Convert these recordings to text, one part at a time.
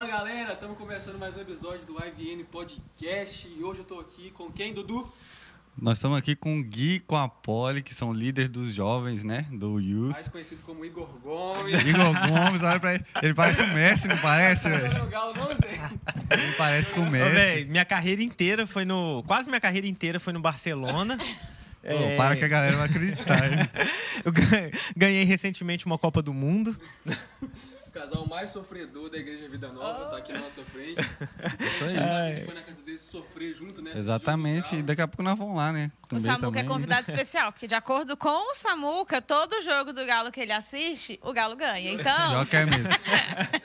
Fala galera, estamos começando mais um episódio do IVN Podcast e hoje eu tô aqui com quem, Dudu? Nós estamos aqui com o Gui e com a Poli, que são líderes dos jovens, né? Do Youth. Mais conhecido como Igor Gomes. Igor Gomes, olha pra ele. Ele parece o Messi, não parece, Tá velho? jogando Galo, não sei. Ele parece com o Ô, Messi. véi, minha carreira inteira foi no. Quase minha carreira inteira foi no Barcelona. Pô, É, para que a galera vai acreditar. hein? Eu ganhei recentemente uma Copa do Mundo. O casal mais sofredor da Igreja Vida Nova tá aqui na nossa frente. Isso aí. A gente foi na casa deles sofrer junto, né? Exatamente. E daqui a pouco nós vamos lá, né? O Samuca também. é convidado especial, porque de acordo com o Samuca, todo jogo do Galo que ele assiste, o Galo ganha. Então, Pior que é mesmo.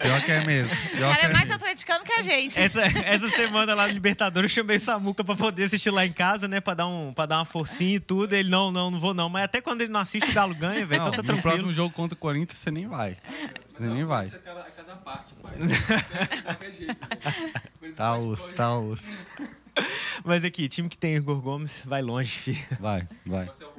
Pior que é mesmo. o Pior que cara é é mais mesmo. atleticano que a gente. Essa, essa semana lá no Libertadores eu chamei o Samuca pra poder assistir lá em casa, né? Pra dar, um, pra dar uma forcinha e tudo. Ele, não, não, não vou não. Mas até quando ele não assiste, o Galo ganha, velho. Então tá no tranquilo. próximo jogo contra o Corinthians você nem vai. Você nem vai. Isso é casa, é casa à parte, pai. De qualquer jeito. Isso Tá que osso, tá osso. Mas aqui, time que tem Igor Gomes vai longe, filho. Vai, vai. Você é o.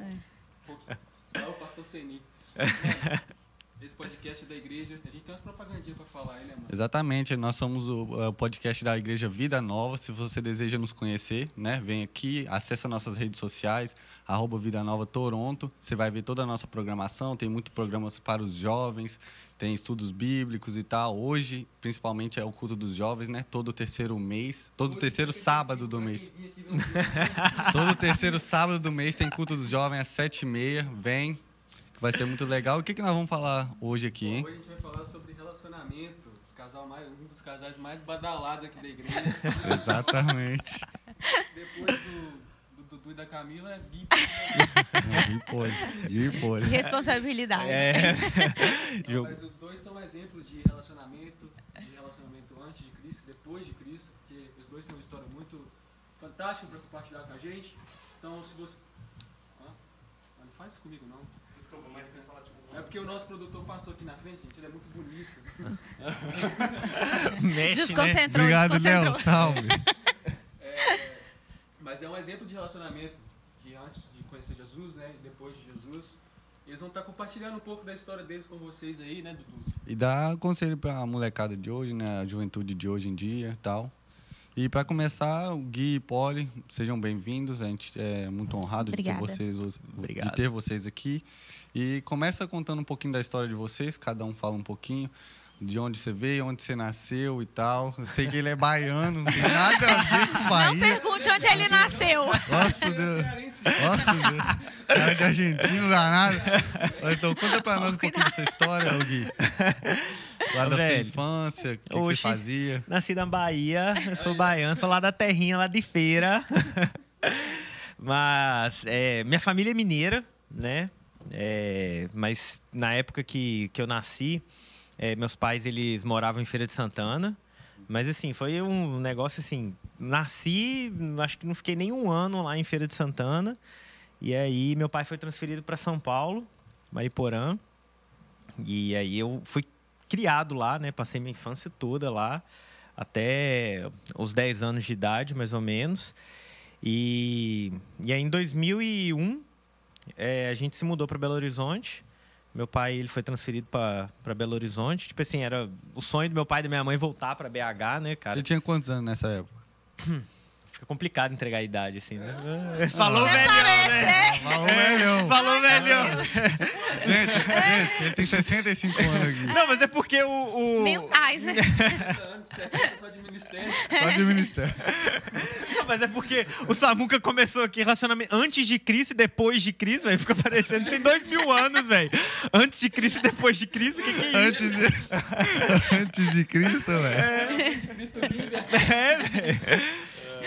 Hulk. Salve, pastor Seni. Esse podcast é da igreja. A gente tem umas propagandinhas pra falar aí, né, mano? Exatamente, nós somos o podcast da Igreja Vida Nova. Se você deseja nos conhecer, né, vem aqui, acessa nossas redes sociais, arroba Vida Nova Toronto. Você vai ver toda a nossa programação, tem muitos programas para os jovens, tem estudos bíblicos e tal. Hoje, principalmente, é o culto dos jovens, né? Todo terceiro mês, todo terceiro sábado do mês. Todo terceiro sábado do mês tem culto dos jovens às sete e meia. Vem, que vai ser muito legal. O que, que nós vamos falar hoje aqui, hein? Hoje a gente vai falar sobre relacionamento. Os casal mais, um dos casais mais badalados aqui da igreja. Exatamente. Depois do, e da Camila, é. Gui pode. Responsabilidade. É. Jogo. Mas os dois são exemplos de relacionamento, de relacionamento antes de Cristo, depois de Cristo, porque os dois têm uma história muito fantástica para compartilhar com a gente. Então, se você. Ah, Não faz isso comigo, não. Desculpa, mas quer falar tipo. É porque o nosso produtor passou aqui na frente, gente, ele é muito bonito. Mexe, né? Desconcentrou, Obrigado, desconcentrou. Nel. Salve. É, mas é um exemplo de relacionamento de antes de conhecer Jesus, né? E depois de Jesus. E eles vão estar compartilhando um pouco da história deles com vocês aí, né, Dudu? E dá conselho pra molecada de hoje, né? A juventude de hoje em dia e tal. E para começar, o Gui e Poli, sejam bem-vindos. A gente é muito honrado de ter, vocês, de ter vocês aqui. E começa contando um pouquinho da história de vocês, cada um fala um pouquinho de onde você veio, onde você nasceu e tal. Eu sei que ele é baiano, não tem nada a ver com Não Bahia. pergunte onde ele nasceu. Nossa, Deus. Nossa, Deus. Cara de argentino danado. Então, conta pra nós um pouquinho dessa história, Gui. Lá da sua infância, o que, que você fazia. Nasci na Bahia, eu sou baiano, sou lá da terrinha, lá de feira. Mas é, minha família é mineira, né? É, mas na época que, que eu nasci, é, meus pais eles moravam em Feira de Santana. Mas assim, foi um negócio assim. Nasci, acho que não fiquei nem um ano lá em Feira de Santana. E aí meu pai foi transferido para São Paulo, Mariporã. E aí eu fui criado lá, né? Passei minha infância toda lá, até os 10 anos de idade, mais ou menos. E, e aí em 2001, é, a gente se mudou para Belo Horizonte. Meu pai ele foi transferido para Belo Horizonte. Tipo assim, era o sonho do meu pai e da minha mãe voltar para BH, né, cara? Você tinha quantos anos nessa época? Fica complicado entregar a idade, assim, né? Falou Até velhão, né? é. Falou, velhão. Falou velhão. Gente, gente, ele tem 65 anos aqui. Não, mas é porque o... o... Mentais, né? 30 anos, 70 só de ministério. Só de ministério. Não, mas é porque o Samuca começou aqui relacionamento antes de Cristo e depois de Cristo, velho. Fica parecendo que tem dois mil anos, velho. Antes de Cristo e depois de Cristo, o que, que é isso? Antes de, antes de Cristo, velho. Cristo vive. É, velho.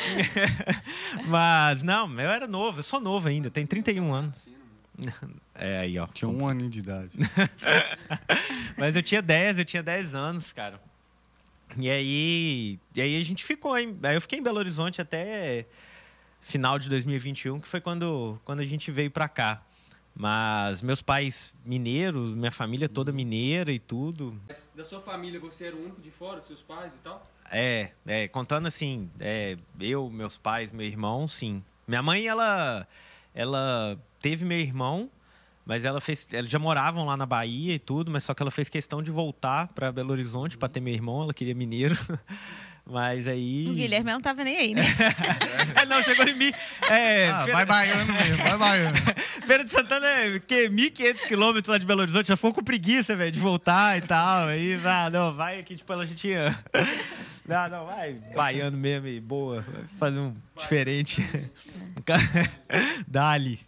Mas, não, eu era novo, eu sou novo ainda, tenho 31 anos. É, aí, ó. Tinha um aninho de idade. Mas eu tinha 10, eu tinha 10 anos, cara. E aí, e aí a gente ficou, em, aí eu fiquei em Belo Horizonte até final de 2021, que foi quando, quando a gente veio pra cá. Mas meus pais mineiros, minha família toda mineira e tudo. Mas Da sua família, você era o único de fora, seus pais e tal? É, é contando assim, é, eu, meus pais, meu irmão, sim. Minha mãe, ela, ela teve meu irmão, Mas ela fez. Eles já moravam lá na Bahia e tudo, mas só que ela fez questão de voltar para Belo Horizonte para ter meu irmão. Ela queria mineiro. Mas aí. O Guilherme não tava nem aí, né? É, não, chegou em mim. É, Ah, Feira, vai baiano mesmo, vai baiano. Feira de Santana é que 1.500 quilômetros lá de Belo Horizonte. Já foi com preguiça, velho, de voltar e tal. Aí, ah, não, vai aqui, tipo, ela já tinha. Não, não, vai baiano mesmo e boa. Vai fazer um diferente. Dali.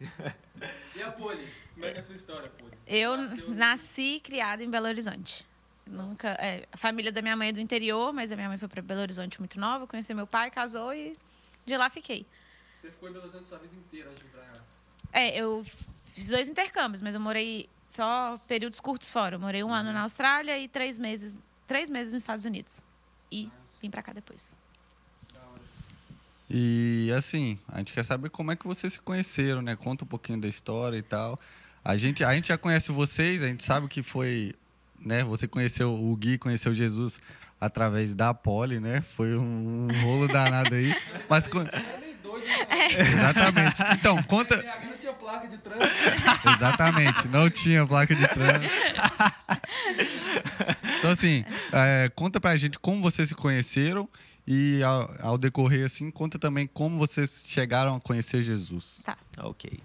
E a Poli? Como é que é a sua história, Poli? Eu Nasceu- nasci e criada em Belo Horizonte. Nunca. é, a família da minha mãe é do interior, mas a minha mãe foi para Belo Horizonte muito nova, conheci meu pai, casou e de lá fiquei. Você ficou em Belo Horizonte sua vida inteira antes de pra. É, eu fiz dois intercâmbios, mas eu morei só períodos curtos fora. Eu morei um ano na Austrália e três meses, três meses nos Estados Unidos. E vim pra cá depois. E assim, a gente quer saber como é que vocês se conheceram, né? Conta um pouquinho da história e tal. A gente, a gente já conhece vocês, a gente sabe que foi, né? Você conheceu o Gui, conheceu Jesus através da Poli, né? Foi um, um rolo danado aí. Mas exatamente. Então, conta, não tinha placa de trânsito. Exatamente, não tinha placa de trânsito. Então, assim, é, conta pra gente como vocês se conheceram e, ao, ao decorrer, assim, conta também como vocês chegaram a conhecer Jesus. Tá. Ok.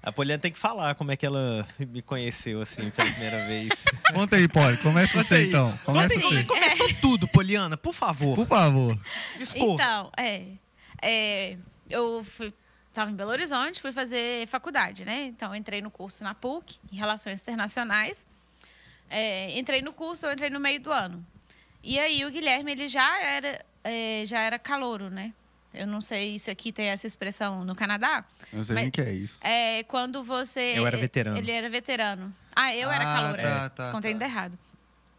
A Poliana tem que falar como é que ela me conheceu, assim, pela primeira vez. Conta aí, Poli, começa Conta você aí. então. Começa Conta aí, você. começou tudo, Poliana, por favor. Por favor. Discorra. Então, é, é, eu fui, tava em Belo Horizonte, fui fazer faculdade, né? Então, eu entrei no curso na PUC, em Relações Internacionais. É, entrei no curso, eu entrei no meio do ano. E aí, o Guilherme, ele já era, é, já era calouro, né? Eu não sei se aqui tem essa expressão no Canadá. Eu não sei Mas- nem o que é isso. É quando você. Eu era veterano. Ele era veterano. Ah, eu era Ah, caloura. tá, tá, Contei tá. errado.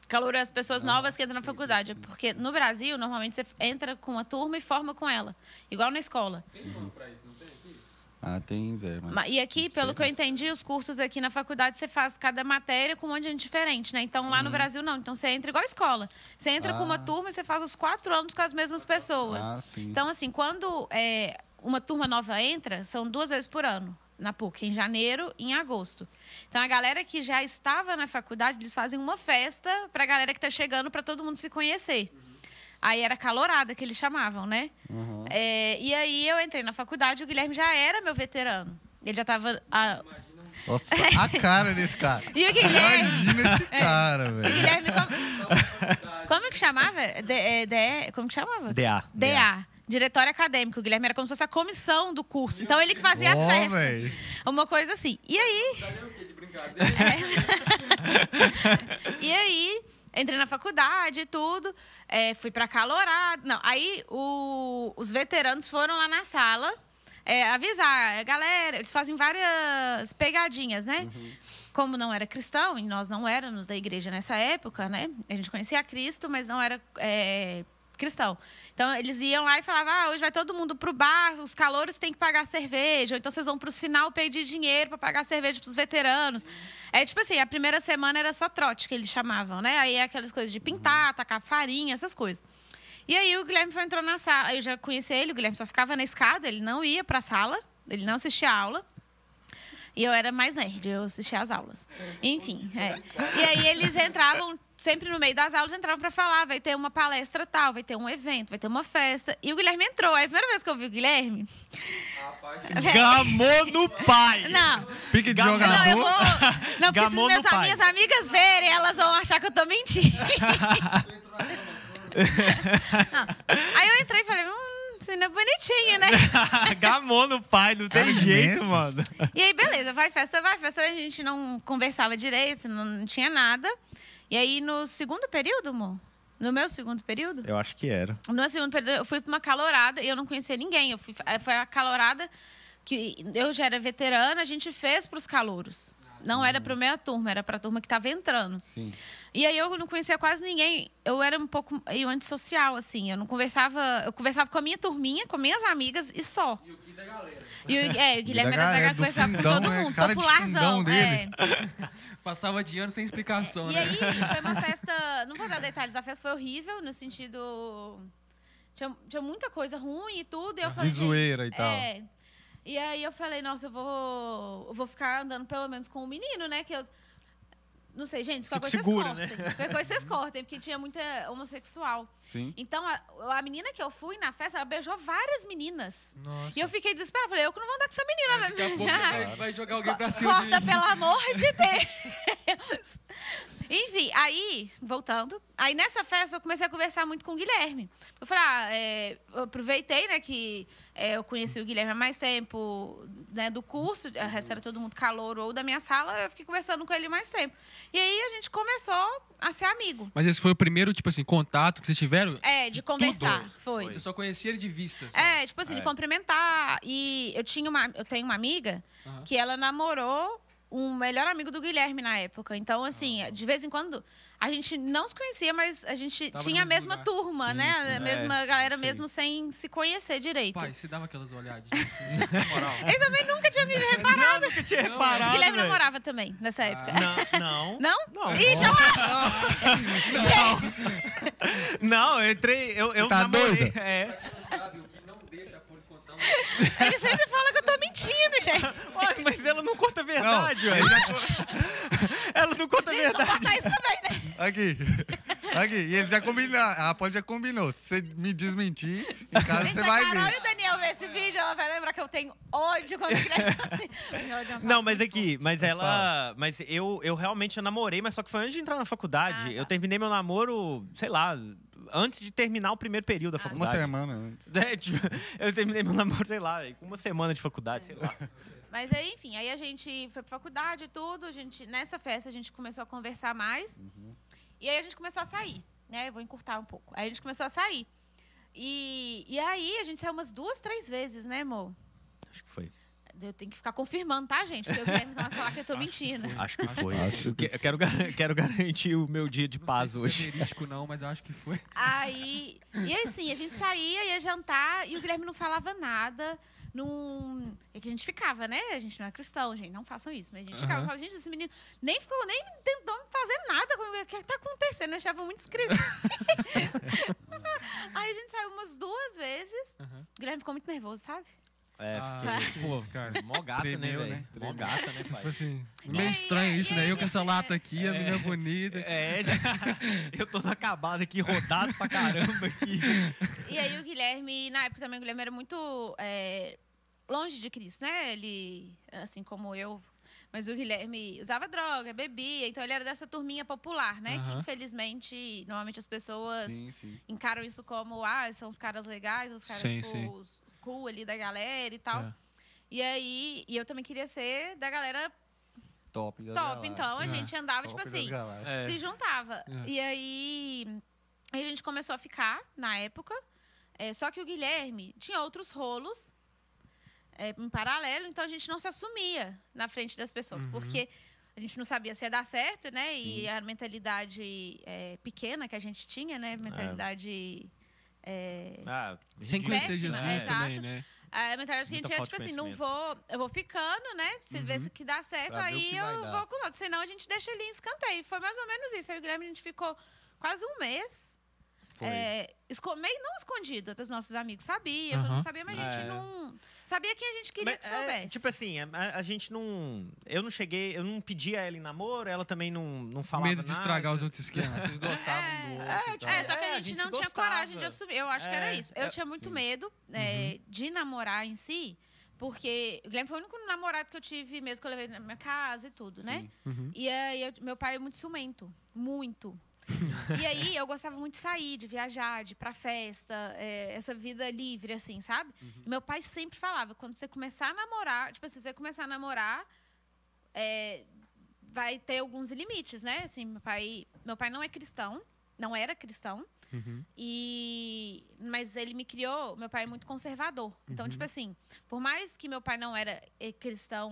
Calouro é as pessoas novas que entram na faculdade. Porque no Brasil, normalmente você entra com uma turma e forma com ela. Igual na escola. Tem nome pra isso, não tem aqui? Ah, tem Zé, mas... Ma- E aqui, pelo que eu entendi, os cursos aqui na faculdade você faz cada matéria com um monte de gente diferente, né? Então lá no Brasil não. Então você entra igual escola. Você entra com uma Uhum. Ah. turma e você faz os quatro anos com as mesmas pessoas. Ah, sim. Então, assim, quando é, uma turma nova entra, são duas vezes por ano na PUC, em janeiro e em agosto. Então, a galera que já estava na faculdade, eles fazem uma festa para a galera que está chegando, para todo mundo se conhecer. Aí era calorada, que eles chamavam, né? Uhum. É, e aí eu entrei na faculdade, o Guilherme já era meu veterano. Ele já estava... a- Nossa, a cara desse cara. E o Guilherme... Imagina esse cara, O velho. Guilherme, como, como que chamava? De, é, de- como que chamava? DA. DA. Diretório acadêmico. O Guilherme era como se fosse a comissão do curso. Então ele que fazia as festas. Uma coisa assim. E aí, brincadeira? e aí, entrei na faculdade e tudo. é, fui pra Calorado. Não, aí o- os veteranos foram lá na sala é, avisar. Galera, eles fazem várias pegadinhas, né? Como não era cristão, e nós não éramos da igreja nessa época, né? A gente conhecia Cristo, mas não era é, cristão. Então, eles iam lá e falavam, ah, hoje vai todo mundo pro bar, os calouros têm que pagar cerveja, ou então vocês vão pro sinal pedir dinheiro para pagar cerveja pros veteranos. É tipo assim, a primeira semana era só trote, que eles chamavam, né? Aí é aquelas coisas de pintar, tacar farinha, essas coisas. E aí o Guilherme foi entrou na sala, eu já conheci ele, o Guilherme só ficava na escada, ele não ia pra sala, ele não assistia a aula. E eu era mais nerd, eu assistia às aulas. Enfim, é. E aí eles entravam, sempre no meio das aulas, entravam para falar, vai ter uma palestra tal, vai ter um evento, vai ter uma festa. E o Guilherme entrou. Aí a primeira vez que eu vi o Guilherme... Rapaz, Gamou no pai. Não, Pique de não, eu jogador. vou... Não, Gamou meus, pai. minhas amigas verem, elas vão achar que eu tô mentindo. Aí eu entrei e falei, hum, é bonitinha, né? Gamou no pai, não tem Cara, jeito, imenso. mano. E aí, beleza, vai festa, vai festa. A gente não conversava direito, não, tinha nada. E aí, no segundo período, amor? No meu segundo período? Eu acho que era. No meu segundo período, eu fui para uma calorada e eu não conhecia ninguém. Eu fui, eh, foi a calorada que eu já era veterana, a gente fez para os calouros. Não era para a minha turma, era para a turma que estava entrando. Sim. E aí eu não conhecia quase ninguém. Eu era um pouco meio antissocial, assim. Eu não conversava. Eu conversava com a minha turminha, com minhas amigas e só. E o Gui da galera. E o, é, o Guilherme da era galera, conversava com fundão, todo né? mundo, Cara de popularzão. dele. É. Passava de ano sem explicação, E né? aí, foi uma festa. Não vou dar detalhes, a festa foi horrível, no sentido. Tinha, tinha muita coisa ruim e tudo. E eu falei, De zoeira gente, e tal. É. E aí eu falei, nossa, eu vou, eu vou ficar andando pelo menos com o menino, né? Que eu. Não sei, gente, qualquer coisa segura, vocês cortem. Qualquer coisa vocês cortem, porque tinha muita homossexual. Sim. Então, a, a menina que eu fui na festa, ela beijou várias meninas. Nossa. E eu fiquei desesperada. Falei, eu que não vou andar com essa menina, né? Daqui a pouco vai, vai jogar alguém pra cima Corta, pelo amor de Deus. Enfim, aí, voltando. Aí nessa festa eu comecei a conversar muito com o Guilherme. Eu falei, ah, é, eu aproveitei, né, que é, eu conheci o Guilherme há mais tempo, né, do curso, o resto era todo mundo calor ou da minha sala, eu fiquei conversando com ele mais tempo. E aí a gente começou a ser amigo. Mas esse foi o primeiro, tipo assim, contato que vocês tiveram? É, de conversar, tudo? foi. Você só conhecia ele de vista? só? É, tipo assim, de cumprimentar. E eu tinha uma, eu tenho uma amiga que ela namorou um melhor amigo do Guilherme na época. Então, assim, de vez em quando a gente não se conhecia, mas a gente Tava tinha a mesma mesmo turma, Sim, né? sim. a mesma galera sim. mesmo sem se conhecer direito. Pai, você dava aquelas olhadinhas assim, na moral. Ele também nunca tinha me reparado. nunca tinha Não, reparado. Guilherme velho. namorava também nessa época. Não, não. Não? Não. Ih, já Não, eu entrei. Eu, eu Tá namorei. doida? É. Pra quem não sabe, o que não deixa a Poli contar um... Ele sempre fala que eu tô mentindo, gente. Ué, mas ela não conta a verdade, velho. Ela não conta a Deixa eu verdade. cortar isso também, né? Aqui. Aqui. E eles já combinaram. A Poli já combinou. Se você me desmentir, em casa Gente, você se a vai Carol ver. e o Daniel ver esse vídeo, ela vai lembrar que eu tenho ódio quando é uma Não, mas aqui, mas Mas ela. Mas eu, eu realmente eu namorei, mas só que foi antes de entrar na faculdade. Ah, tá. Eu terminei meu namoro, sei lá, antes de terminar o primeiro período da Ah. Uma faculdade. semana antes. É, tipo, eu terminei meu namoro, sei lá, com uma semana de faculdade, sei lá. Mas aí, enfim, aí a gente foi pra faculdade e tudo, a gente, nessa festa a gente começou a conversar mais. E aí a gente começou a sair, né? Eu vou encurtar um pouco. Aí a gente começou a sair. E, e aí a gente saiu umas duas, três vezes, né, amor? Acho que foi. Eu tenho que ficar confirmando, tá, gente? Porque o Guilherme vai falar que eu tô Acho que mentindo. Acho que foi. Acho Eu que- eu quero, gar- quero garantir o meu dia de Não paz sei se hoje. Isso é não, mas eu acho que foi. Aí, e aí, assim, a gente saía, ia jantar e o Guilherme não falava nada. Num... É que a gente ficava, né? A gente não é cristão, gente, não façam isso. Mas a gente ficava Aham. e falava, gente, esse menino nem ficou, nem tentou fazer nada comigo. O que tá acontecendo? Eu achava muito esquisito. aí a gente saiu umas duas vezes. Aham. O Guilherme ficou muito nervoso, sabe? É, Ah, fiquei. pô, cara. Mó gato, né, Tremeu, velho? né? Mó gata, né, Tipo pai? assim, E meio aí, estranho isso, aí, né? Eu com essa lata aqui, a menina bonita. É, eu tô todo acabado aqui, rodado pra caramba aqui. E aí o Guilherme, na época também, o Guilherme era muito é, longe de Cristo, né? Ele, assim como eu. Mas o Guilherme usava droga, bebia, então ele era dessa turminha popular, né? Que Aham. infelizmente, normalmente as pessoas Sim, sim. encaram isso como, ah, são os caras legais, os caras, Sim, tipo, sim. os cool ali da galera e tal. É. E aí, e eu também queria ser da galera Top. das top, então a É. gente andava, Top tipo assim. É. se juntava. É. E aí, aí a gente começou a ficar na época. É, só que o Guilherme tinha outros rolos é, em paralelo, então a gente não se assumia na frente das pessoas, Uhum. porque a gente não sabia se ia dar certo, né? E a mentalidade é, pequena que a gente tinha, né? Mentalidade. É, Ah, Sem conhecer Jesus é, também, né? a mentalidade que a gente falta tipo assim, não vou. Eu vou ficando, né? Se vê se que dá certo, Pra aí eu vou com os outros. Senão a gente deixa ele em escanteio. Foi mais ou menos isso. Aí o Guilherme, a gente ficou quase um mês. Foi. É, esco- meio não escondido, dos nossos amigos sabia, todo Aham. mundo sabia, mas a gente É. não. Sabia quem a gente queria Mas, que é, soubesse. tipo assim, a, a gente não. Eu não cheguei, eu não pedi a ela em namoro, ela também não, não falava. Medo de nada. estragar os outros esquemas. Vocês gostavam do outro. É, tipo. É, só que É, a a gente gente não tinha coragem de assumir. Eu acho que era É, isso. Eu é, tinha muito sim. medo é, de namorar em si, porque o Guilherme foi o único namorado que eu tive mesmo que eu levei na minha casa e tudo, né? Sim. Uhum. E aí, eu- meu pai é muito ciumento. Muito. E aí, eu gostava muito de sair, de viajar, de ir pra festa, é, essa vida livre, assim, sabe? E meu pai sempre falava, quando você começar a namorar, tipo assim, você começar a namorar, é, vai ter alguns limites, né? Assim, meu pai, meu pai não é cristão, não era cristão. Uhum. E mas ele me criou, meu pai é muito conservador. Então, Uhum. tipo assim, por mais que meu pai não era eh, cristão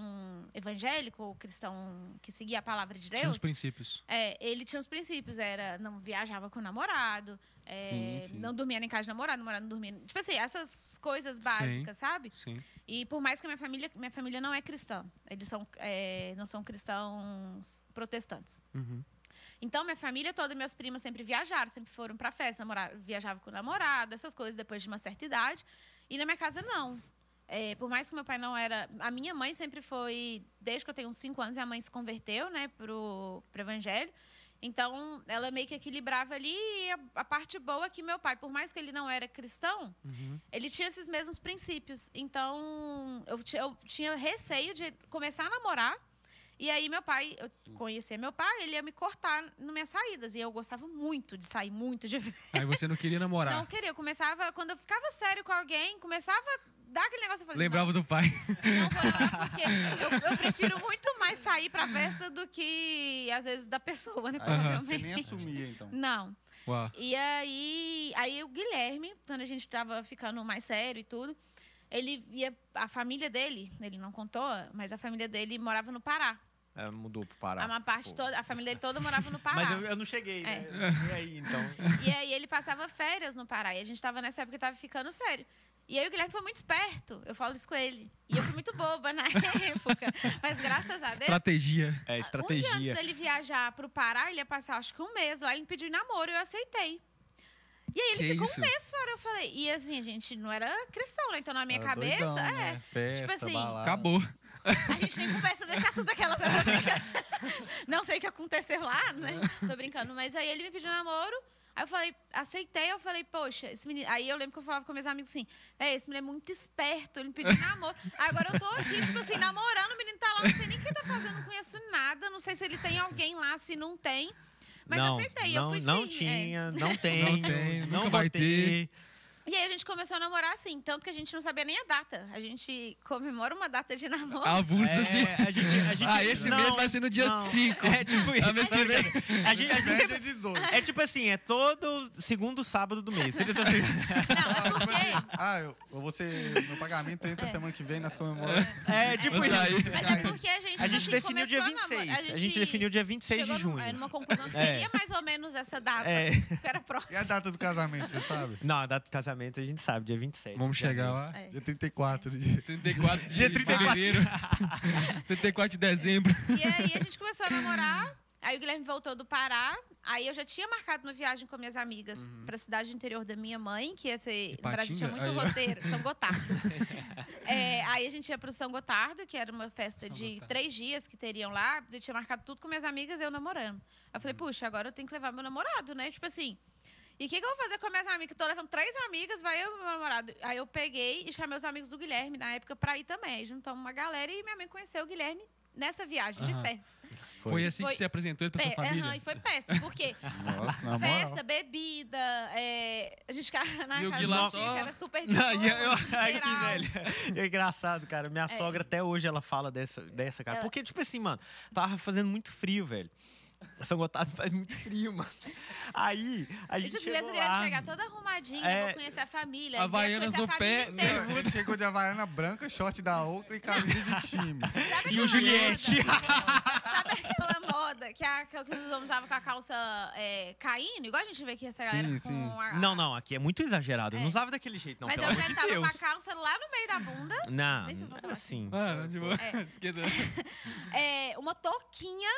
evangélico ou cristão que seguia a palavra de Tinha Deus, os princípios. é, ele tinha os princípios, era não viajava com o namorado, é, Sim, sim. não dormia em casa de namorado, namorado não dormia. Tipo assim, essas coisas básicas, sabe? Sim. E por mais que minha família, minha família não é cristã, eles são, é, não são cristãos protestantes. Uhum. Então, minha família toda, minhas primas sempre viajaram, sempre foram pra festa, namorar, viajavam com o namorado, essas coisas depois de uma certa idade. E na minha casa, não. É, por mais que meu pai não era. A minha mãe sempre foi. Desde que eu tenho uns 5 anos, a mãe se converteu, né, pro, pro evangelho. Então, ela meio que equilibrava ali e a, a parte boa é que meu pai, por mais que ele não era cristão, ele tinha esses mesmos princípios. Então, eu, eu tinha receio de começar a namorar. E aí, meu pai, eu conhecia meu pai, ele ia me cortar nas minhas saídas. E eu gostava muito de sair, muito de Aí você não queria namorar. Não queria. Eu começava, quando eu ficava sério com alguém, começava a dar aquele negócio. Eu falei, Lembrava do pai. não vou namorar porque eu, eu prefiro muito mais sair pra festa do que, às vezes, da pessoa, né? Você Provavelmente. nem assumia, então. Não. Uau. E aí, aí o Guilherme, quando a gente tava ficando mais sério e tudo, ele ia. A família dele, ele não contou, mas a família dele morava no Pará. É, mudou pro Pará. Uma parte toda, a família dele toda morava no Pará. Mas eu, eu não cheguei, né? É. E aí, então. E aí ele passava férias no Pará. E a gente tava nessa época que tava ficando sério. E aí o Guilherme foi muito esperto. Eu falo isso com ele. E eu fui muito boba na época. Mas graças a Deus. Estratégia. É Um dia antes estratégia. dele viajar pro Pará, ele ia passar acho que um mês lá, ele me pediu namoro e eu aceitei. E aí ele Que ficou isso? um mês fora, eu falei. E assim, a gente não era cristão, né? Então na minha Era cabeça, doidão, é. né? Festa, tipo assim, balada. Acabou. a gente nem conversa desse assunto brincando. Não sei o que aconteceu lá, né? Tô brincando. Mas aí ele me pediu namoro. Aí eu falei, aceitei, eu falei, poxa, esse menino. Aí eu lembro que eu falava com meus amigos assim, é, esse menino é muito esperto, ele me pediu namoro. Agora eu tô aqui, tipo assim, namorando, o menino tá lá, não sei nem o que tá fazendo, não conheço nada, não sei se ele tem alguém lá, se não tem. Mas não, eu aceitei, não, eu fui Não firme, é. tinha, não tem. Não tem, não vai vai ter. E aí a gente começou a namorar assim, tanto que a gente não sabia nem a data. A gente comemora uma data de namoro. Avulso assim. É, a gente, a gente, Ah, esse não, mês vai ser no dia não. 5. É tipo isso. A mês que vem. A gente, a gente sempre- 18. é tipo assim, é todo segundo sábado do mês. Entendeu? Então, assim, Não, é porque. Ah, eu, eu vou ser. Meu pagamento entra semana que vem nas comemorações. É tipo Vou isso. Mas é porque a gente. A gente assim, definiu dia começou a 26. namorar. A gente definiu dia 26 de junho. é, numa conclusão que É. seria mais ou menos essa data. É. Que era E a próxima. data do casamento, você sabe? Não, a data do casamento a gente sabe, dia 27. Vamos de chegar lá. É. Dia 34 de. 34 de Dia 34. fevereiro. 34 de dezembro. E aí a gente começou a namorar. Aí o Guilherme voltou do Pará. Aí eu já tinha marcado uma viagem com minhas amigas Uhum. pra cidade interior da minha mãe, que ia ser. No? Brasil tinha muito Aí, roteiro, São Gotardo. É, aí a gente ia pro São Gotardo, que era uma festa São de Gotardo. três dias que teriam lá. Eu tinha marcado tudo com minhas amigas e eu namorando. Aí eu falei, puxa, agora eu tenho que levar meu namorado, né? Tipo assim. E o que, que eu vou fazer com as minhas amigas? Tô levando três amigas, vai eu e meu namorado. Aí eu peguei e chamei os amigos do Guilherme na época pra ir também. Juntamos uma galera e minha mãe conheceu o Guilherme nessa viagem Aham. de festa. Foi assim que Foi- você apresentou ele pra sua família? aham, e foi péssimo, porque Nossa, na moral. festa, bebida, é, a gente ficava na E casa Gui lá da tia, só- que era super de Não, boa, eu, velho. É engraçado, cara. Minha É. sogra até hoje ela fala dessa, dessa cara. Ela- Porque, tipo assim, mano, tava fazendo muito frio, velho. São Gotardo faz muito frio, mano. Aí, a gente tipo, chegou assim, lá. chegar toda arrumadinha, É. vou conhecer a família. Havaianas no pé, inteira. Ele chegou de Havaiana branca, short da outra e camisa de time. Sabe E o Juliette. moda? Sabe aquela moda que, a, que os homens usavam com a calça é, caindo? Igual a gente vê aqui essa galera Sim, com sim. a... Não, não, aqui é muito exagerado. Eu É. não usava daquele jeito, não, Mas pelo eu amor já de tava Deus. com a calça lá no meio da bunda. Não, não era falar assim. Ah, de boa. É. É, uma touquinha.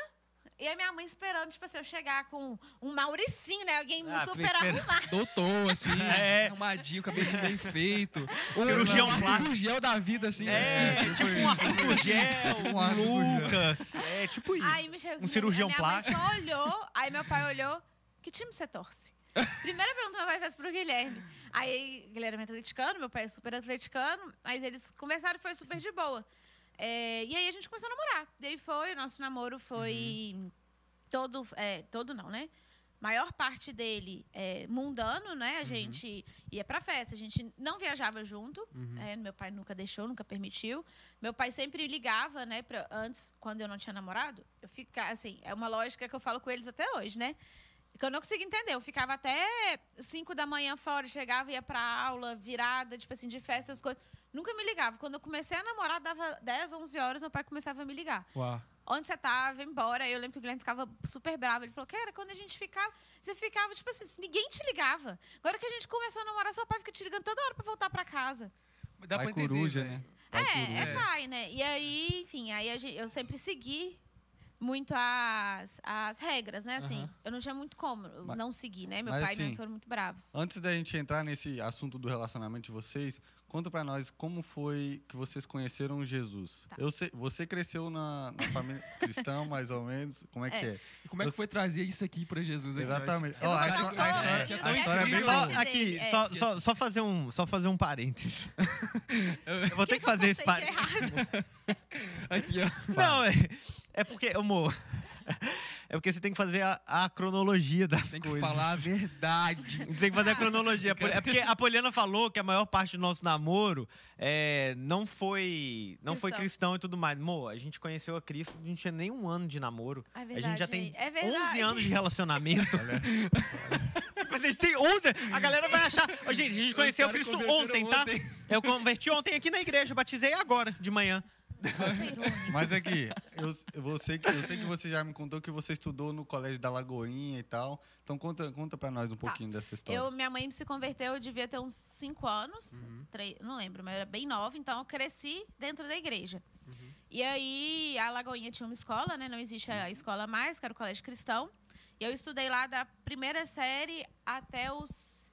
E a minha mãe esperando, tipo assim, eu chegar com um Mauricinho, né? Alguém Ah, super arrumado. Doutor, assim, É. arrumadinho, cabelinho bem feito. Cirurgião plástico. gel da vida, assim. É, tipo um Arthur Gel, Um um. Lucas. É tipo isso. Aí me chegou, Um cirurgião a minha mãe plástico. só olhou, aí meu pai olhou, que time você torce? Primeira pergunta que meu pai fez pro Guilherme. Aí, Guilherme é atleticano, meu pai é super atleticano, mas eles conversaram e foi super de boa. É, e aí a gente começou a namorar. Daí foi, o nosso namoro foi todo, é, todo não, né? Maior parte dele é mundano, né? A gente ia pra festa, a gente não viajava junto. é, meu pai nunca deixou, nunca permitiu. Meu pai sempre ligava, né? Pra, antes, quando eu não tinha namorado, eu ficava, assim, é uma lógica que eu falo com eles até hoje, né? Que eu não consigo entender. Eu ficava até 5 da manhã fora, chegava, ia pra aula, virada, tipo assim, de festa, as coisas. Nunca me ligava. Quando eu comecei a namorar, dava 10, 11 horas, meu pai começava a me ligar. Uau. Onde você tava, embora. Eu lembro que o Guilherme ficava super bravo. Ele falou, cara, quando a gente ficava, você ficava, tipo assim, ninguém te ligava. Agora que a gente começou a namorar, seu pai fica te ligando toda hora pra voltar pra casa. Dá Vai pra entender, coruja, velho. né? Vai é, coruja. é pai, né? E aí, enfim, aí a gente- eu sempre segui muito as, as regras, né? Assim, eu não tinha muito como Mas- não seguir, né? Meu pai e minha assim, mãe foram muito bravos. Antes da gente entrar nesse assunto do relacionamento de vocês, conta pra nós como foi que vocês conheceram Jesus. Tá. Eu sei, você cresceu na, na família cristã, mais ou menos. Como é, que é? E como é que Eu- foi trazer isso aqui pra Jesus? aqui? Exatamente. Vou a, a pouco, história, a quero história é bem Só, aqui, é. só, só, só fazer um, só fazer um parênteses. eu vou ter que, que fazer esse parênteses. errado? Aqui, ó. Não, é, é porque, amor, é porque você tem que fazer a, a cronologia das Tem que coisas. falar a verdade. Tem que fazer a cronologia. É porque a Poliana falou que a maior parte do nosso namoro é, não foi não foi Cristão. cristão e tudo mais. Amor, a gente conheceu a Cristo, a gente tinha nem um ano de namoro. É a verdade, gente já tem é verdade. 11 anos de relacionamento. Mas a gente tem 11. A galera vai achar. Gente, a gente conheceu o Cristo converteram ontem, tá? ontem. Eu converti ontem aqui na igreja, batizei agora, de manhã. Mas aqui, eu, eu, sei que, eu sei que você já me contou que você estudou no colégio da Lagoinha e tal. Então conta, conta pra nós um pouquinho dessa história. Tá. Eu, minha mãe se converteu, eu devia ter uns 5 anos, três- não lembro, mas era bem nova, então eu cresci dentro da igreja. E aí, a Lagoinha tinha uma escola, né? Não existe a escola mais, que era o colégio cristão. E eu estudei lá da primeira série até o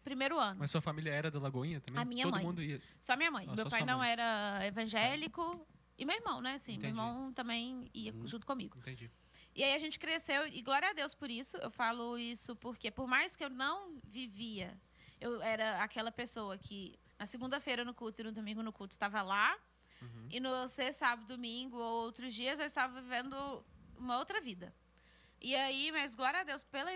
primeiro ano. Mas sua família era da Lagoinha também? A minha Todo mãe. mundo ia. Só minha mãe. Ah, Meu pai não mãe. era evangélico. E meu irmão, né? Assim, meu irmão também ia junto comigo. Entendi. E aí a gente cresceu, e glória a Deus por isso. Eu falo isso porque, por mais que eu não vivia, eu era aquela pessoa que na segunda-feira no culto e no domingo no culto estava lá. E no sexta, sábado, domingo ou outros dias eu estava vivendo uma outra vida. E aí, mas glória a Deus pela,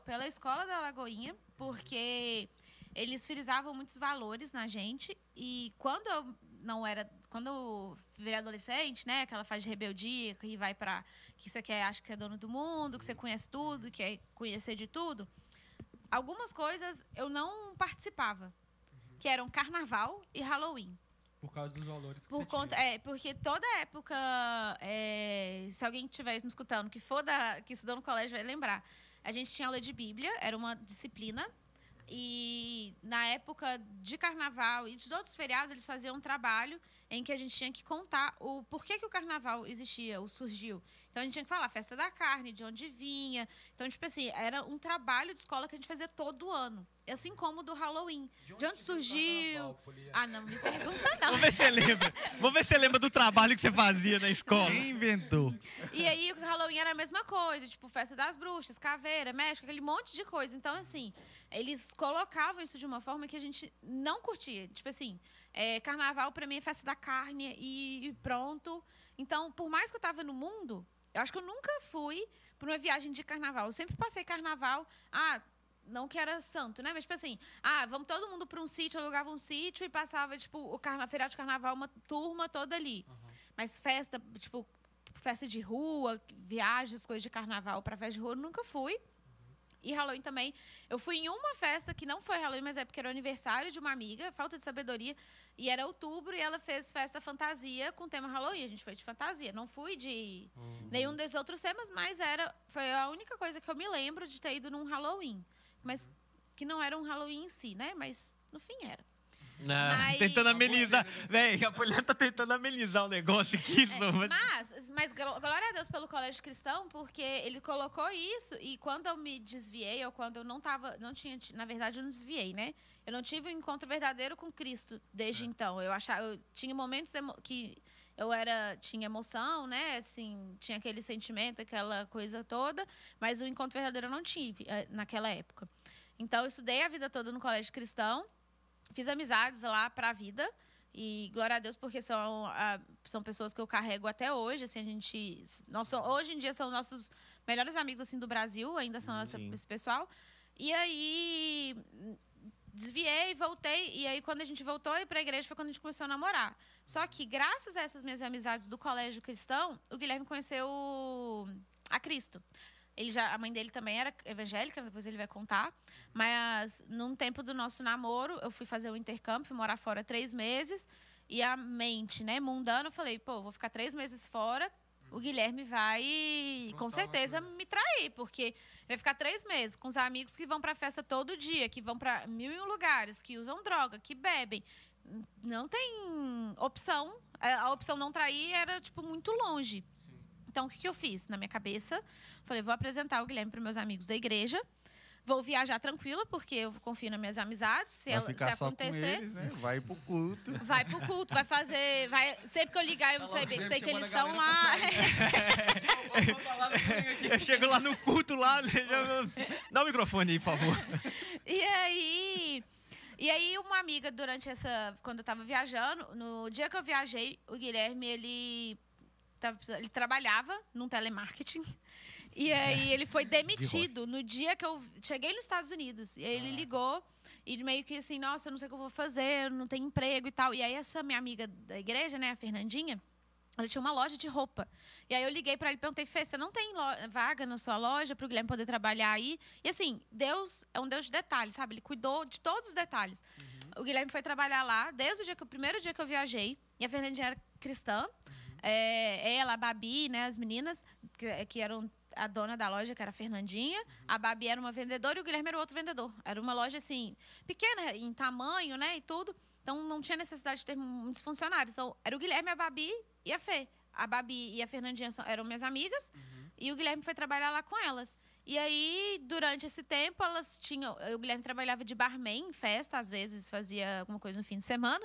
pela escola da Lagoinha, porque eles frisavam muitos valores na gente. E quando eu não era. Quando eu virei adolescente, né? Aquela fase de rebeldia, que vai pra. que você quer, acha que é dono do mundo, que você conhece tudo, quer conhecer de tudo. Algumas coisas eu não participava. Que eram carnaval e Halloween. Por causa dos valores que Por você conta, tinha. é, porque toda época, é, se alguém estiver me escutando que for da, que estudou no colégio vai lembrar. A gente tinha aula de Bíblia, era uma disciplina. E na época de carnaval e de outros feriados, eles faziam um trabalho em que a gente tinha que contar o porquê que o carnaval existia, ou surgiu. Então a gente tinha que falar festa da carne, de onde vinha. Então, tipo assim, era um trabalho de escola que a gente fazia todo ano. Assim como o do Halloween. De onde, surgiu? Ah, não, me pergunta não. Vamos ver se você lembra. Vamos ver se você lembra do trabalho que você fazia na escola. Quem inventou? E aí o Halloween era a mesma coisa, tipo, festa das bruxas, caveira, México, aquele monte de coisa. Então, assim, eles colocavam isso de uma forma que a gente não curtia. Tipo assim, é, carnaval pra mim é festa da carne e, e pronto. Então, por mais que eu tava no mundo, eu acho que eu nunca fui pra uma viagem de carnaval. Eu sempre passei carnaval. Ah, não que era santo, né? Mas, tipo assim, ah, vamos todo mundo para um sítio, alugava um sítio e passava, tipo, o carna... feriado de carnaval, uma turma toda ali. Mas festa, tipo, festa de rua, viagens, coisas de carnaval para festa de rua, eu nunca fui. E Halloween também. Eu fui em uma festa que não foi Halloween, mas é porque era o aniversário de uma amiga, falta de sabedoria. E era outubro e ela fez festa fantasia com tema Halloween. A gente foi de fantasia. Não fui de nenhum dos outros temas, mas era foi a única coisa que eu me lembro de ter ido num Halloween. Mas que não era um Halloween em si, né? Mas no fim era. Não, Mas- tentando amenizar. Véi, a Poliana tá tentando amenizar o negócio aqui. só- Mas, mas gl- glória a Deus pelo colégio cristão, porque ele colocou isso e quando eu me desviei, ou quando eu não tava, não tinha, ti- na verdade eu não desviei, né? Eu não tive um encontro verdadeiro com Cristo desde então. Eu achava, eu tinha momentos que eu era, tinha emoção, né? Assim, tinha aquele sentimento, aquela coisa toda, mas o encontro verdadeiro eu não tive eh, naquela época. Então eu estudei a vida toda no colégio cristão, fiz amizades lá para a vida. E glória a Deus, porque são, ah, são pessoas que eu carrego até hoje. Assim, a gente. Nós, hoje em dia são nossos melhores amigos assim, do Brasil, ainda são essa- esse pessoal. E aí desviei, voltei. E aí, quando a gente voltou para a igreja, foi quando a gente começou a namorar. Só que, graças a essas minhas amizades do colégio cristão, o Guilherme conheceu a Cristo. Ele já, a mãe dele também era evangélica, depois ele vai contar. Mas num tempo do nosso namoro, eu fui fazer o intercâmbio, fui morar fora três meses. E a mente, né, mundana, eu falei, pô, vou ficar três meses fora. O Guilherme vai, com Contar certeza, me trair, porque vai ficar três meses com os amigos que vão pra festa todo dia, que vão pra mil e um lugares, que usam droga, que bebem. Não tem opção. A a opção não trair era, tipo, muito longe. Então, o que, que eu fiz na minha cabeça? Falei, vou apresentar o Guilherme para meus amigos da igreja. Vou viajar tranquila, porque eu confio nas minhas amizades. Se, Vai ela- ficar se só acontecer, com eles, né? Vai pro culto. vai pro culto, vai fazer. Vai, sempre que eu ligar, eu Tá sei, logo, sei Guilherme que eles estão lá. Eu chego lá no culto lá, né, já- dá o microfone aí, por favor. E aí. E aí, uma amiga, durante essa. Quando eu tava viajando, no dia que eu viajei, o Guilherme, ele. Tava ele trabalhava num telemarketing. E aí ele foi demitido no dia que eu cheguei nos Estados Unidos. E aí ele ligou e meio que assim, nossa, eu não sei o que eu vou fazer, eu não tenho emprego e tal. E aí essa minha amiga da igreja, né, a Fernandinha, ela tinha uma loja de roupa. E aí eu liguei para ele e perguntei, Fê, você não tem vaga na sua loja para o Guilherme poder trabalhar aí? E assim, Deus é um Deus de detalhes, sabe? Ele cuidou de todos os detalhes. O Guilherme foi trabalhar lá desde o, dia que, o primeiro dia que eu viajei. E a Fernandinha era cristã. É, ela, a Babi, né, as meninas, que, que eram a dona da loja, que era a Fernandinha. A Babi era uma vendedora e o Guilherme era outro vendedor. Era uma loja, assim, pequena em tamanho, né, e tudo. Então, não tinha necessidade de ter muitos funcionários. Então, era o Guilherme, a Babi e a Fê. A Babi e a Fernandinha eram minhas amigas. E o Guilherme foi trabalhar lá com elas. E aí, durante esse tempo, elas tinham... O Guilherme trabalhava de barman em festa, às vezes fazia alguma coisa no fim de semana.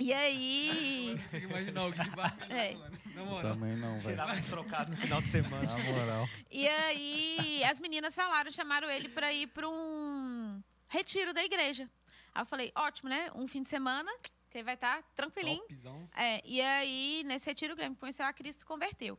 E aí... Eu não consigo imaginar o que de barco É. Na moral. Também não, velho. Tirava um trocado no final de semana. Na moral. E aí, as meninas falaram, chamaram ele para ir para um retiro da igreja. Aí eu falei, ótimo, né? Um fim de semana, que ele vai estar tranquilinho. Topzão. É, e aí, nesse retiro, o Guilherme conheceu a Cristo e converteu.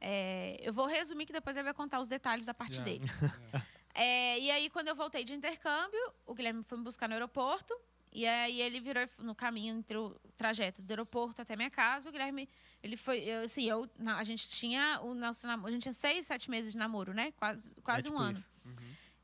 É, eu vou resumir que depois ele vai contar os detalhes da parte Já. dele. É, e aí, quando eu voltei de intercâmbio, o Guilherme foi me buscar no aeroporto. E aí ele virou no caminho entre o trajeto do aeroporto até minha casa. O Guilherme, ele foi, eu, assim, eu, a gente tinha o nosso namoro, a gente tinha seis, sete meses de namoro, né? Quase, quase É um tipo ano.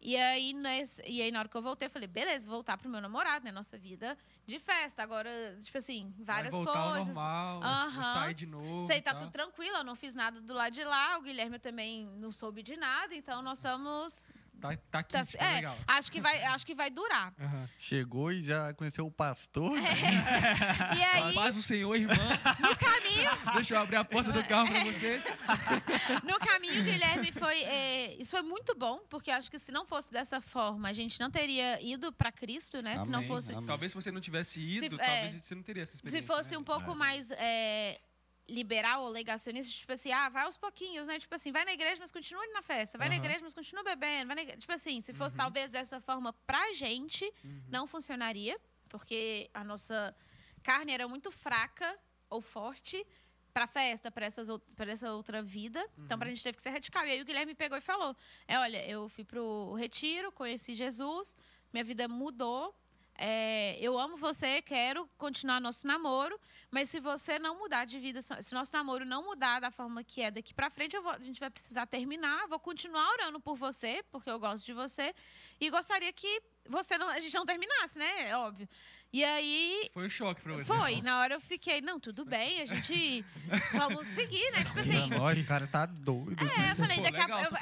E aí, nesse, e aí, na hora que eu voltei, eu falei, beleza, vou voltar pro meu namorado, né? Nossa vida de festa. Agora, tipo assim, várias vai voltar coisas. Ao normal, vou sair de novo. Sei, tá tá? tudo tranquilo, eu não fiz nada do lado de lá. O Guilherme também não soube de nada, então nós estamos. Tá, tá aqui, tá- tá, é, legal. acho que vai, acho que vai durar. Aham. Chegou e já conheceu o pastor. E aí, Paz do Senhor, irmã. no caminho, Deixa eu abrir a porta do carro pra você. no caminho, o Guilherme foi. é, isso foi muito bom, porque acho que se não fosse dessa forma, a gente não teria ido para Cristo, né? se não Amém, fosse. amém. Talvez se você não tivesse ido, Se- talvez é. você não teria essa experiência. Se fosse né? um pouco mais é, liberal ou legacionista, tipo assim, ah, vai aos pouquinhos, né? Tipo assim, vai na igreja, mas continua na festa. Vai na Aham. igreja, mas continua bebendo. Vai na. Tipo assim, se fosse talvez dessa forma pra gente, não funcionaria, porque a nossa carne era muito fraca ou forte pra festa, pra, essas, pra essa outra vida. Então, pra gente teve que ser radical. E aí o Guilherme pegou e falou: É, olha, eu fui pro retiro, conheci Jesus, minha vida mudou. É, eu amo você, quero continuar nosso namoro, mas se você não mudar de vida, se nosso namoro não mudar da forma que é daqui pra frente, eu vou- a gente vai precisar terminar. Vou continuar orando por você, porque eu gosto de você, e gostaria que você não, a gente não terminasse, né? É óbvio. E aí Foi um choque pra você. foi, na hora eu fiquei, não, tudo bem, a gente vamos seguir, né? Tipo assim, Nós, o cara tá doido. é, eu falei, daqui a legal pouco.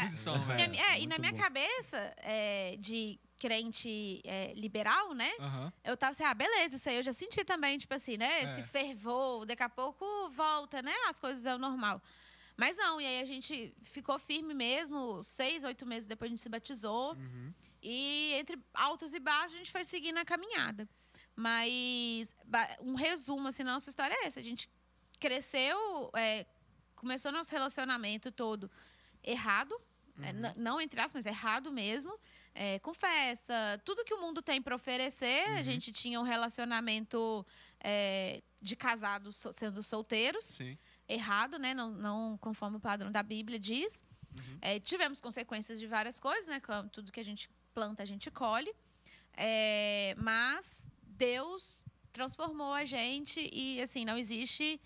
é, e na minha bom. cabeça é, de crente é, liberal, né? Aham. Eu tava assim, ah, beleza, isso aí eu já senti também, tipo assim, né? Esse É. fervor, daqui a pouco volta, né? As coisas é o normal. Mas não, e aí a gente ficou firme mesmo, seis, oito meses depois a gente se batizou. E entre altos e baixos a gente foi seguindo a caminhada. Mas um resumo, assim, na nossa história é esse. A gente cresceu, é, começou nosso relacionamento todo errado. é, n- não entre aspas, mas errado mesmo. É, com festa, tudo que o mundo tem para oferecer. A gente tinha um relacionamento é, de casados so- sendo solteiros Sim. errado, né? Não, não conforme o padrão da Bíblia diz. É, tivemos consequências de várias coisas, né? Tudo que a gente planta, a gente colhe. É, mas Deus transformou a gente e, assim, não existe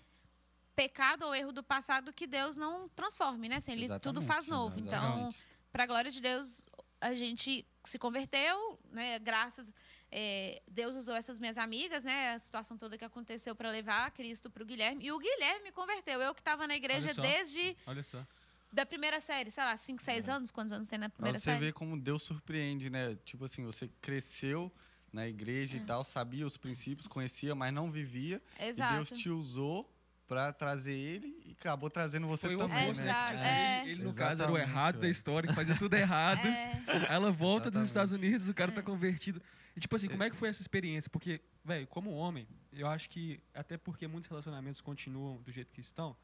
pecado ou erro do passado que Deus não transforme, né? Assim, ele tudo Exatamente, faz novo. Então, para a glória de Deus, a gente se converteu, né? Graças é, Deus usou essas minhas amigas, né? A situação toda que aconteceu para levar Cristo para o Guilherme. E o Guilherme me converteu. Eu que estava na igreja Olha só. desde Olha só. da primeira série, sei lá, 5, 6 anos. Quantos anos tem na primeira você série? ver como Deus surpreende, né? Tipo assim, você cresceu na igreja É. e tal, sabia os princípios, conhecia, mas não vivia. Exato. E Deus te usou pra trazer ele e acabou trazendo você Foi também, oposto, né? Exato, né? É. Ele, ele, no caso, era o errado da velho. história, que fazia tudo errado. É. Aí ela volta dos Exatamente. Estados Unidos, o cara tá convertido. E, tipo assim, como é que foi essa experiência? Porque, velho, como homem, eu acho que, até porque muitos relacionamentos continuam do jeito que estão,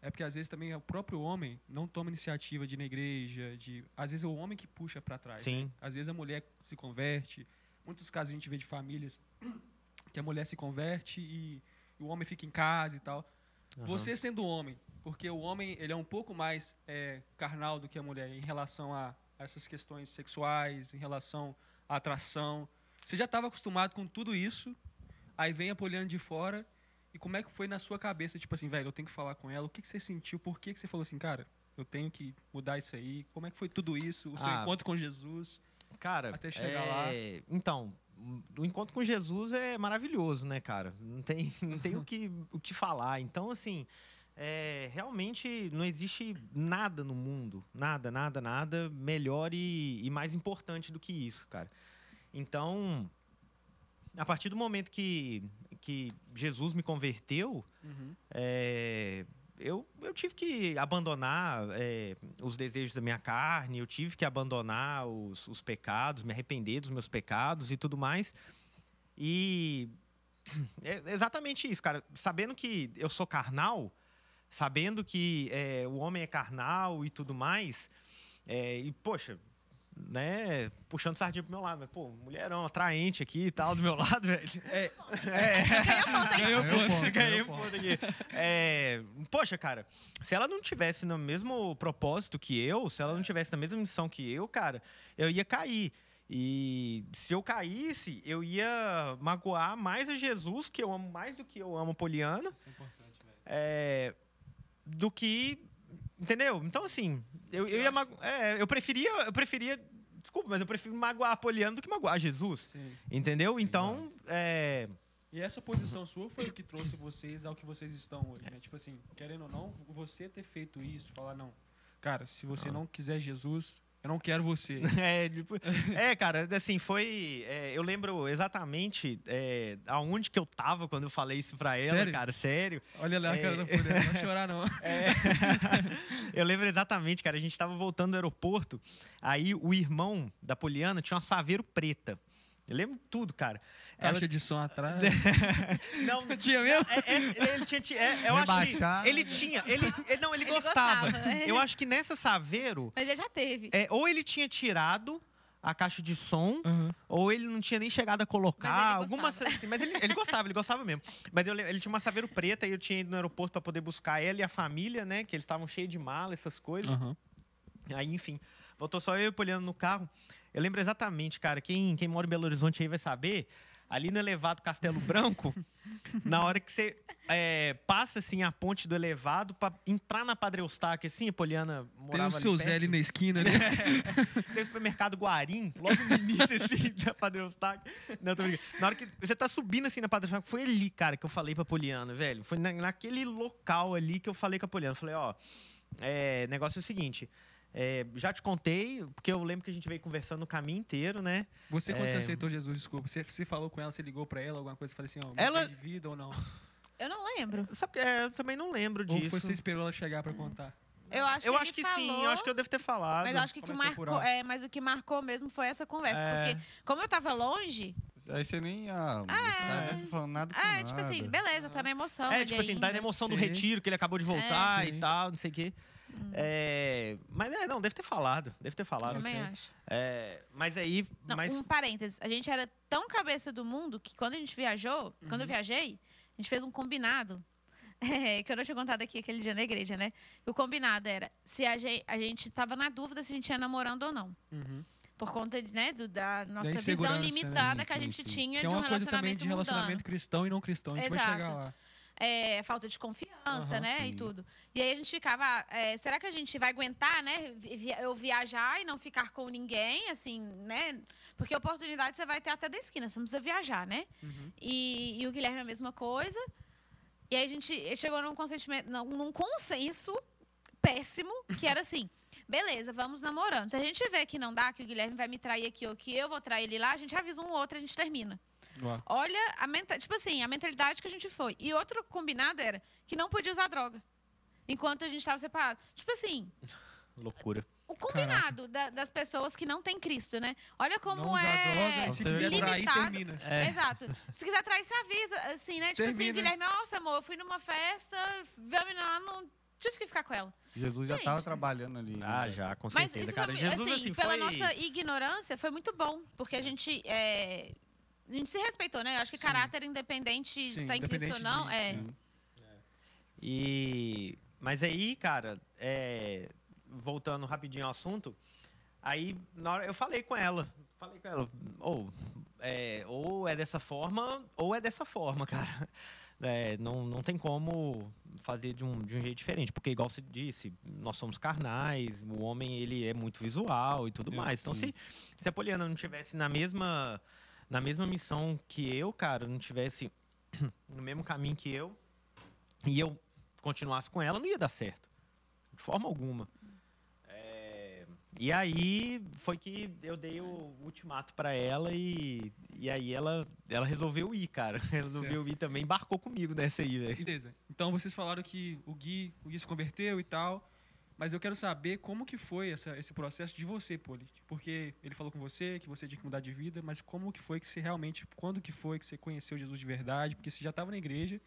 é porque às vezes também o próprio homem não toma iniciativa de ir na igreja, de... Às vezes é o homem que puxa pra trás. Sim. né? Às vezes a mulher se converte. Muitos casos a gente vê de famílias que a mulher se converte e o homem fica em casa e tal. Você sendo homem, porque o homem ele é um pouco mais é, carnal do que a mulher em relação a essas questões sexuais, em relação à atração. Você já estava acostumado com tudo isso, aí vem a Poliana de fora, e como é que foi na sua cabeça, tipo assim, velho, eu tenho que falar com ela, o que, que você sentiu, por que, que você falou assim, cara, eu tenho que mudar isso aí, como é que foi tudo isso, o seu Ah. encontro com Jesus? Cara, Até chegar é, Então, o encontro com Jesus é maravilhoso, né, cara? Não tem, não tem o, que, o que falar. Então, assim, é, realmente não existe nada no mundo, nada, nada, nada melhor e, e mais importante do que isso, cara. Então, a partir do momento que, que Jesus me converteu, é, eu, eu tive que abandonar é, os desejos da minha carne, eu tive que abandonar os, os pecados, me arrepender dos meus pecados e tudo mais. E é exatamente isso, cara. Sabendo que eu sou carnal, sabendo que é, o homem é carnal e tudo mais, é, e poxa, né, puxando sardinha pro meu lado, mas, pô, mulherão atraente aqui e tal do meu lado, velho. É, Ganhou ponto, ganhei ganhou um ponto. ponto aqui. É, poxa, cara, se ela não tivesse no mesmo propósito que eu, se ela não tivesse na mesma missão que eu, cara, eu ia cair. E se eu caísse, eu ia magoar mais a Jesus, que eu amo mais do que eu amo a Poliana, Isso é importante, velho. é, do que. Entendeu? Então, assim, eu, eu Eu ia mago- é, eu preferia. Eu preferia. Desculpa, mas eu prefiro magoar a Poliana do que magoar Jesus. Sim. Entendeu? então, é. E essa posição sua foi o que trouxe vocês ao que vocês estão hoje, né? Tipo assim, querendo ou não, você ter feito isso, falar, não, cara, se você não quiser Jesus, eu não quero você. É, tipo, é, cara, assim, foi. é, eu lembro exatamente é, aonde que eu tava quando eu falei isso pra ela, Sério? cara, sério. Olha lá a É. cara da Poliana, não chorar não. É. eu lembro exatamente, cara. A gente tava voltando do aeroporto. Aí o irmão da Poliana tinha uma saveiro preta. Eu lembro tudo, cara. Caixa de som atrás. Não, Tinha mesmo? É, é, ele tinha. ti- é, eu acho que. Ele tinha. Ele, ele- não, ele, Ele gostava. gostava, é. Eu acho que nessa Saveiro, Mas ele já teve. é, ou ele tinha tirado a caixa de som, Uhum. ou ele não tinha nem chegado a colocar. Mas ele alguma gostava. assim, mas ele, ele gostava, ele gostava mesmo. Mas eu ele tinha uma Saveiro preta e eu tinha ido no aeroporto pra poder buscar ela e a família, né? Que eles estavam cheios de mala, essas coisas. Aham. Aí, enfim, voltou só eu e o Poliano no carro. Eu lembro exatamente, cara, quem, quem mora em Belo Horizonte aí vai saber, ali no elevado Castelo Branco, na hora que você é, passa, assim, a ponte do elevado pra entrar na Padre Eustáquio, assim, a Poliana Tem morava o ali seu. Zé ali na esquina, né? Tem o supermercado Guarim, logo no início, assim, da Padre Eustáquio. Não, tô brincando. Na hora que você tá subindo, assim, na Padre Eustáquio, foi ali, cara, que eu falei pra Poliana, velho. Foi na- naquele local ali que eu falei com a Poliana. Falei, ó, é, negócio é o seguinte... é, já te contei, porque eu lembro que a gente veio conversando o caminho inteiro, né? Você, quando você É. aceitou Jesus, desculpa, você, você falou com ela, você ligou pra ela, alguma coisa, e falou assim, ó, Ela- ela... de vida ou não? Eu não lembro. Sabe, é, eu também não lembro Ou disso. você esperou ela chegar pra contar? Eu acho eu que acho ele que falou, sim, eu acho que eu devo ter falado. Mas eu acho que o que marcou, é, mas o que marcou mesmo foi essa conversa, É. porque como eu tava longe, Aí você nem. Ah, esse cara não tá falando nada com é, nada. tipo assim, beleza, tá na emoção. É, tipo assim, tá na ainda. emoção do Sim. retiro, que ele acabou de voltar É, e tal, não sei o quê. É, mas é, não, deve ter falado. Deve ter falado. Também ok. acho. É, mas aí. Não, mas, um parênteses. A gente era tão cabeça do mundo que quando a gente viajou, quando Uhum. eu viajei, a gente fez um combinado. é, que eu não tinha contado aqui aquele dia na igreja, né? O combinado era se a gente, a gente tava na dúvida se a gente ia namorando ou não. Uhum. Por conta né, do- da nossa visão insegurança, né? limitada Sim, que a gente sim. tinha Que é de um uma coisa também relacionamento de relacionamento mundano. cristão e não cristão. A gente vai Exato. chegar lá. É, falta de confiança, Aham, né? sim. E tudo. E aí a gente ficava, é, será que a gente vai aguentar, né? Eu viajar e não ficar com ninguém, assim, né? Porque oportunidade você vai ter até da esquina, você não precisa viajar, né? E, e o Guilherme é a mesma coisa. E aí a gente chegou num consentimento, num consenso péssimo, que era assim. Beleza, vamos namorando. Se a gente vê que não dá, que o Guilherme vai me trair aqui ou que eu vou trair ele lá, a gente avisa um outro e a gente termina. Uau. Olha a menta, tipo assim, a mentalidade que a gente foi. E outro combinado era que não podia usar droga. Enquanto a gente estava separado. Tipo assim, Loucura. o combinado da- das pessoas que não têm Cristo, né? Olha como Não é droga, se quiser trair, limitado. termina. Exato. Se quiser trair, você avisa, assim, né? Tipo assim, o Termina. Guilherme, nossa, amor, eu fui numa festa, vi a menina lá, não tive que ficar com ela. Jesus já estava trabalhando ali. Ah, né? já, com Mas certeza, isso, cara. foi, Jesus, assim, assim, pela foi... nossa ignorância, foi muito bom. Porque a gente, é, a gente se respeitou, né? Eu acho que Sim. caráter independente Sim, estar em Cristo ou independente não, de- é... Sim. E... Mas aí, cara, é, voltando rapidinho ao assunto, aí na hora eu falei com ela, falei com ela, ou é, ou é dessa forma, ou é dessa forma, cara. É, não, não tem como fazer de um, de um jeito diferente, porque igual você disse, nós somos carnais, o homem ele é muito visual e tudo É, mais. Então, sim. se, se a Poliana não tivesse na mesma, na mesma missão que eu, cara, não tivesse no mesmo caminho que eu, e eu continuasse com ela, não ia dar certo. De forma alguma. É, E aí foi que eu dei o ultimato pra ela e, e aí ela, ela resolveu ir, cara. Resolveu ir também, embarcou comigo nessa aí, velho. Beleza. Então vocês falaram que o Gui, o Gui se converteu e tal. Mas eu quero saber como que foi essa, esse processo de você, Poli. Porque ele falou com você que você tinha que mudar de vida, mas como que foi que você realmente, quando que foi que você conheceu Jesus de verdade? Porque você já estava na igreja,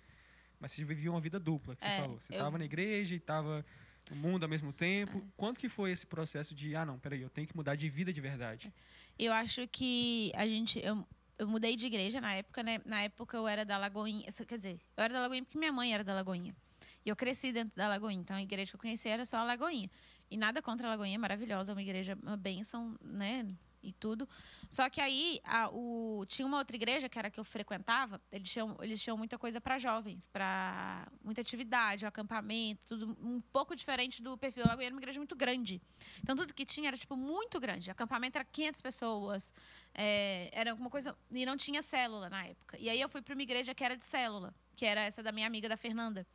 mas você vivia uma vida dupla, que você É, falou. Você eu- estava na igreja e estava no mundo ao mesmo tempo. É. Quando que foi esse processo de, ah não, peraí, eu tenho que mudar de vida de verdade? Eu acho que a gente. Eu, eu mudei de igreja na época, né? Na época eu era da Lagoinha. Quer dizer, eu era da Lagoinha porque minha mãe era da Lagoinha. E eu cresci dentro da Lagoinha. Então a igreja que eu conheci era só a Lagoinha. E nada contra a Lagoinha, é maravilhosa, é uma igreja, uma bênção, né? E tudo. Só que aí a- o, tinha uma outra igreja, que era a que eu frequentava, eles tinham, eles tinham muita coisa para jovens, para muita atividade, acampamento, tudo um pouco diferente do perfil da Lagoinha, era uma igreja muito grande. Então tudo que tinha era tipo muito grande. Acampamento era 500 pessoas, é, era alguma coisa e não tinha célula na época. E aí eu fui para uma igreja que era de célula, que era essa da minha amiga da Fernanda.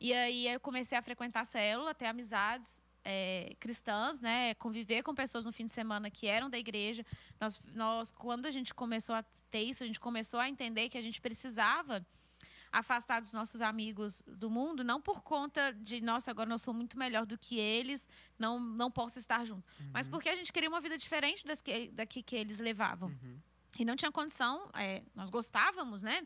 E aí eu comecei a frequentar a célula, ter amizades é, cristãs, né? Conviver com pessoas no fim de semana que eram da igreja. Nós, nós, quando a gente começou a ter isso, a gente começou a entender que a gente precisava afastar dos nossos amigos do mundo, não por conta de, nossa, agora eu sou muito melhor do que eles, não, não posso estar junto. Mas porque a gente queria uma vida diferente das que, da que, que eles levavam. E não tinha condição, é, nós gostávamos, né?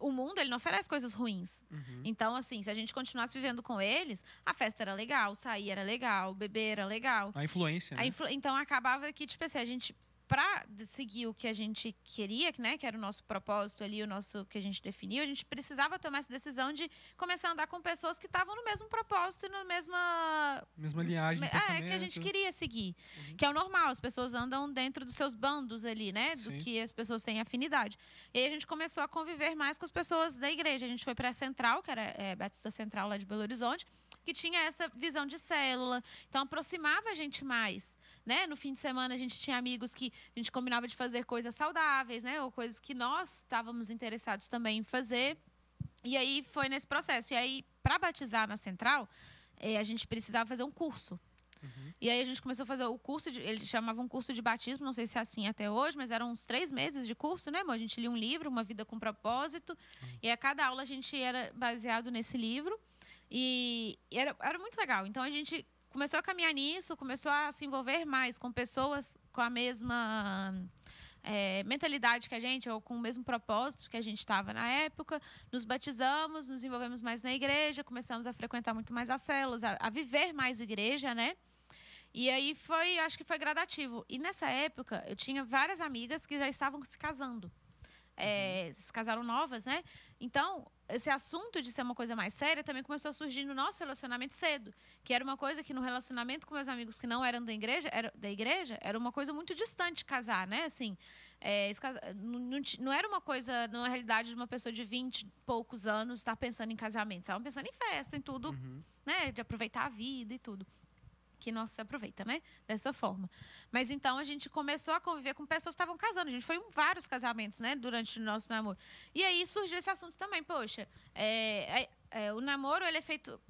O mundo, ele não oferece coisas ruins. Então, assim, se a gente continuasse vivendo com eles, a festa era legal, sair era legal, beber era legal. A influência, né? A influ- Então, acabava que, tipo assim, a gente, pra seguir o que a gente queria, né? Que era o nosso propósito ali, o nosso que a gente definiu, a gente precisava tomar essa decisão de começar a andar com pessoas que estavam no mesmo propósito e na mesma Mesma linhagem é, que a gente queria seguir. Que é o normal, as pessoas andam dentro dos seus bandos ali, né? Do Sim. que as pessoas têm afinidade. E aí a gente começou a conviver mais com as pessoas da igreja. A gente foi para a Central, que era é, Batista Central lá de Belo Horizonte, que tinha essa visão de célula. Então aproximava a gente mais, né? No fim de semana a gente tinha amigos que a gente combinava de fazer coisas saudáveis, né? Ou coisas que nós estávamos interessados também em fazer. E aí foi nesse processo. E aí, para batizar na Central, eh, a gente precisava fazer um curso. E aí a gente começou a fazer o curso, de, eles chamavam um curso de batismo, não sei se é assim até hoje, mas eram uns três meses de curso, né, amor? A gente lia um livro, Uma Vida com Propósito, e a cada aula a gente era baseado nesse livro. E era, era muito legal. Então a gente começou a caminhar nisso, começou a se envolver mais com pessoas com a mesma é, mentalidade que a gente, ou com o mesmo propósito que a gente estava na época. Nos batizamos, nos envolvemos mais na igreja, começamos a frequentar muito mais as células, a, a viver mais igreja, né? E aí foi, acho que foi gradativo. E nessa época, eu tinha várias amigas que já estavam se casando. É, Se casaram novas, né? Então, esse assunto de ser uma coisa mais séria também começou a surgir no nosso relacionamento cedo. Que era uma coisa que no relacionamento com meus amigos que não eram da igreja, era, da igreja, era uma coisa muito distante casar, né? Assim, é, casa- não, não não era uma coisa, na realidade, de uma pessoa de 20 e poucos anos estar pensando em casamento. Estavam pensando em festa, em tudo, né? De aproveitar a vida e tudo que não se aproveita, né? Dessa forma. Mas então a gente começou a conviver com pessoas que estavam casando. A gente foi em vários casamentos, né? Durante o nosso namoro. E aí surgiu esse assunto também. Poxa, é, é- é, o namoro ele é feito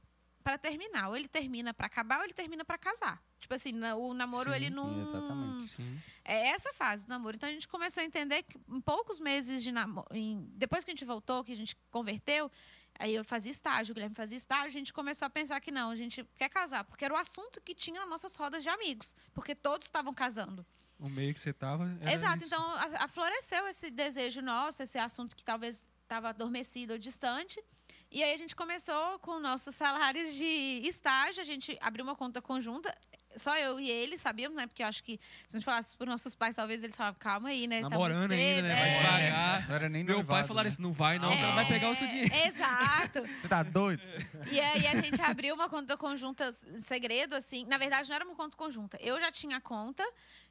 para terminar. Ou ele termina para acabar ou ele termina para casar. Tipo assim, o namoro, Sim, ele sim, não. exatamente. Sim. É essa fase do namoro. Então a gente começou a entender que em poucos meses de namoro. Depois que a gente voltou, que a gente converteu, aí eu fazia estágio, o Guilherme fazia estágio, a gente começou a pensar que não, a gente quer casar, porque era o assunto que tinha nas nossas rodas de amigos, porque todos estavam casando. O meio que você tava. era Exato, isso. então a- afloresceu esse desejo nosso, esse assunto que talvez estava adormecido ou distante. E aí a gente começou com nossos salários de estágio, a gente abriu uma conta conjunta. Só eu e ele sabíamos, né? Porque eu acho que se a gente falasse para nossos pais, talvez eles falavam, calma aí, né? tá Namorando ainda, né? Vai cedo, é. devagar. Não era nem Meu pai falaram né? assim: não vai, não, É, vai pegar o seu dinheiro. Exato. Você tá doido? E aí a gente abriu uma conta conjunta segredo, assim. Na verdade, não era uma conta conjunta. Eu já tinha conta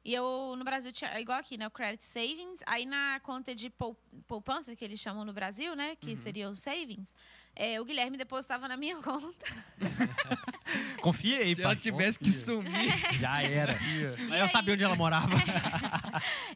e eu no Brasil tinha, igual aqui, né? O Credit Savings. Aí na conta de pou- poupança, que eles chamam no Brasil, né? Que seria o Savings, é, o Guilherme depositava na minha conta. Confia aí, Se ela pai. tivesse que sumir. Já era. E Aí eu sabia onde ela morava.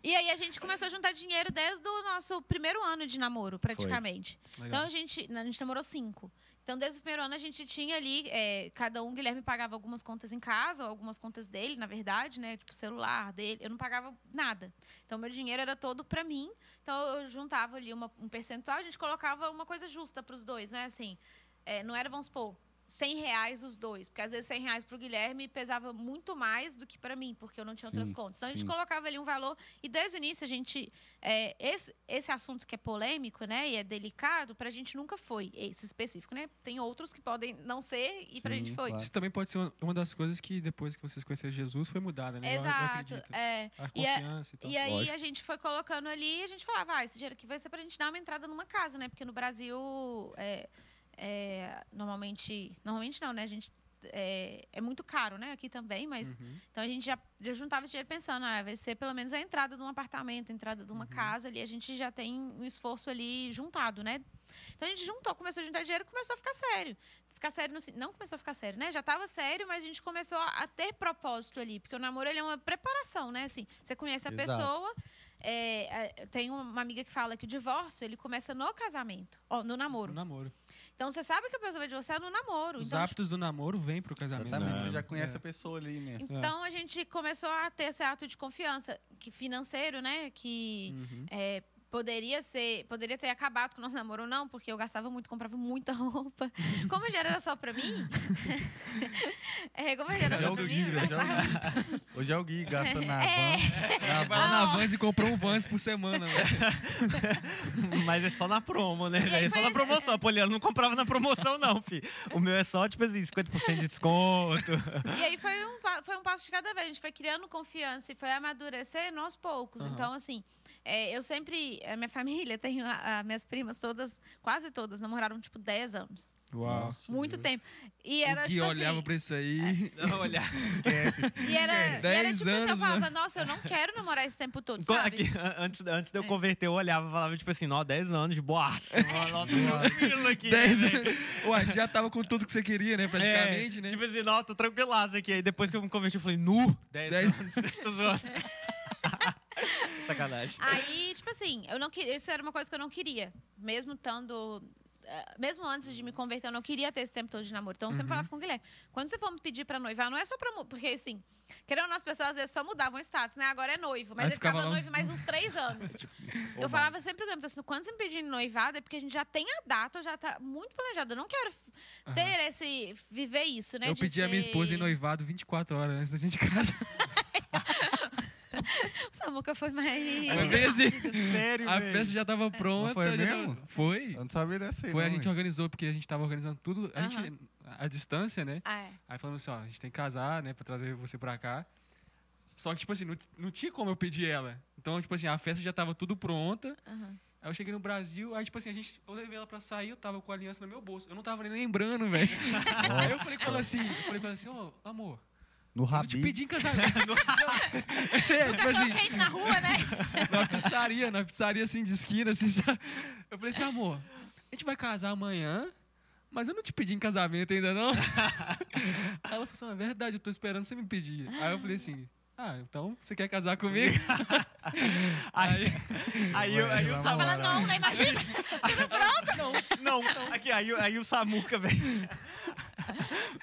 E aí a gente começou a juntar dinheiro desde o nosso primeiro ano de namoro, praticamente. Então a gente, a gente namorou cinco. Então, desde o primeiro ano, a gente tinha ali, é, cada um, Guilherme pagava algumas contas em casa, algumas contas dele, na verdade, né? Tipo, celular dele. Eu não pagava nada. Então, meu dinheiro era todo para mim. Então, eu juntava ali uma- um percentual, a gente colocava uma coisa justa para os dois, né? Assim, é, não era, vamos supor, 100 reais os dois. Porque, às vezes, 100 reais para o Guilherme pesava muito mais do que para mim, porque eu não tinha outras Sim, contas. Então, a gente sim. colocava ali um valor. E, desde o início, a gente... é, esse, esse assunto que é polêmico, né? E é delicado, para a gente nunca foi esse específico, né? Tem outros que podem não ser e para a Sim, gente foi. claro. Isso também pode ser uma- uma das coisas que depois que vocês conheceram Jesus foi mudada, né? Eu- Eu, Exato. acredito. é. A E é- confiança e tal. E aí Lógico. a gente foi colocando ali e a gente falava, ah, esse dinheiro aqui vai ser pra gente dar uma entrada numa casa, né? Porque no Brasil, é, é, normalmente... Normalmente não, né? A gente... É, é muito caro, né? Aqui também, mas... Uhum. Então a gente já, já juntava esse dinheiro pensando, ah, vai ser pelo menos a entrada de um apartamento, a entrada de uma casa ali. A gente já tem um esforço ali juntado, né? Então a gente juntou, começou a juntar dinheiro começou a ficar sério. Ficar sério, no, não começou a ficar sério, né? Já estava sério, mas a gente começou a, a ter propósito ali. Porque o namoro ele é uma preparação, né? Assim, você conhece a Exato. pessoa. é, é, tem uma amiga que fala que o divórcio ele começa no casamento, ó, no namoro. No namoro. Então você sabe que a pessoa vai divorciar no namoro. Os então, hábitos do namoro vêm pro casamento. Exatamente, você já conhece É. a pessoa ali, né? Então a gente começou a ter esse ato de confiança que financeiro, né? Que Uhum. é, poderia ser, poderia ter acabado com o nosso namoro ou não, porque eu gastava muito, comprava muita roupa. Como o dinheiro era só pra mim, é, como dinheiro era Hoje é só o pra mim, Gui, eu hoje é o gastava. Gui. Hoje é o Gui, gasta na É. van. Na Vai lá na. Vans e comprou um Vans por semana. né? Mas é só na promo, né? Velho? É só na promoção. A Poliana não comprava na promoção, não, filho. O meu é só, tipo assim, 50% de desconto. E aí foi um, foi um passo de cada vez. A gente foi criando confiança e foi amadurecendo aos poucos. Aham. Então, assim, é, eu sempre. A minha família, tenho a, a- minhas primas todas, quase todas, namoraram tipo 10 anos. Uau. Nossa, Muito Deus. tempo. E era o Gui tipo olhava assim. pra isso aí. Não, olhar. Esquece. E era, e era 10 tipo assim, eu anos, falava, né? nossa, eu não quero namorar esse tempo todo, sabe? aqui, an- antes, antes de eu É. converter, eu olhava e falava, tipo assim, ó, 10 anos. Nossa, tranquilo aqui. 10 né, velho? Ué, você já tava com tudo que você queria, né? Praticamente, É, né? Tipo assim, não, tô tranquilaço aqui. Aí depois que eu me converti, eu falei, nu, 10 Dez- anos. tô zoando. Sacanagem. Aí, tipo assim, eu não queria. Isso era uma coisa que eu não queria. Mesmo estando. eh, Mesmo antes de me converter, eu não queria ter esse tempo todo de namoro. Então, eu sempre Uhum. falava com o Guilherme. Quando você for me pedir pra noivar, não é só pra. Porque, assim, querendo ou não, as pessoas às vezes só mudavam o status, né? Agora é noivo. Mas ele ficava ficava noivo uns- mais uns três anos. eu falava sempre Guilherme, então, assim, quando você me pedir noivado, é porque a gente já tem a data, já tá muito planejada. Eu não quero Aham. ter esse. viver isso, né? Eu pedi a minha ser- esposa em noivado 24 horas antes da gente casar. O Samuca foi mais. Bem assim. Sério, A velho. festa já tava pronta. foi mesmo? tava- Foi. Eu não sabia dessa aí, Foi, a não, gente hein? organizou, porque a gente tava organizando tudo. A gente, a distância, né? Ah, é. Aí falamos assim, ó, a gente tem que casar, né, pra trazer você pra cá. Só que, tipo assim, não, não tinha como eu pedir ela. Então, tipo assim, a festa já tava tudo pronta. Aham. Aí eu cheguei no Brasil, aí, tipo assim, a gente, eu levei ela pra sair, eu tava com a aliança no meu bolso. Eu não tava nem lembrando, velho. Aí eu falei com ela assim, eu falei com ela assim, ô, amor, No eu te pedi em casamento. é, tipo Cachorro assim, quente na rua, né? na pizzaria, na pizzaria assim de esquina, assim. sabe? Eu falei assim, amor, a gente vai casar amanhã, mas eu não te pedi em casamento ainda não. Aí ela falou assim, é verdade, eu tô esperando você me pedir. Aí eu falei assim, ah, então você quer casar comigo? Aí, aí, eu- aí o Samuca... fala não, né? Imagina. Não, não. Aqui, aí, aí o Samuca, velho,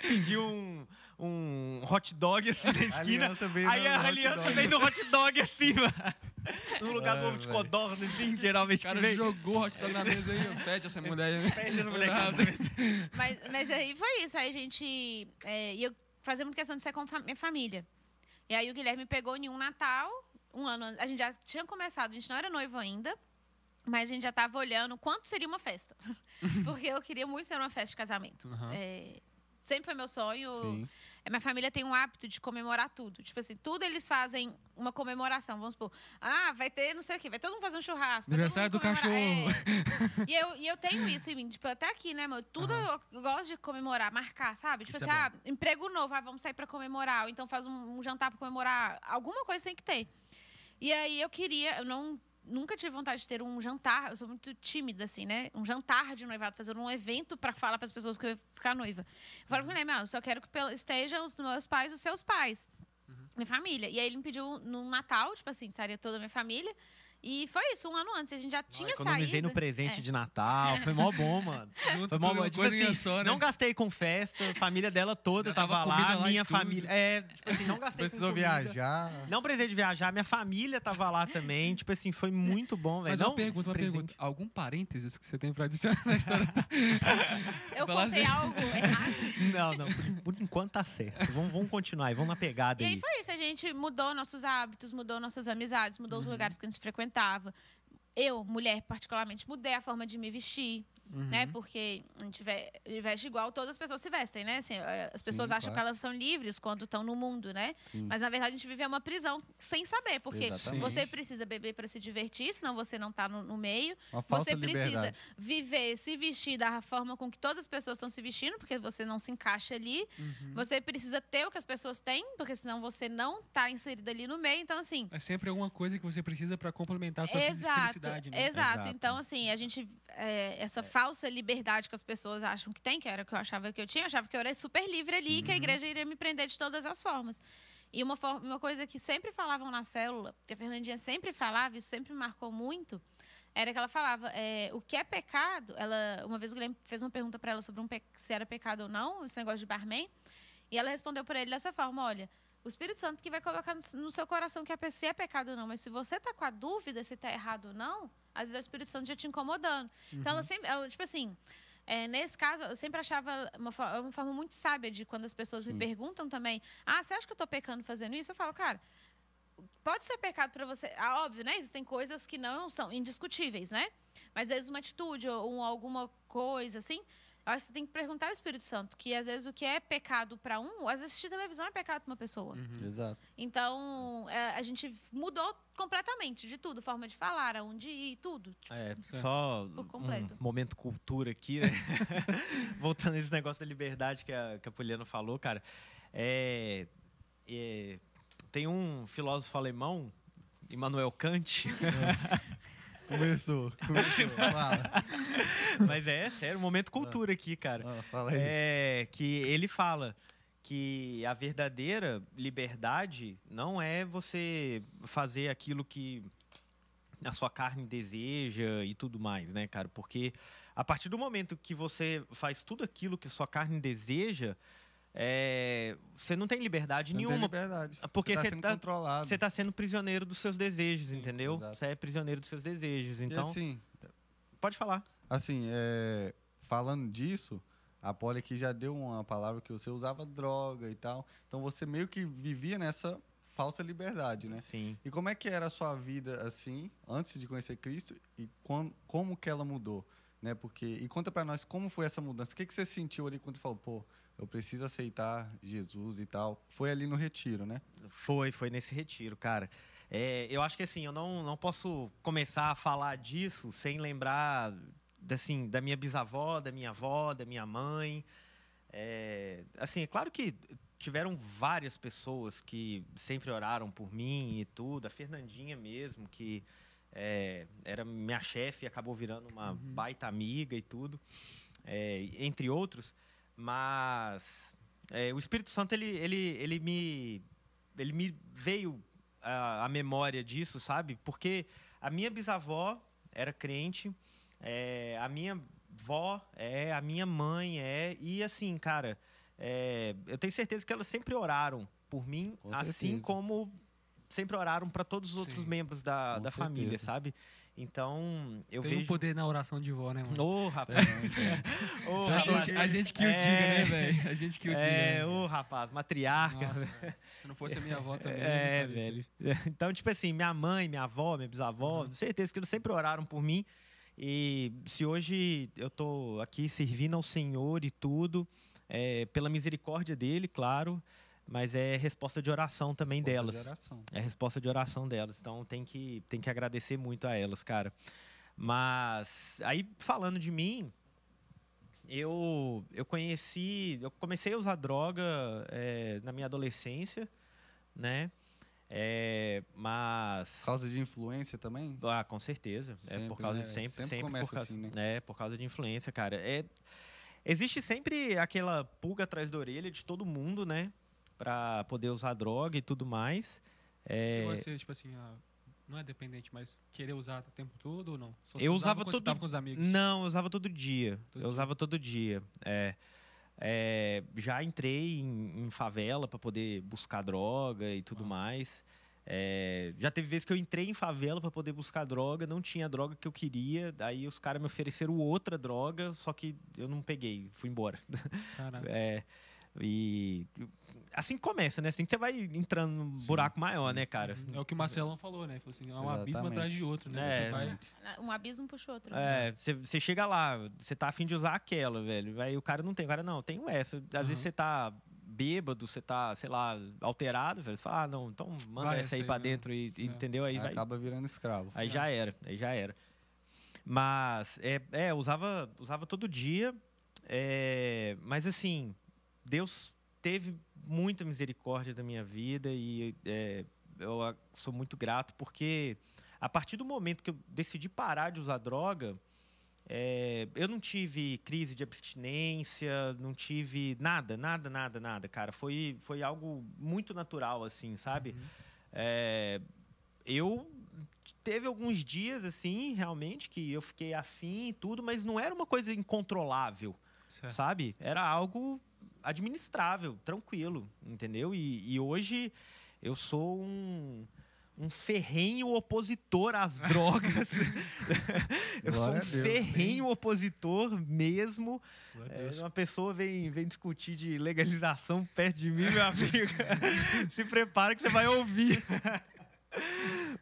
pediu um, um hot dog assim na esquina. aliança veio aí a aliança dog. veio no hot dog assim, mano. No lugar do Ah, ovo de codorna, assim, geralmente O cara que vem. jogou hot dog na mesa aí. Pede essa mulher aí. Pede essa mulher. Mas, mas aí foi isso. Aí a gente. É, e eu fazia muita questão de ser com fa- minha família. E aí o Guilherme pegou em um Natal, um ano antes. A gente já tinha começado, a gente não era noivo ainda. Mas a gente já estava olhando quanto seria uma festa. Porque eu queria muito ter uma festa de casamento. Aham. É, sempre foi meu sonho. Sim. A minha família tem um hábito de comemorar tudo. Tipo assim, tudo eles fazem uma comemoração. Vamos supor, ah, vai ter não sei o quê, vai todo mundo fazer um churrasco. Aniversário do comemorar. É. E, eu, e eu tenho isso em mim, tipo, até aqui, né, meu? Tudo eu gosto de comemorar, marcar, sabe? Tipo Isso assim, é ah, emprego novo, ah, vamos sair pra comemorar. Ou então faz um, um jantar pra comemorar. Alguma coisa tem que ter. E aí eu queria, eu não. Nunca tive vontade de ter um jantar, eu sou muito tímida, assim, né? Um jantar de noivado, fazer um evento pra falar pras pessoas que eu ia ficar noiva. Eu falo com ele, meu, eu só quero que estejam os meus pais, os seus pais minha família. E aí ele me pediu no Natal, tipo assim, estaria toda a minha família. E foi isso, um ano antes. A gente já tinha Economizei saído. no presente É. de Natal. Foi mó bom, mano. Foi mó bom. Tipo assim, só, né? não gastei com festa, a família dela toda Já tava, lá, lá minha tudo. família. É, tipo assim, não gastei Precisou com comida. viajar. Não precisei de viajar, minha família tava lá também. Tipo assim, foi muito bom, velho. Mas Não, uma pergunta, uma presente. pergunta. Algum parênteses que você tem pra adicionar na história? Eu contei assim. algo errado. Não, não, por, por enquanto tá certo. Vamos, vamos continuar aí, vamos na pegada E aí aí. foi isso, a gente mudou nossos hábitos, mudou nossas amizades, mudou os Uhum. lugares que a gente frequentava frequentava. Eu, mulher, particularmente, mudei a forma de me vestir, né? Uhum. Porque a gente ve- veste igual todas as pessoas se vestem, né? Assim, eh, as pessoas Sim, acham claro. que elas são livres quando estão no mundo, né? Sim. Mas na verdade a gente vive uma prisão sem saber, porque Exatamente. você precisa beber para se divertir, senão você não tá no, no meio. Uma Você precisa liberdade. viver, se vestir da forma com que todas as pessoas estão se vestindo, porque você não se encaixa ali. Uhum. Você precisa ter o que as pessoas têm, porque senão você não está inserido ali no meio. Então, assim. É sempre alguma coisa que você precisa pra complementar a sua Exato, né? exato. Exato. Então, assim, a gente. é, essa falsa liberdade que as pessoas acham que tem, que era o que eu achava que eu tinha, eu achava que eu era super livre ali, que a igreja iria me prender de todas as formas. E uma, forma, uma coisa que sempre falavam na célula, que a Fernandinha sempre falava, isso sempre me marcou muito, era que ela falava: é, o que é pecado? Ela, uma vez o Guilherme fez uma pergunta para ela sobre um se era pecado ou não, esse negócio de barman, e ela respondeu para ele dessa forma: olha. O Espírito Santo que vai colocar no, seu coração que pe- se é pecado ou não. Mas se você tá com a dúvida se tá errado ou não, às vezes é o Espírito Santo já te incomodando. Então, ela sempre, ela, tipo assim, é, nesse caso, eu sempre achava uma, uma forma muito sábia de quando as pessoas me perguntam também: ah, você acha que eu tô pecando fazendo isso? Eu falo, cara, pode ser pecado para você. Ah, óbvio, né? Existem coisas que não são indiscutíveis, né? Mas às vezes uma atitude ou um- alguma coisa assim. Eu acho que você tem que perguntar ao Espírito Santo, que às vezes o que é pecado para um, às vezes assistir televisão é pecado para uma pessoa. Exato. Então, é, a gente mudou completamente de tudo, forma de falar, aonde ir, tudo. Tipo, É, só Por completo. um momento cultura aqui, né? Voltando a esse negócio da liberdade que a, que a Poliana falou, cara. É, é, tem um filósofo alemão, Immanuel Kant, Começou, começou. Fala. mas é sério, momento cultura aqui, cara. Ah, fala aí. É que ele fala que a verdadeira liberdade não é você fazer aquilo que a sua carne deseja e tudo mais, né, cara? Porque a partir do momento que você faz tudo aquilo que a sua carne deseja, é, você não tem liberdade Não tem nenhuma. liberdade. Porque você tá você sendo tá- controlado. Você está sendo prisioneiro dos seus desejos, entendeu? exato. Você é prisioneiro dos seus desejos. E Então, assim, pode falar. assim é, falando disso, a Polly aqui já deu uma palavra que você usava droga e tal. Então você meio que vivia nessa falsa liberdade, né? Sim. E como é que era a sua vida assim, antes de conhecer Cristo e quan- como que ela mudou, né? Porque e conta pra nós como foi essa mudança. O que que você sentiu ali quando você falou, pô, eu preciso aceitar Jesus e tal? Foi ali no retiro, né? Foi, foi nesse retiro, cara. É, eu acho que assim, eu não, não posso começar a falar disso sem lembrar assim, da minha bisavó, da minha avó, da minha mãe. É, assim, é claro que tiveram várias pessoas que sempre oraram por mim e tudo. A Fernandinha mesmo, que é, era minha chefe e acabou virando uma baita amiga e tudo, é, entre outros. Mas é, o Espírito Santo, ele, ele, ele, me, ele me veio a, a memória disso, sabe? Porque a minha bisavó era crente, é, a minha vó é, a minha mãe é, e assim, cara, é, eu tenho certeza que elas sempre oraram por mim, Com assim certeza. como sempre oraram para todos os outros Sim. membros da, Com da família, sabe? Então, eu Tem um vejo. poder na oração de vó, né, mano? Ô, rapaz. Ô, a, rapaz. gente, a gente que o É. diga, né, velho? A gente que o diga. É, né? ô, rapaz, matriarca. Nossa, se não fosse a minha avó também. É, velho. Então, tipo assim, minha mãe, minha avó, minha bisavó, Uhum. certeza que eles sempre oraram por mim. E se hoje eu tô aqui servindo ao Senhor e tudo, é pela misericórdia dele, claro, mas é resposta de oração também Resposta delas. de oração. É resposta de oração delas. Então tem que, tem que agradecer muito a elas, cara. Mas aí falando de mim, eu, eu conheci, eu comecei a usar droga é, na minha adolescência, né? É, mas Por causa de influência também? ah, com certeza. é por Sempre, causa né? de sempre, Sempre sempre, começa por causa, assim, né? É, por causa de influência, cara. É, existe sempre aquela pulga atrás da orelha de todo mundo, né? Pra poder usar droga e tudo mais. É, Chegou a ser, tipo assim, ah, não é dependente, mas querer usar o tempo todo ou não? Só Eu usava usava todo- tava com os amigos. Não, eu usava todo dia. Todo eu dia. usava todo dia. É. É, já entrei em, em favela para poder buscar droga e tudo Ah. mais. É, já teve vezes que eu entrei em favela para poder buscar droga, não tinha a droga que eu queria. Aí os caras me ofereceram outra droga, só que eu não peguei, fui embora. Caraca. É, e assim que começa, né? Assim que você vai entrando num Sim, buraco maior, sim. né, cara? É o que o Marcelão falou, né? Falou assim, é um abismo Exatamente. atrás de outro, né? É, Você vai... Um abismo puxa outro. É, você- você chega lá, você tá afim de usar aquela, velho. Aí o cara não tem, o cara não, tem essa. Às Aham. vezes você tá bêbado, você tá, sei lá, alterado, velho. Você fala, ah, não, então manda Vai essa aí essa pra aí, né? dentro e, É. entendeu? Aí, Aí vai. acaba virando escravo. Aí já era, aí já era. Mas, é, é usava, usava todo dia. é, mas assim, Deus teve muita misericórdia da minha vida e é, eu sou muito grato porque a partir do momento que eu decidi parar de usar droga, é, eu não tive crise de abstinência, não tive nada, nada, nada, nada, cara. Foi, foi algo muito natural, assim, sabe? É, eu teve alguns dias, assim, realmente, que eu fiquei afim e tudo, mas não era uma coisa incontrolável, Certo. sabe? Era algo administrável, tranquilo, entendeu? E, e hoje eu sou um, um ferrenho opositor às drogas. eu sou um Deus, ferrenho opositor mesmo. É, uma pessoa vem, vem discutir de legalização perto de mim, meu amigo. Se prepara que você vai ouvir.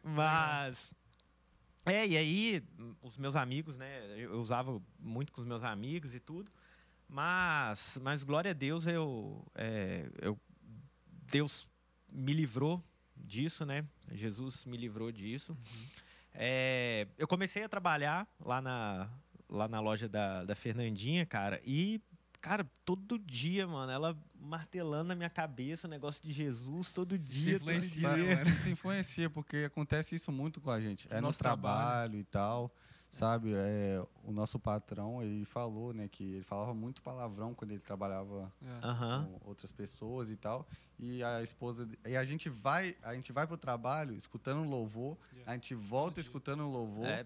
Mas. É, e aí, os meus amigos, né? Eu usava muito com os meus amigos e tudo. Mas, mas glória a Deus, eu, é, eu. Deus me livrou disso, né? Jesus me livrou disso. É, eu comecei a trabalhar lá na, lá na loja da, da Fernandinha, cara, e, cara, todo dia, mano, ela martelando na minha cabeça o negócio de Jesus, todo dia. todo influencia, dia. né, mano? Isso influencia, porque acontece isso muito com a gente. É no Nosso trabalho, trabalho. e tal, sabe? É, o nosso patrão, ele falou, né, que ele falava muito palavrão quando ele trabalhava É. Com outras pessoas e tal. E a esposa... E a gente vai, a gente vai pro trabalho escutando um louvor, Yeah. a gente volta escutando um louvor. É,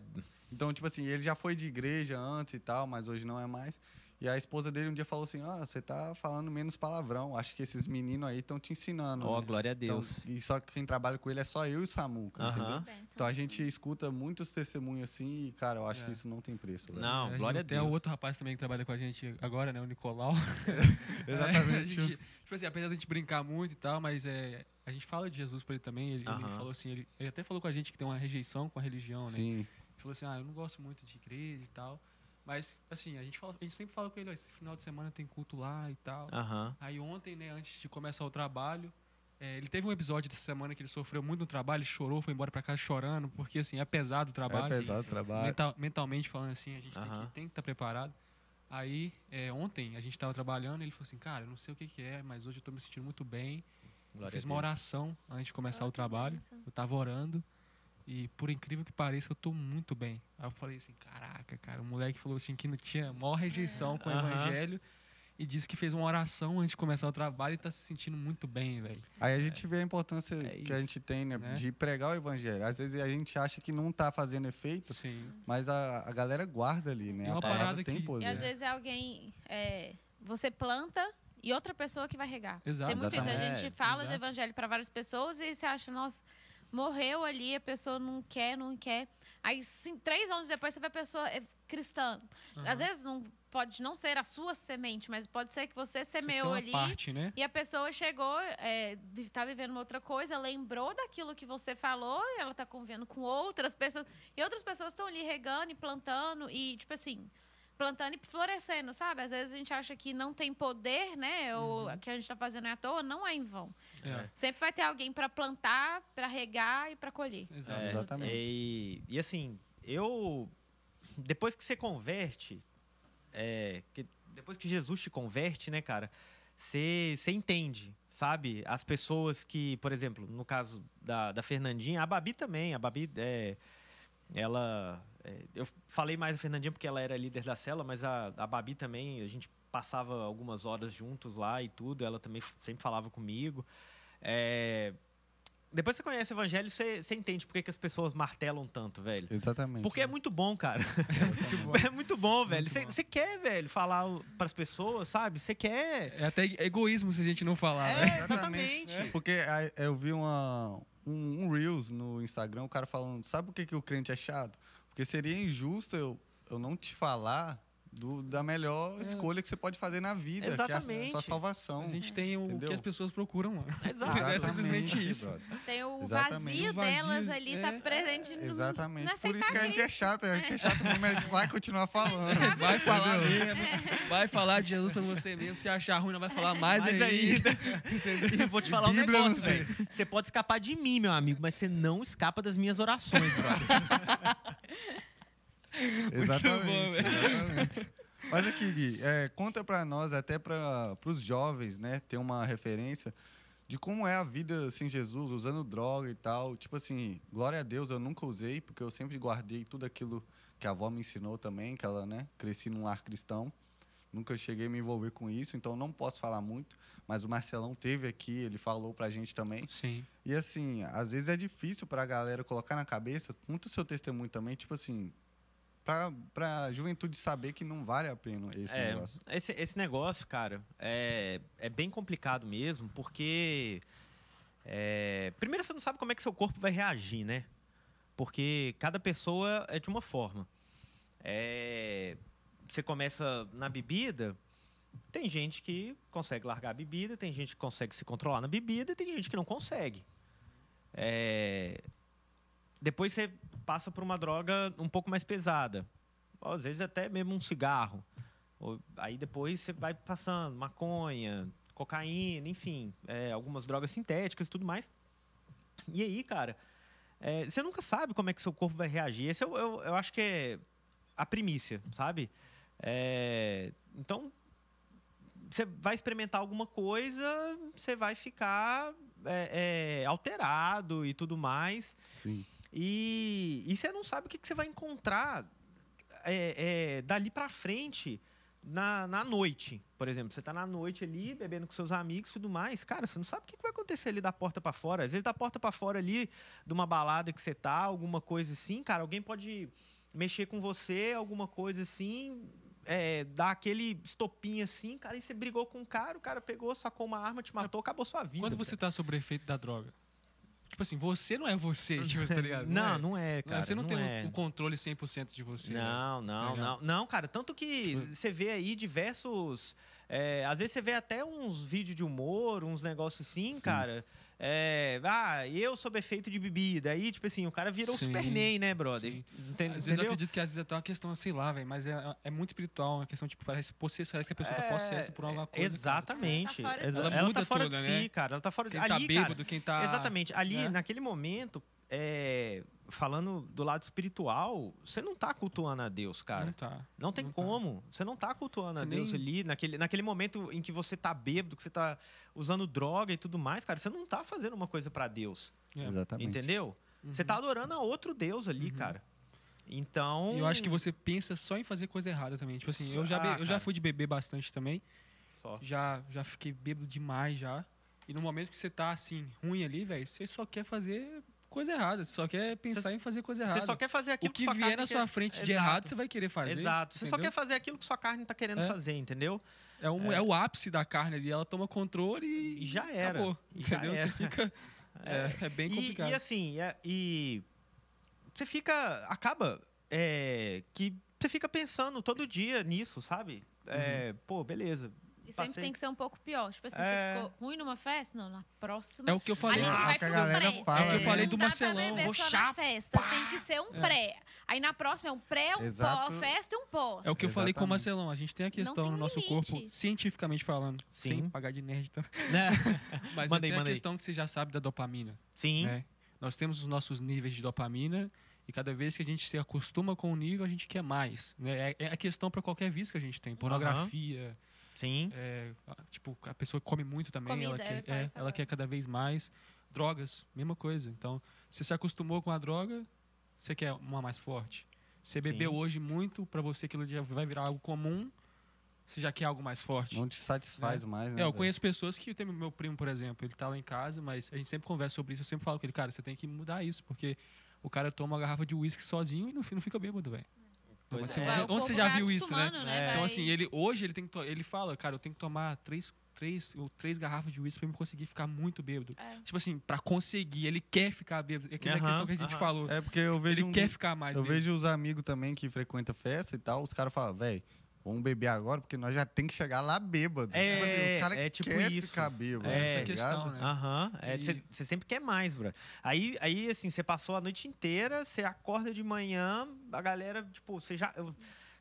Então, tipo assim, ele já foi de igreja antes e tal, mas hoje não é mais. E a esposa dele um dia falou assim: Ah, você tá falando menos palavrão. Acho que esses meninos aí estão te ensinando. ó, né?" glória a Então, Deus. e só que quem trabalha com ele é só eu e o Samuca, Aham. entendeu? Benção. Então a gente escuta muitos testemunhos assim e, cara, eu acho É. que isso não tem preço. velho. Não, glória a Tem Deus. o outro rapaz também que trabalha com a gente agora, né? O Nicolau. Exatamente. gente, tipo assim, apesar de a gente brincar muito e tal, mas é, a gente fala de Jesus pra ele também. Ele, ele Aham. falou assim, ele, ele até falou com a gente que tem uma rejeição com a religião, né? Sim. Ele falou assim, ah, eu não gosto muito de igreja e tal. Mas, assim, a gente, fala, a gente sempre fala com ele, ó, esse final de semana tem culto lá e tal. Aham. Aí ontem, né, antes de começar o trabalho, é, ele teve um episódio dessa semana que ele sofreu muito no trabalho, ele chorou, foi embora pra casa chorando, porque, assim, é pesado o trabalho. é pesado o trabalho. Mental- mentalmente falando assim, a gente tem que tem que estar preparado. Aí, é, ontem, a gente estava trabalhando, ele falou assim, cara, eu não sei o que, que é, mas hoje eu tô me sentindo muito bem. Eu Glória fiz uma oração antes de começar Ah, o trabalho. Eu tava orando. E por incrível que pareça, eu tô muito bem. Aí eu falei assim, caraca, cara, o moleque falou assim que não tinha maior rejeição com o evangelho. E disse que fez uma oração antes de começar o trabalho e tá se sentindo muito bem, velho. Aí a gente vê a importância É que a gente tem, né, Né? de pregar o evangelho. Às vezes a gente acha que não tá fazendo efeito, Sim. mas a, a galera guarda ali, né? É a uma palavra parada tem que- poder. E às vezes é alguém. é, você planta e outra pessoa que vai regar. Exato. Tem muito isso. A Exatamente. gente fala do Exato. evangelho para várias pessoas e você acha, nossa, morreu ali, a pessoa não quer, não quer. Aí, sim, três anos depois, você vê a pessoa é cristã. Às vezes não pode não ser a sua semente, mas pode ser que você Você semeou uma ali. parte, né? E a pessoa chegou, é, vi- tá vivendo uma outra coisa, lembrou daquilo que você falou, e ela tá convivendo com outras pessoas. E outras pessoas estão ali regando e plantando, e, tipo assim, plantando e florescendo, sabe? Às vezes a gente acha que não tem poder, né? Ou Uhum. que a gente tá fazendo é à toa, não é em vão. É. Sempre vai ter alguém para plantar, para regar e para colher. Exato. É, Exatamente. E, e assim, eu. Depois que você converte, é, que- depois que Jesus te converte, né, cara, você você entende, sabe? As pessoas que, por exemplo, no caso da, da Fernandinha, a Babi também, a Babi, é, ela. É, eu falei mais da Fernandinha porque ela era líder da cela, mas a, a Babi também, a gente passava algumas horas juntos lá e tudo, ela também sempre falava comigo. É, depois que você conhece o evangelho, você, você entende por que, que as pessoas martelam tanto, velho. Exatamente. Porque é muito bom, cara. É muito bom, velho. Você você quer, velho, falar para as pessoas, sabe? Você quer. É até egoísmo se a gente não falar, É, né? exatamente. Porque a- eu vi uma, um, um Reels no Instagram, o cara falando, sabe por que, que o crente é chato? Porque seria injusto eu, eu não te falar do, da melhor escolha que você pode fazer na vida, que é a Exatamente. sua salvação. A gente tem o Entendeu? que as pessoas procuram. Exato. É simplesmente isso. brother. Tem o Exatamente. vazio O vazio, delas ali, tá é. presente no Exatamente. não Por isso que a gente é chato, a gente é chato mesmo, a gente vai continuar falando. Vai falar mesmo. Vai falar de Jesus pra você mesmo. Se achar ruim, não vai falar mais, Mais ainda. E vou te falar um Bíblia, negócio, velho. Você pode escapar de mim, meu amigo, mas você não escapa das minhas orações, brother. Exatamente, exatamente. Mas aqui, Gui, é, conta pra nós, até para os jovens, né, ter uma referência de como é a vida sem Jesus, usando droga e tal. Tipo assim, glória a Deus, eu nunca usei, porque eu sempre guardei tudo aquilo que a avó me ensinou também, que ela, né, cresci num lar cristão. Nunca cheguei a me envolver com isso, então não posso falar muito. Mas o Marcelão teve aqui, ele falou pra gente também. Sim. E assim, às vezes é difícil pra galera colocar na cabeça, conta o seu testemunho também, tipo assim, pra, pra juventude saber que não vale a pena esse É, negócio. esse, esse negócio, cara, é, é bem complicado mesmo, porque. é, primeiro, você não sabe como é que seu corpo vai reagir, né? Porque cada pessoa é de uma forma. É, você começa na bebida, tem gente que consegue largar a bebida, tem gente que consegue se controlar na bebida e tem gente que não consegue. É, depois você passa por uma droga um pouco mais pesada. Às vezes até mesmo um cigarro. Ou- Aí depois você vai passando maconha, cocaína, enfim, é, algumas drogas sintéticas e tudo mais. E aí, cara, é, você nunca sabe como é que seu corpo vai reagir. Esse eu, eu, eu acho que é a primícia, sabe? É, então, você vai experimentar alguma coisa, você vai ficar é, é, alterado e tudo mais. Sim. E, e você não sabe o que, que você vai encontrar é, é, dali pra frente na, na noite. Por exemplo, você tá na noite ali, bebendo com seus amigos e tudo mais. Cara, você não sabe o que, vai acontecer ali da porta pra fora. Às vezes, da porta pra fora ali, de uma balada que você tá, alguma coisa assim, cara, alguém pode mexer com você, alguma coisa assim. É, dar aquele estopinho assim, cara, e você brigou com o cara, o cara pegou, sacou uma arma, te matou, acabou sua vida. Quando você tá sob o efeito da droga. Tipo assim, você não é você, tipo, tá ligado? Não, é. não é, Não cara. é, Você não, tem é. o controle 100% de você. né? Não, não, Tá não. Não, cara, tanto que você vê aí diversos. é, às vezes você vê até uns vídeos de humor, uns negócios assim, cara. É, ah, eu sob efeito de bebida. Aí, tipo assim, o cara virou o Sim, Superman, né, brother? sim. Às vezes eu acredito que às vezes é até uma questão, sei lá, velho, mas é, é muito espiritual, uma questão, tipo, parece, possessa, parece que a pessoa tá possessa por alguma coisa. cara. Exatamente. Ela tá fora de Exa- si. ela, Ela tá fora de né? si, cara. Ela tá fora de Quem ali, tá cara, bêbado, quem tá. Exatamente. Ali, né? naquele momento, é, falando do lado espiritual, você não tá cultuando a Deus, cara. Não tá. Não tem Não tá. como. Você não tá cultuando a Você Deus nem- ali, naquele, naquele momento em que você tá bêbado, que você tá usando droga e tudo mais, cara, você não tá fazendo uma coisa pra Deus. É. Exatamente. Entendeu? Você tá adorando a outro Deus ali, cara. Então. Eu acho que você pensa só em fazer coisa errada também. Tipo assim, eu já, Ah, eu já fui de beber bastante também. Só. Já, já fiquei bêbado demais já. E no momento que você tá assim, ruim ali, velho, você só quer fazer coisa errada. Você só quer pensar em fazer coisa errada. Você só quer fazer O aquilo que sua vier na quer- sua frente de Exato. errado, você vai querer fazer. Exato. Você só quer fazer aquilo que sua carne tá querendo É. fazer, entendeu? É, um, é. o ápice da carne ali. Ela toma controle e, E já era. Acabou, E já entendeu? era. Você fica. É, é bem E- complicado. E, assim, é- e você fica. Acaba é, que você fica pensando todo dia nisso, sabe? É, Pô, beleza. E sempre Passei. tem que ser um pouco pior. Tipo assim, É. você ficou ruim numa festa? Não, na próxima. É o que eu A falei. gente Ah, vai a pro galera pré. fala, É o que eu né? falei do Não dá pra Marcelão. beber Vou só na festa. Tem que ser um pré. Aí na próxima é um pré, um Exato. pós-festa e um pós. É o que eu falei com o Exatamente. Marcelão. A gente tem a questão tem no nosso limite. corpo, cientificamente falando, Sim. sem pagar de nerd, tá? Né? Mas Manda aí, tem a manda aí. questão que você já sabe da dopamina. Sim. né? Nós temos os nossos níveis de dopamina e cada vez que a gente se acostuma com o nível, a gente quer mais. Né? É, é a questão para qualquer vício que a gente tem. Pornografia, Sim. é, tipo, a pessoa que come muito também, Comida, ela, eu quer, é, ela quer cada vez mais. Drogas, mesma coisa. Então, você se acostumou com a droga, você quer uma mais forte. Você bebeu Sim. hoje muito, para você aquilo já vai virar algo comum, você já quer algo mais forte. Não te satisfaz mais, né? É, eu conheço pessoas que tem meu primo, por exemplo, ele tá lá em casa, mas a gente sempre conversa sobre isso. Eu sempre falo com ele, cara, você tem que mudar isso, porque o cara toma uma garrafa de uísque sozinho e não, fi- não fica bêbado, velho. Então, assim, é. Vai, o onde você já viu isso, né? acostumando, É. Então, assim, ele hoje ele tem que ele fala, cara, eu tenho que tomar três, três, ou três garrafas de uísque pra me conseguir ficar muito bêbado. É. Tipo assim, pra conseguir, ele quer ficar bêbado. É aquela questão que a gente falou. É porque eu vejo ele um- quer ficar mais Eu bêbado. vejo os amigos também que frequentam festa e tal, os caras falam, velho, vamos beber agora, porque nós já tem que chegar lá bêbado. É, tipo assim, os caras é tipo querem isso. ficar bêbado. É, Essa é a tá questão, ligado? né? Aham. É, Você você sempre quer mais, bro. Aí, aí, assim, você passou a noite inteira, você acorda de manhã, a galera, tipo, você já. eu-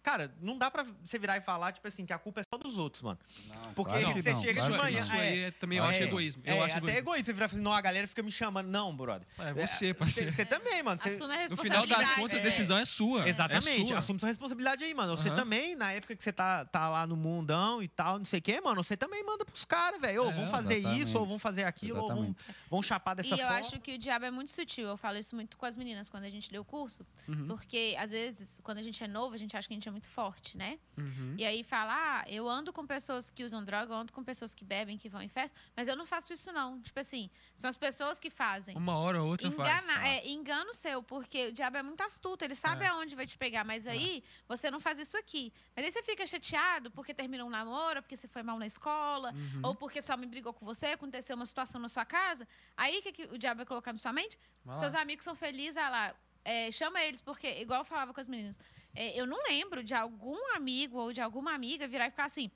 Cara, não dá pra você virar e falar, tipo assim, que a culpa é só dos outros, mano. Não, Porque claro você não, chega claro de manhã. Isso aí é também, eu É, acho egoísmo. Eu é, acho até egoísmo. egoísmo. Você virar e falar assim, não, a galera fica me chamando. Não, brother. É você, parceiro. Você também, mano. Você, Assume a No final das responsabilidade. contas, a É. decisão é sua. Exatamente. É sua. Assume sua responsabilidade aí, mano. Você Aham. também, na época que você tá, tá lá no mundão e tal, não sei o quê, mano, você também manda pros caras, velho. Ou É, vão fazer exatamente. isso, ou vão fazer aquilo, ou vão, Exatamente. vão chapar dessa E eu forma. acho que o diabo é muito sutil. Eu falo isso muito com as meninas quando a gente deu o curso. Uhum. Porque, às vezes, quando a gente é novo, a gente acha que a gente é muito forte, né? Uhum. E aí fala, ah, eu ando com pessoas que usam droga, eu ando com pessoas que bebem, que vão em festa, mas eu não faço isso, não. Tipo assim, são as pessoas que fazem. Uma hora ou outra faz. Engana, é, engano seu, porque o diabo é muito astuto, ele sabe É. aonde vai te pegar, mas aí você não faz isso aqui. Mas aí você fica chateado porque terminou um namoro, porque você foi mal na escola, Uhum. ou porque sua mãe brigou com você, aconteceu uma situação na sua casa. Aí o que, que o diabo vai colocar na sua mente? Seus amigos são felizes, ah lá, é, chama eles, porque, igual eu falava com as meninas, é, eu não lembro de algum amigo ou de alguma amiga virar e ficar assim.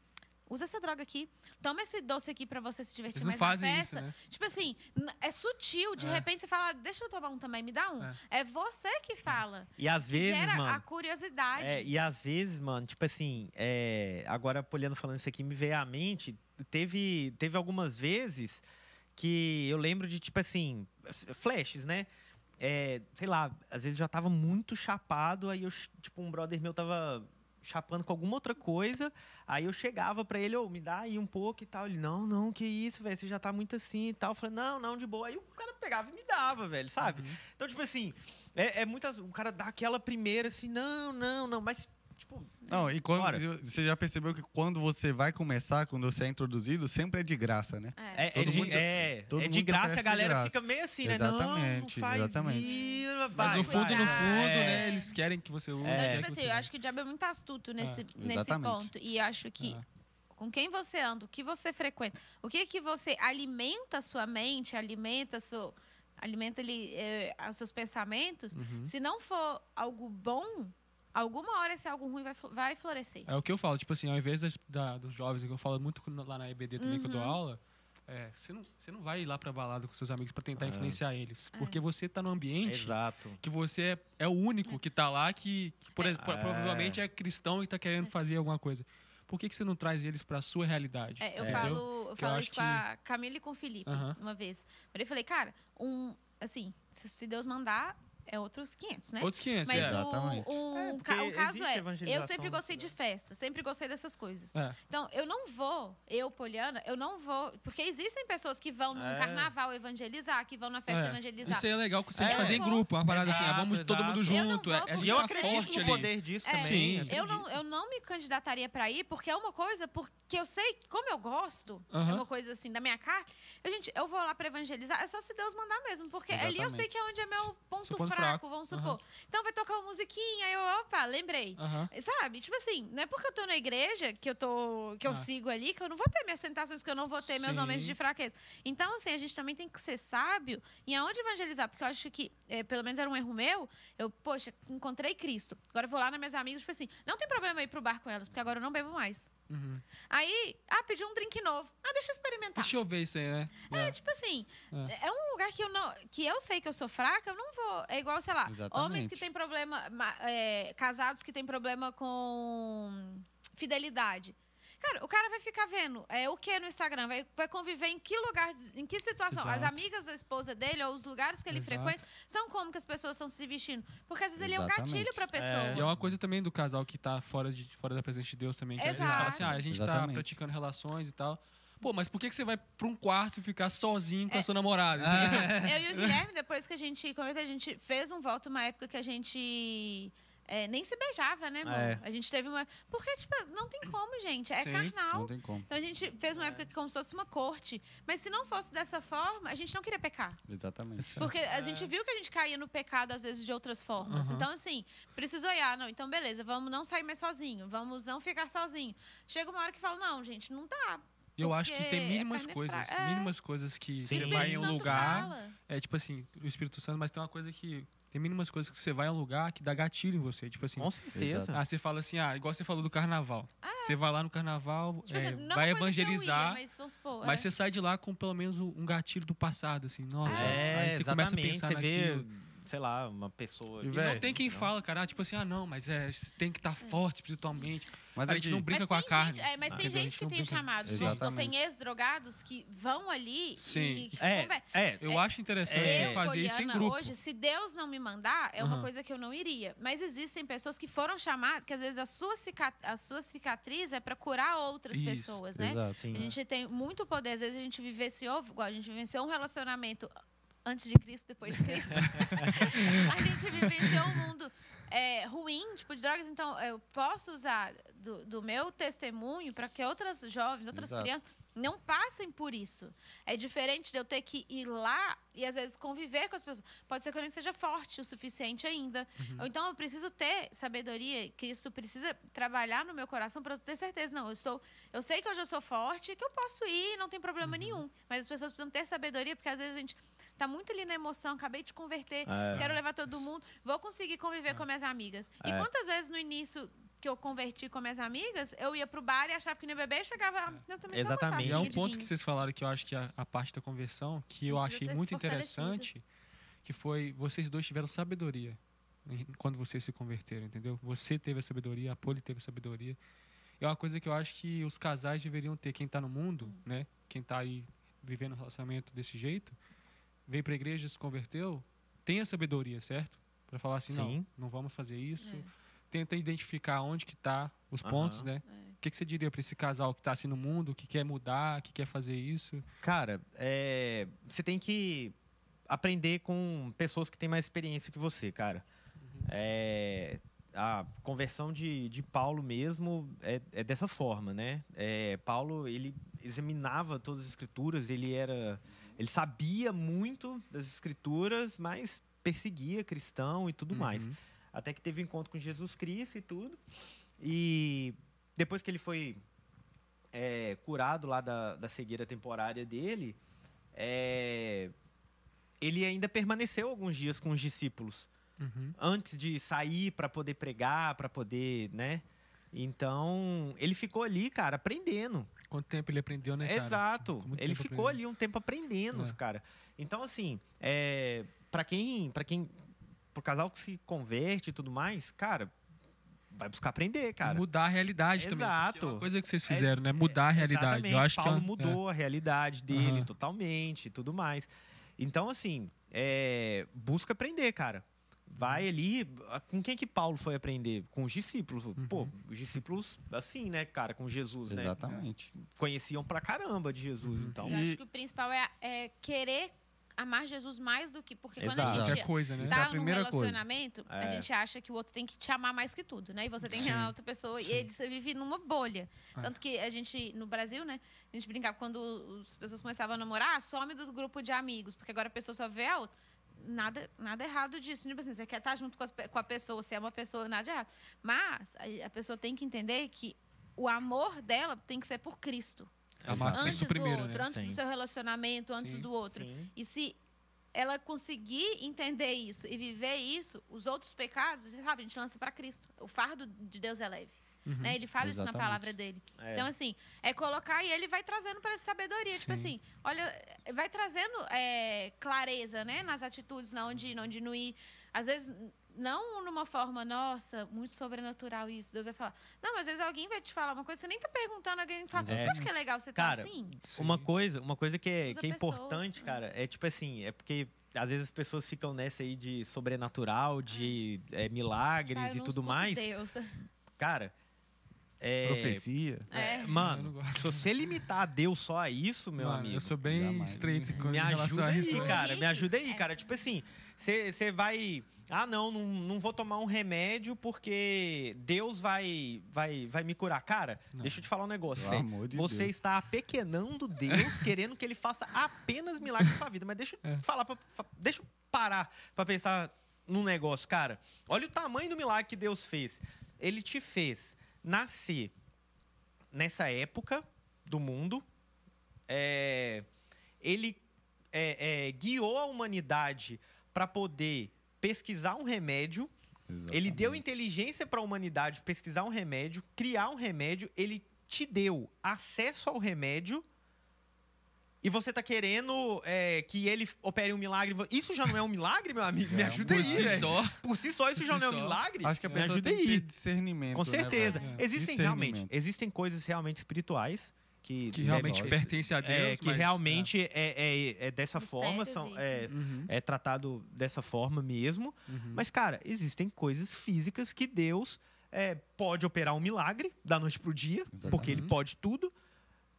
Usa essa droga aqui. Toma esse doce aqui pra você se divertir Eles não mais na fazem festa. isso, né? Tipo assim, é sutil. De É. repente você fala, deixa eu tomar um também, me dá um. É. É, você que fala. E às Que vezes, gera a mano. curiosidade. É, e às vezes, mano, tipo assim, é, agora Poliano falando isso aqui me veio à mente. Teve, teve algumas vezes que eu lembro de, tipo assim, flashes, né? É, sei lá, às vezes já tava muito chapado, aí eu, tipo, um brother meu tava chapando com alguma outra coisa, aí eu chegava pra ele, ô, me dá aí um pouco e tal. Ele, não, não, que isso, velho, você já tá muito assim e tal. Eu falei, não, não, de boa. Aí o cara pegava e me dava, velho, sabe? Então, tipo assim, é, é muitas. O cara dá aquela primeira assim, não, não, não, mas, tipo. Não, e quando, Bora. você já percebeu que quando você vai começar, quando você é introduzido, sempre é de graça, né? É. É, é de, mundo- é, todo é de graça, a galera graça. fica meio assim, né? Não, não Exatamente, faz exatamente. isso, Mas no fundo, no fundo, É. né? Eles querem que você use. Então, É. tipo assim, você eu acho que o diabo é muito astuto nesse, nesse exatamente. ponto. E acho que É. com quem você anda, o que você frequenta, o que que você alimenta a sua mente, alimenta seu, alimenta ali, eh, os seus pensamentos, Uhum. se não for algo bom, alguma hora esse algo ruim vai, vai florescer. É o que eu falo, tipo assim, ao invés das- da- dos jovens, que eu falo muito lá na EBD também que eu dou Uhum. aula, é, você, não, você não vai ir lá pra balada com seus amigos pra tentar É. influenciar eles. É. Porque você tá no ambiente Exato. que você é, é o único que tá lá que, que por É. provavelmente é cristão e tá querendo fazer alguma coisa. Por que, que você não traz eles pra sua realidade? É, eu falo, eu Que eu falo acho isso com a Camila e com o Felipe Aham. uma vez. Eu falei, cara, um, assim, se Deus mandar, é outros 500, né? Outros 500, Mas é. Exatamente. o, um, É, o caso é, eu sempre gostei de festa, sempre gostei dessas coisas. É. Então, eu não vou, eu, Poliana, eu não vou. Porque existem pessoas que vão num É. carnaval evangelizar, que vão na festa É. evangelizar. Isso aí é legal que se a gente É. fazer em grupo, uma parada assim, ah, Exato, vamos todo mundo exato. Eu não junto, é, a porque gente eu tá acredito forte no ali. poder disso É, também. Sim. Eu não, eu não me candidataria pra ir, porque é uma coisa, porque eu sei, como eu gosto, é Aham. uma coisa assim, da minha cara. Eu, gente, eu vou lá pra evangelizar, é só se Deus mandar mesmo, porque ali eu Exatamente. sei que é onde é meu ponto fraco, fraco. vamos supor. Então vai tocar uma musiquinha, aí eu, opa, lembrei. Aham. Sabe? Tipo assim, não é porque eu tô na igreja que eu tô que eu Ah. sigo ali que eu não vou ter minhas tentações, que eu não vou ter meus Sim. momentos de fraqueza. Então, assim, a gente também tem que ser sábio em aonde evangelizar, porque eu acho que, eh, pelo menos era um erro meu, eu, poxa, encontrei Cristo. Agora eu vou lá nas minhas amigas, tipo assim, não tem problema ir pro bar com elas, porque agora eu não bebo mais. Uhum. Aí, ah, pedi um drink novo. Ah, deixa eu experimentar. Deixa eu ver isso aí, né? É, tipo assim, é. um lugar que eu não. que eu sei que eu sou fraca, eu não vou. É igual, sei lá, Exatamente. homens que têm problema. ma- é, casados que têm problema com fidelidade. Cara, o cara vai ficar vendo é, o que no Instagram? Vai, vai conviver em que lugar, em que situação? As Exato. amigas da esposa dele ou os lugares que ele Exato. frequenta são como que as pessoas estão se vestindo. Porque às vezes ele é um Exatamente. gatilho pra pessoa. E é uma coisa também do casal que tá fora, de, fora da presença de Deus também. Que às vezes Exato. fala assim, ah, a gente tá Exatamente. praticando relações e tal. Pô, mas por que, que você vai pra um quarto e ficar sozinho É. com a sua namorada? Eu e o Guilherme, depois que a gente comentou, a gente fez um voto uma época que a gente é, nem se beijava, né, amor? É. A gente teve uma. Porque, tipo, não tem como, gente. É Sim, carnal. Não tem como. Então a gente fez uma época que como se fosse uma corte. Mas se não fosse dessa forma, a gente não queria pecar. Exatamente. Porque a gente viu que a gente caía no pecado, às vezes, de outras formas. Uhum. Então, assim, precisa olhar. Não, então, beleza, vamos não sair mais sozinho. Vamos não ficar sozinho. Chega uma hora que fala, não, gente, não dá. Eu acho que tem mínimas é coisas. É. mínimas coisas que você vai em um lugar. fala. É tipo assim, o Espírito Santo, mas tem uma coisa que. Tem mínimas coisas que você vai em um lugar que dá gatilho em você. Tipo assim, Com certeza. Ah, você fala assim, ah, igual você falou do carnaval. Você vai lá no carnaval, Tipo é, assim, vai é que eu ia, evangelizar. mas vamos supor. Mas é. você sai de lá com pelo menos um gatilho do passado, assim, nossa. É, aí você começa a exatamente. pensar Você vê, naquilo. Sei lá, uma pessoa. E E Véi, não tem quem fala, cara, ah, tipo assim, ah, não, mas é, tem que estar forte espiritualmente. Mas a gente não brinca mas com a tem carne. Gente, é, mas tem entendeu? A gente que não tem o chamado. Supor, Exatamente. tem ex-drogados que vão ali Sim. e É, conver- é. Eu acho interessante É. Eu, fazer isso em grupo. hoje, se Deus não me mandar, é uma Aham. coisa que eu não iria. Mas existem pessoas que foram chamadas, que às vezes a sua, cica- a sua cicatriz é para curar outras Isso, pessoas, né? Exato. Sim. A gente tem muito poder. Às vezes a gente vivenciou, igual a gente vivenciou um relacionamento antes de Cristo, depois de Cristo. a gente vivenciou um mundo é, ruim, tipo, de drogas. Então, eu posso usar do, do meu testemunho para que outras jovens, outras Exato. crianças não passem por isso. É diferente de eu ter que ir lá e, às vezes, conviver com as pessoas. Pode ser que eu nem seja forte o suficiente ainda. Ou então, eu preciso ter sabedoria. Cristo precisa trabalhar no meu coração para eu ter certeza. Não, eu estou... Eu sei que hoje eu sou forte, que eu posso ir, não tem problema nenhum. Mas as pessoas precisam ter sabedoria, porque, às vezes, a gente... Tá muito ali na emoção, acabei de converter, É. quero levar todo mundo, vou conseguir conviver com minhas amigas. E É. quantas vezes no início que eu converti com minhas amigas, eu ia pro bar e achava que não ia beber e chegava. "Ah, Eu também Exatamente. É um de ponto vinho." que vocês falaram que eu acho que a, a parte da conversão, que eu Precisa achei muito interessante, que foi vocês dois tiveram sabedoria quando vocês se converteram, entendeu? Você teve a sabedoria, a Poli teve a sabedoria. É uma coisa que eu acho que os casais deveriam ter. Quem está no mundo, né? Quem está aí vivendo um relacionamento desse jeito, veio para a igreja, se converteu, tem a sabedoria, certo? Para falar assim, não, Sim. não vamos fazer isso. É. Tenta identificar onde que tá os Aham. pontos, né? É. O que, que você diria para esse casal que está assim no mundo, que quer mudar, que quer fazer isso? Cara, é, você tem que aprender com pessoas que têm mais experiência que você, cara. É, a conversão de, de Paulo mesmo é, é dessa forma, né? É, Paulo, ele examinava todas as escrituras, ele era... Ele sabia muito das escrituras, mas perseguia cristão e tudo mais. Uhum. Até que teve um encontro com Jesus Cristo e tudo. E depois que ele foi é, curado lá da, da cegueira temporária dele, é, ele ainda permaneceu alguns dias com os discípulos Uhum. antes de sair para poder pregar, para poder, né? Então, ele ficou ali, cara, aprendendo. Quanto tempo ele aprendeu, né, cara? Exato. Ele ficou ali um tempo aprendendo, É. cara. Então, assim, é, para quem, para quem, pro casal que se converte e tudo mais, cara, vai buscar aprender, cara. Mudar a realidade também. Exato. porque É uma coisa que vocês É, fizeram, né? Mudar a realidade. Exatamente. Eu acho Paulo que é, mudou a realidade dele Aham. totalmente e tudo mais. Então, assim, é, busca aprender, cara. Vai ali. Com quem que Paulo foi aprender? Com os discípulos. Uhum. Pô, os discípulos, assim, né, cara, com Jesus, né? Exatamente. Conheciam pra caramba de Jesus. Uhum. Então, Eu E- acho que o principal é, é querer amar Jesus mais do que. Porque quando Exato. a gente Qualquer coisa, né? Isso é a tá num relacionamento, a É. gente acha que o outro tem que te amar mais que tudo, né? E você tem que Sim, amar outra pessoa. E aí você vive numa bolha. É. Tanto que a gente, no Brasil, né? A gente brincava quando as pessoas começavam a namorar, some do grupo de amigos, porque agora a pessoa só vê a outra. Nada, nada errado disso. Tipo assim, você quer estar junto com, as com a pessoa, você é uma pessoa, nada de errado. Mas a, a pessoa tem que entender que o amor dela tem que ser por Cristo. Amar Exato. Antes Cristo primeiro, do outro, né? antes do Sim. seu relacionamento, antes Sim. do outro. Sim. E se ela conseguir entender isso e viver isso, os outros pecados, sabe, a gente lança para Cristo. O fardo de Deus é leve. Uhum. Né? Ele fala isso na Exatamente. palavra dele. É. Então, assim, é colocar e ele vai trazendo para essa sabedoria. Tipo Sim. assim, olha, vai trazendo é, clareza, né? Nas atitudes, na onde ir, na onde não ir. Às vezes, não numa forma, nossa, muito sobrenatural isso. Deus vai falar. Não, mas às vezes alguém vai te falar uma coisa, você nem tá perguntando, alguém fala, É. você acha que é legal você Cara, tá assim? Uma coisa, uma coisa que é, que é pessoas, importante, né? cara, é tipo assim, é porque às vezes as pessoas ficam nessa aí de sobrenatural, de é, milagres Ah, eu e tudo mais. Deus. Cara, é, Profecia. É. Não mano, se você limitar a Deus só a isso, meu Mano, amigo, eu sou bem jamais. estreito com me ajuda a aí, isso. cara, me ajuda aí, É. cara. Tipo assim, você vai, ah, não, não, não vou tomar um remédio porque Deus vai vai vai me curar, cara. Não. Deixa eu te falar um negócio, amor de Você Deus. está apequenando Deus, querendo que ele faça apenas milagres na sua vida. Mas deixa eu É. falar, pra, deixa eu parar pra pensar num negócio, cara. Olha o tamanho do milagre que Deus fez. Ele te fez nascer nessa época do mundo. É, ele é, é, guiou a humanidade para poder pesquisar um remédio. Ele deu Exatamente. inteligência para a humanidade pesquisar um remédio, criar um remédio. Ele te deu acesso ao remédio. E você tá querendo é, que ele opere um milagre. Isso já não é um milagre, meu amigo? Me é um ajuda aí. Por si só. Por si só, isso Por já si não é um só. milagre? Acho que a Me pessoa ajuda tem aí. discernimento. Com né, certeza. velho? existem realmente, existem coisas realmente espirituais que, Que realmente devem- pertence a Deus. é, que mas- realmente é, é, é dessa forma, Mistérios são, e- é, Uhum, é tratado dessa forma mesmo. uhum. Mas, cara, existem coisas físicas que Deus é, pode operar um milagre da noite pro dia, Exatamente. porque ele pode tudo.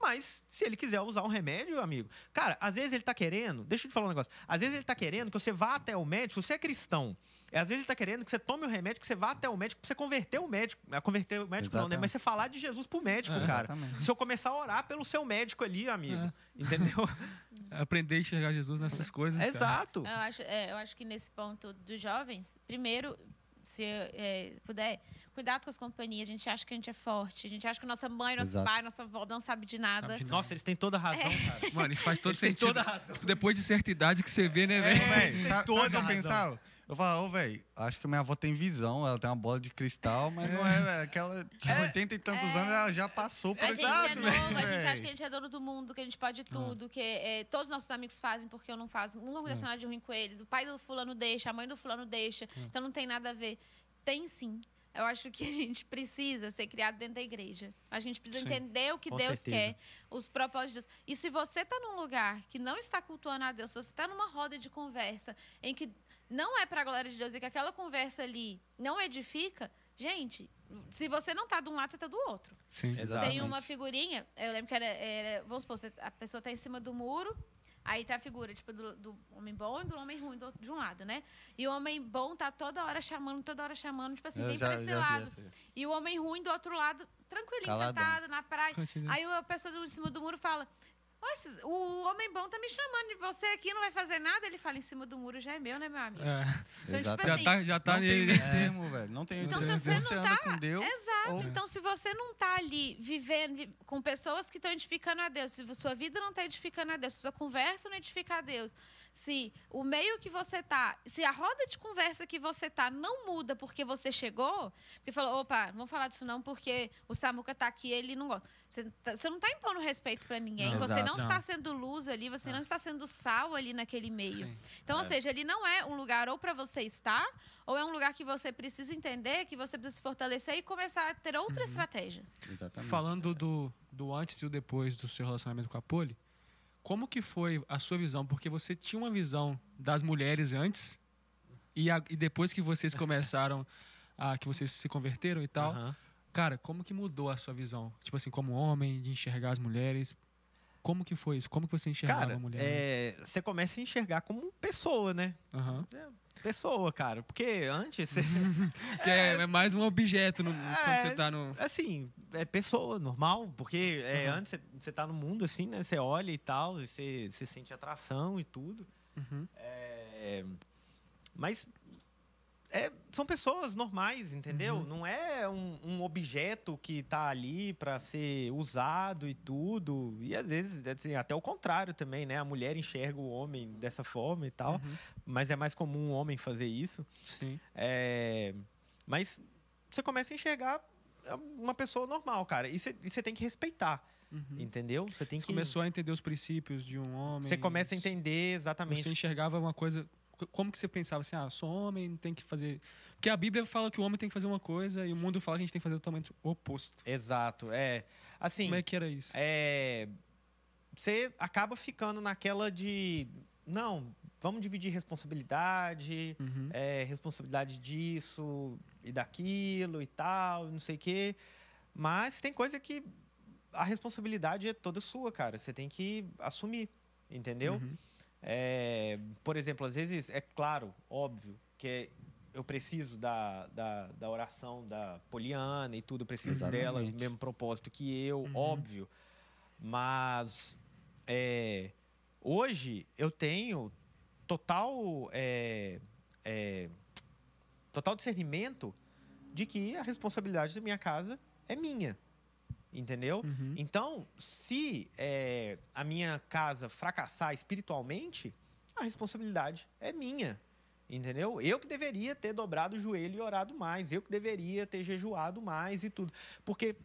Mas, se ele quiser usar um remédio, amigo. Cara, às vezes ele tá querendo. Deixa eu te falar um negócio. Às vezes ele tá querendo que você vá até o médico. Se você é cristão, é, às vezes ele tá querendo que você tome o remédio, que você vá até o médico pra você converter o médico. Converter o médico não, né? Exatamente. Mas você falar de Jesus pro médico, É. cara. Exatamente. Se eu começar a orar pelo seu médico ali, amigo. É. Entendeu? Aprender a enxergar Jesus nessas coisas. cara. Exato. Eu acho, é, eu acho que nesse ponto dos jovens, primeiro, se é, puder, cuidado com as companhias. A gente acha que a gente é forte. A gente acha que nossa mãe, nosso Exato. pai, nossa avó não sabe de nada. Sabe de Nossa, eles têm toda a razão, cara. Mano, e faz todo Eles sentido. toda a razão. Depois de certa idade que você vê, né, velho? Ô, véi, sabe, sabe toda o que eu pensava? Eu falava, ô, velho, acho que minha avó tem visão, ela tem uma bola de cristal, mas não é, velho. Aquela de 80 e tantos É. anos, ela já passou por A esse gente é novo, a véi. gente acha que a gente é dono do mundo, que a gente pode tudo, que é, todos os nossos amigos fazem porque eu não faço. Nunca aconteceu nada de ruim com eles. O pai do fulano deixa, a mãe do fulano deixa. Então não tem nada a ver. Tem sim. Eu acho que a gente precisa ser criado dentro da igreja. A gente precisa Sim. entender o que Deus certeza. quer, os propósitos de Deus. E se você está num lugar que não está cultuando a Deus, se você está numa roda de conversa em que não é para a glória de Deus e que aquela conversa ali não edifica, gente, se você não está de um lado, você está do outro. Sim. Exato. Tem uma figurinha, eu lembro que era, era vamos supor, a pessoa está em cima do muro, aí tá a figura, tipo, do, do homem bom e do homem ruim do, de um lado, né? E o homem bom tá toda hora chamando, toda hora chamando, tipo assim, Eu vem já- para esse lado. E o homem ruim do outro lado, tranquilinho, Caladão. sentado na praia. Continua. Aí a pessoa do, em cima do muro fala. "Ó, esses- O homem bom tá me chamando e você aqui não vai fazer nada. Ele fala, em cima do muro já é meu, né, meu amigo? É. Então, tipo Exatamente. Já assim, tá, já tá não tem nele. meio termo, velho. Não tem Então, se termo. você não tá- com Deus, Exato. ou- Então, se você não tá ali vivendo vi- com pessoas que estão edificando a Deus, se sua vida não está edificando a Deus, se sua conversa não edifica a Deus, se o meio que você tá, se a roda de conversa que você tá não muda porque você chegou, porque falou, opa, não vamos falar disso não porque o Samuca tá aqui, ele não gosta. Você, tá- você não está impondo respeito para ninguém, Não, você exato, não, não. está sendo luz ali, você não está sendo sal ali naquele meio. Sim. Então, ou seja, ele não é um lugar ou para você estar, ou é um lugar que você precisa entender, que você precisa se fortalecer e começar a ter outras estratégias. Exatamente. Falando do, do antes e o depois do seu relacionamento com a Poli, como que foi a sua visão? Porque você tinha uma visão das mulheres antes E, a- e depois que vocês começaram, a, que vocês se converteram e tal, Aham. cara, como que mudou a sua visão? Tipo assim, como homem, de enxergar as mulheres. Como que foi isso? Como que você enxergava Cara, a mulher? é, você começa a enxergar como pessoa, né? Aham. Pessoa, cara. Porque antes, você, Que é, é mais um objeto no- quando É. você tá no. assim, é pessoa, normal. Porque é, Uhum. antes você, você tá no mundo, assim, né? Você olha e tal, você, você sente atração e tudo. Uhum. É, mas é, são pessoas normais, entendeu? Uhum. Não é um, um objeto que tá ali para ser usado e tudo. E às vezes, assim, até o contrário também, né? A mulher enxerga o homem dessa forma e tal. Uhum. Mas é mais comum um homem fazer isso. Sim. É, mas você começa a enxergar uma pessoa normal, cara. E você, e você tem que respeitar, Uhum. entendeu? Você tem Você que. começou a entender os princípios de um homem. Você começa a entender exatamente. Você enxergava uma coisa. Co- Como que você pensava assim, ah, sou homem, tem que fazer. Porque a Bíblia fala que o homem tem que fazer uma coisa e o mundo fala que a gente tem que fazer totalmente o oposto. Exato. É. Assim. Como é que era isso? é, você acaba ficando naquela de não, vamos dividir responsabilidade, Uhum. é, responsabilidade disso e daquilo e tal, não sei o quê. Mas tem coisa que a responsabilidade é toda sua, cara. Você tem que assumir, entendeu? Uhum. É, por exemplo, às vezes, é claro, óbvio, que eu preciso da, da, da oração da Poliana e tudo, eu preciso dela, Exatamente. no mesmo propósito que eu, Uhum. óbvio. Mas é, hoje eu tenho total, é, é, total discernimento de que a responsabilidade da minha casa é minha. Entendeu? Uhum. Então, se é, a minha casa fracassar espiritualmente, a responsabilidade é minha. Entendeu? Eu que deveria ter dobrado o joelho e orado mais. Eu que deveria ter jejuado mais e tudo. Porque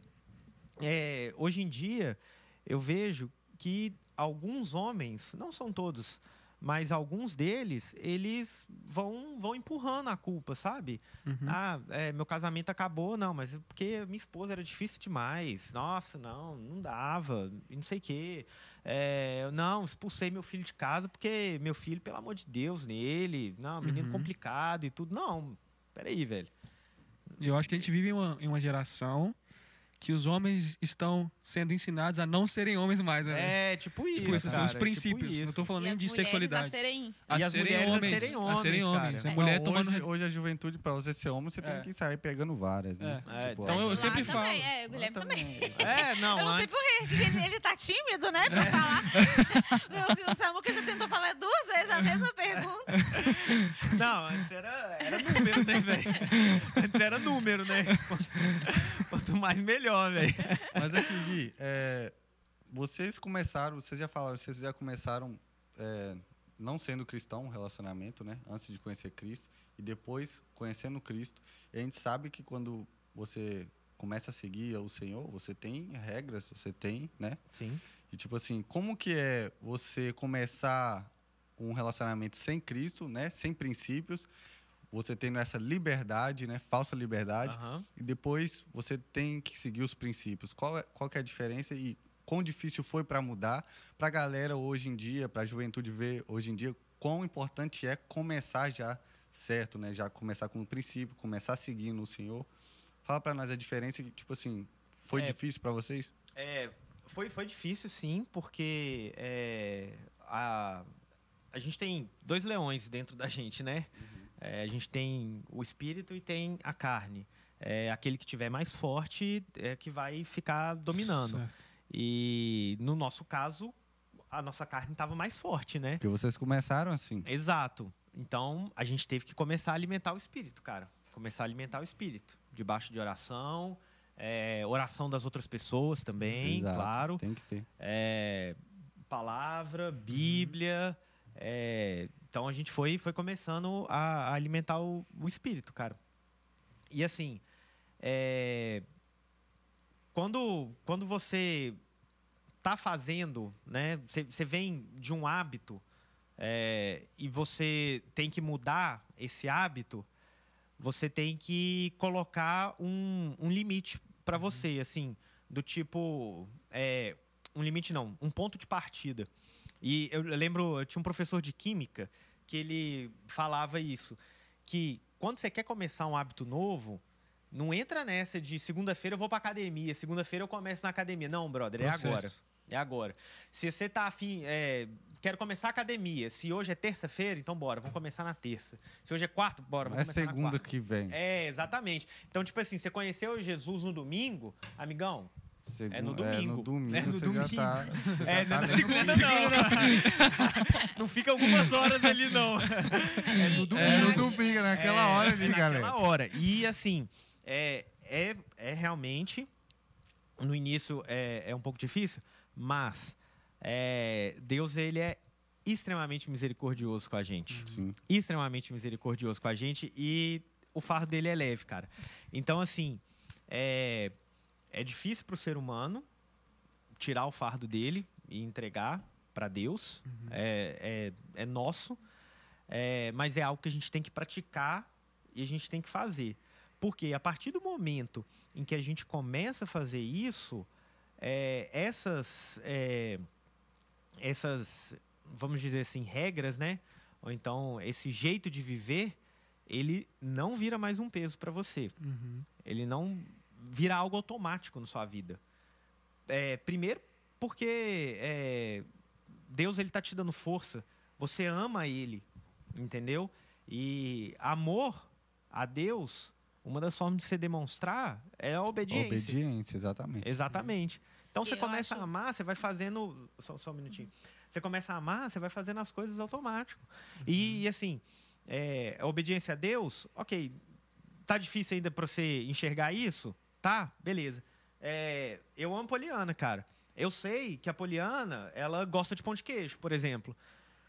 é, hoje em dia eu vejo que alguns homens, não são todos, mas alguns deles, eles vão, vão empurrando a culpa, sabe? Uhum. Ah, é, meu casamento acabou, não, mas é porque minha esposa era difícil demais. Nossa, não, não dava, não sei o quê. É, não, expulsei meu filho de casa porque meu filho, pelo amor de Deus, nele, não, menino Uhum. complicado e tudo. Não, peraí, velho. Eu acho que a gente vive em uma, em uma geração que os homens estão sendo ensinados a não serem homens mais, né? É, tipo isso. tipo, esses são os cara, tipo princípios. isso. não tô falando E nem as de sexualidade. a serem A E as serem mulheres a homens. serem A serem homens, homens. cara. A mulher Bom, tomando. hoje, hoje a juventude, pra você ser homem, você É. tem que sair pegando várias, né? É. É, Tipo, Então eu sempre também, falo. É, o Guilherme também. É, não, eu não sei antes- por quê, que ele, ele tá tímido, né, pra falar. o, Samuca já tentou falar duas vezes a mesma pergunta. Não, antes era, era número, né, velho? Antes era número, né? Quanto mais melhor, velho. Mas aqui, Gui, é, vocês começaram, vocês já falaram, vocês já começaram é, não sendo cristão, um relacionamento, né? Antes de conhecer Cristo. E depois conhecendo Cristo. E a gente sabe que quando você começa a seguir o Senhor, você tem regras, você tem, né? Sim. E tipo assim, como que é você começar um relacionamento sem Cristo, né? Sem princípios, você tendo essa liberdade, né? Falsa liberdade. Aham. E depois você tem que seguir os princípios. Qual é, qual que é a diferença e quão difícil foi para mudar para a galera hoje em dia, para a juventude ver hoje em dia quão importante é começar já certo, né? Já começar com o princípio, começar seguindo o Senhor. Fala para nós a diferença, que, tipo assim, foi É. difícil para vocês? É, foi, foi difícil, sim, porque é, a, a gente tem dois leões dentro da gente, né? É, a gente tem o espírito e tem a carne. É, aquele que tiver mais forte é que vai ficar dominando. Certo. E no nosso caso, a nossa carne estava mais forte, né? Porque vocês começaram assim. Exato. Então, a gente teve que começar a alimentar o espírito, cara. Começar a alimentar o espírito. Debaixo de oração, é, oração das outras pessoas também, Exato, claro. Tem que ter. É, palavra, Bíblia. é, então, a gente foi, foi começando a, a alimentar o, o espírito, cara. E assim, é, quando, quando você tá fazendo, né? Você, vem de um hábito é, e você tem que mudar esse hábito, você tem que colocar um, um limite para você, assim, do tipo, é, um limite não, um ponto de partida. E eu lembro, eu tinha um professor de química que ele falava isso, que quando você quer começar um hábito novo, não entra nessa de segunda-feira eu vou pra academia, segunda-feira eu começo na academia. Não, brother, é Processo. agora. É agora. Se você tá afim, é, quero começar a academia. Se hoje é terça-feira, então bora, vamos começar na terça. Se hoje é quarta, bora, vamos é começar na segunda quarta. que vem. É, exatamente. Então, tipo assim, você conheceu Jesus no domingo, amigão? Segun- É no domingo. É no domingo, É no você domingo. já tá. Você já É, tá não é lendo segunda não. não fica algumas horas ali, não. É no domingo. É no acho- domingo, naquela É, hora é ali, naquela galera. hora. E assim, é, é, é realmente. No início é, é um pouco difícil, mas é, Deus ele é extremamente misericordioso com a gente. Sim. Extremamente misericordioso com a gente e o fardo dele é leve, cara. Então, assim, é, é difícil para o ser humano tirar o fardo dele e entregar para Deus. É, é, é nosso, é, mas é algo que a gente tem que praticar e a gente tem que fazer. Porque a partir do momento em que a gente começa a fazer isso, é, essas, é, essas, vamos dizer assim, regras, né? Ou então esse jeito de viver, ele não vira mais um peso para você. Uhum. Ele não vira algo automático na sua vida. É, primeiro, porque é, Deus ele tá te dando força. Você ama Ele, entendeu? E amor a Deus, uma das formas de se demonstrar é a obediência. Obediência, exatamente. Exatamente. Então você começa acho- a amar, você vai fazendo. Só, só um minutinho. Você começa a amar, você vai fazendo as coisas automático. E, e, assim, é, a obediência a Deus, ok. Tá difícil ainda pra você enxergar isso? Tá, beleza. É, eu amo Poliana, cara. Eu sei que a Poliana, ela gosta de pão de queijo, por exemplo.